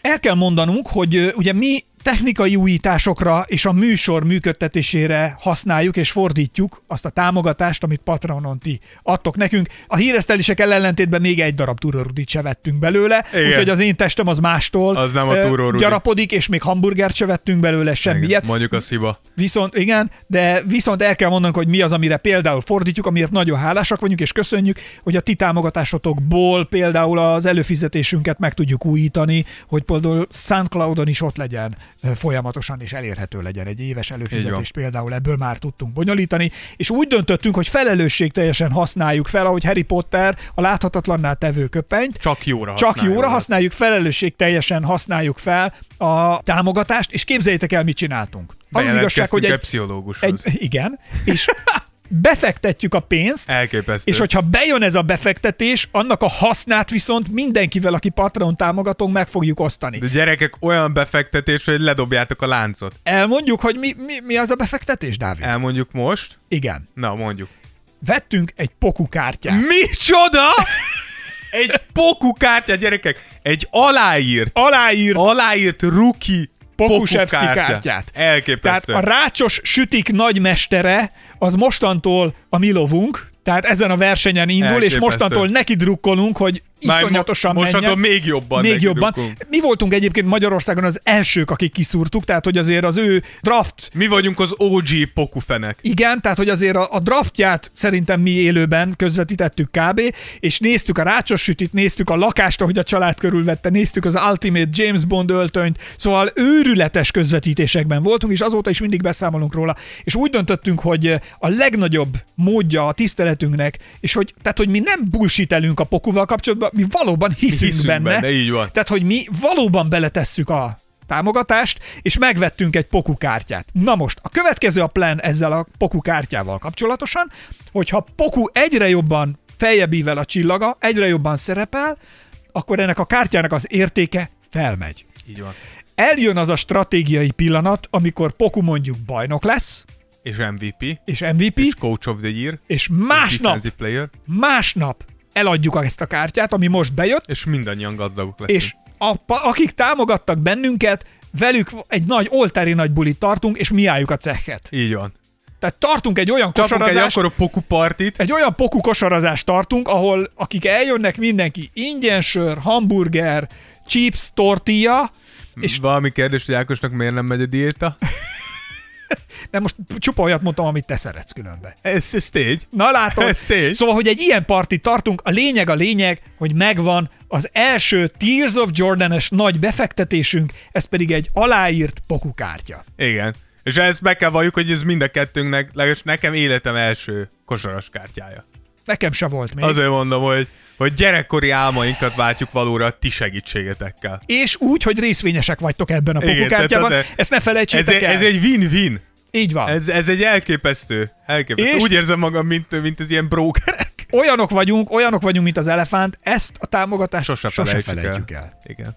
El kell mondanunk, hogy ugye mi technikai újításokra és a műsor működtetésére használjuk és fordítjuk azt a támogatást, amit Patronon ti adtok nekünk. A híresztelésekkel ellentétben még egy darab túrórudit se vettünk belőle, Igen. úgyhogy az én testem az mástól Az nem a ö, túrórudi. gyarapodik, és még hamburgert se vettünk belőle, semmi ilyet. Mondjuk az hiba. Viszont igen, de viszont el kell mondanunk, hogy mi az, amire például fordítjuk, amiért nagyon hálásak vagyunk, és köszönjük, hogy a ti támogatásotokból például az előfizetésünket meg tudjuk újítani, hogy például SoundCloudon is ott legyen folyamatosan, és elérhető legyen egy éves előfizetés például ebből már tudtunk bonyolítani, és úgy döntöttünk, hogy felelősségteljesen használjuk fel, ahogy Harry Potter a láthatatlanná tevő köpenyt, Csak jóra csak használja jóra használjuk, felelősség teljesen használjuk fel a támogatást, és képzeljétek el, mit csináltunk. Az az igazság, hogy egy egy, pszichológushoz. egy, igen, és befektetjük a pénzt, Elképesztő. és hogyha bejön ez a befektetés, annak a hasznát viszont mindenkivel, aki Patreon támogatónk, meg fogjuk osztani. De gyerekek, olyan befektetés, hogy ledobjátok a láncot. Elmondjuk, hogy mi, mi, mi az a befektetés, Dávid? Elmondjuk most. Igen. Na, mondjuk. Vettünk egy pokukártyát. Mi csoda? Egy pokukártya, gyerekek. Egy aláírt, Aláírt aláírt rookie Pokusevski kártyát. Elképesztő. Tehát a rácsos sütik nagymestere az mostantól a mi lovunk, tehát ezen a versenyen indul, és Elképesztő. mostantól neki drukkolunk, hogy iszonyatosan mo- mostantól menjen. még jobban Még jobban. drukkolunk. Mi voltunk egyébként Magyarországon az elsők, akik kiszúrtuk, tehát hogy azért az ő draft Mi vagyunk az OG pokufenek. igen, tehát hogy azért a, a draftját szerintem mi élőben közvetítettük kb. És néztük a rácsos sütit, néztük a lakást, ahogy a család körülvette, néztük az Ultimate James Bond öltönyt, szóval őrületes közvetítésekben voltunk, és azóta is mindig beszámolunk róla. És úgy döntöttünk, hogy a legnagyobb módja a tiszteletünknek, és hogy, tehát, hogy mi nem bullshitelünk a pokuval kapcsolatban, mi valóban hiszünk, hiszünk benne. benne, így van. Tehát, hogy mi valóban beletesszük a támogatást, és megvettünk egy pokukártyát. Na most, a következő a plan ezzel a pokukártyával kapcsolatosan, hogyha poku egyre jobban feljebb ível a csillaga, egyre jobban szerepel, akkor ennek a kártyának az értéke felmegy. Így van. Eljön az a stratégiai pillanat, amikor Poku mondjuk bajnok lesz, És MVP. és MVP, És Coach of the Year. és másnap, Player. másnap eladjuk ezt a kártyát, ami most bejött, És mindannyian gazdagok leszünk. és a, akik támogattak bennünket, velük egy nagy oltári nagy bulit tartunk, és mi álljuk a cechet. Így van. Tehát tartunk egy olyan Csapunk egy kosarazást, akkora poku partit. egy olyan poku kosarazást tartunk, ahol akik eljönnek, mindenki ingyen sör, hamburger, chips, tortilla, És valami kérdés, hogy Ákosnak miért nem megy a diéta? nem most csupa olyat mondtam, amit te szeretsz különben. Ez, ez tégy. Na látod? Ez tény. Szóval, hogy egy ilyen partit tartunk, a lényeg a lényeg, hogy megvan az első Tears of Jordan-es nagy befektetésünk, ez pedig egy aláírt pokukártya. Igen. És ezt be kell valljuk, hogy ez mind a kettőnknek, legalábbis nekem életem első kosaras kártyája. Nekem se volt még. Azért mondom, hogy, hogy gyerekkori álmainkat váltjuk valóra a ti segítségetekkel. És úgy, hogy részvényesek vagytok ebben a tehát az- Ezt ne Ez, felejtsétek egy- el. ez egy win-win. Így van. Ez, ez egy elképesztő. elképesztő. És- Úgy érzem magam, mint, mint az ilyen brókerek. Olyanok vagyunk, olyanok vagyunk, mint az elefánt, ezt a támogatást Sose, sose felejtjük, felejtjük el. el. Igen.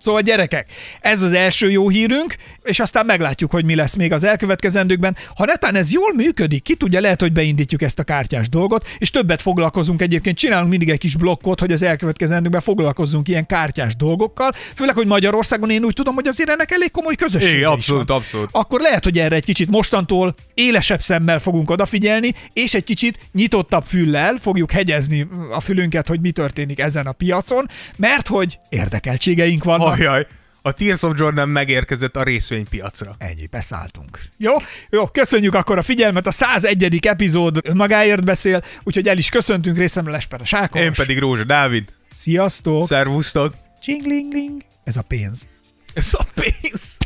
Szóval gyerekek, ez az első jó hírünk, és aztán meglátjuk, hogy mi lesz még az elkövetkezendőkben. Ha netán ez jól működik, ki tudja, lehet, hogy beindítjuk ezt a kártyás dolgot, és többet foglalkozunk egyébként, csinálunk mindig egy kis blokkot, hogy az elkövetkezendőkben foglalkozzunk ilyen kártyás dolgokkal, főleg, hogy Magyarországon én úgy tudom, hogy azért ennek elég komoly közösség. Igen, abszolút, abszolút. Akkor lehet, hogy erre egy kicsit mostantól élesebb szemmel fogunk odafigyelni, és egy kicsit nyitottabb füllel fogjuk hegyezni a fülünket, hogy mi történik ezen a piacon, mert hogy érdekeltségeink vannak. Ajaj, a Tears of Jordan megérkezett a részvénypiacra. Ennyi, beszálltunk. Jó? Jó, köszönjük akkor a figyelmet. A 101. epizód magáért beszél, úgyhogy el is köszöntünk részemről Esper a Sákos. Én pedig Rózsa Dávid. Sziasztok! Szervusztok. Csinglingling. Ez a pénz. Ez a pénz.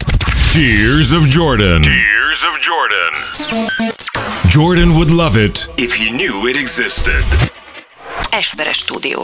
Tears of Jordan. Tears of Jordan. Jordan would love it If he knew it existed. Esperes stúdió.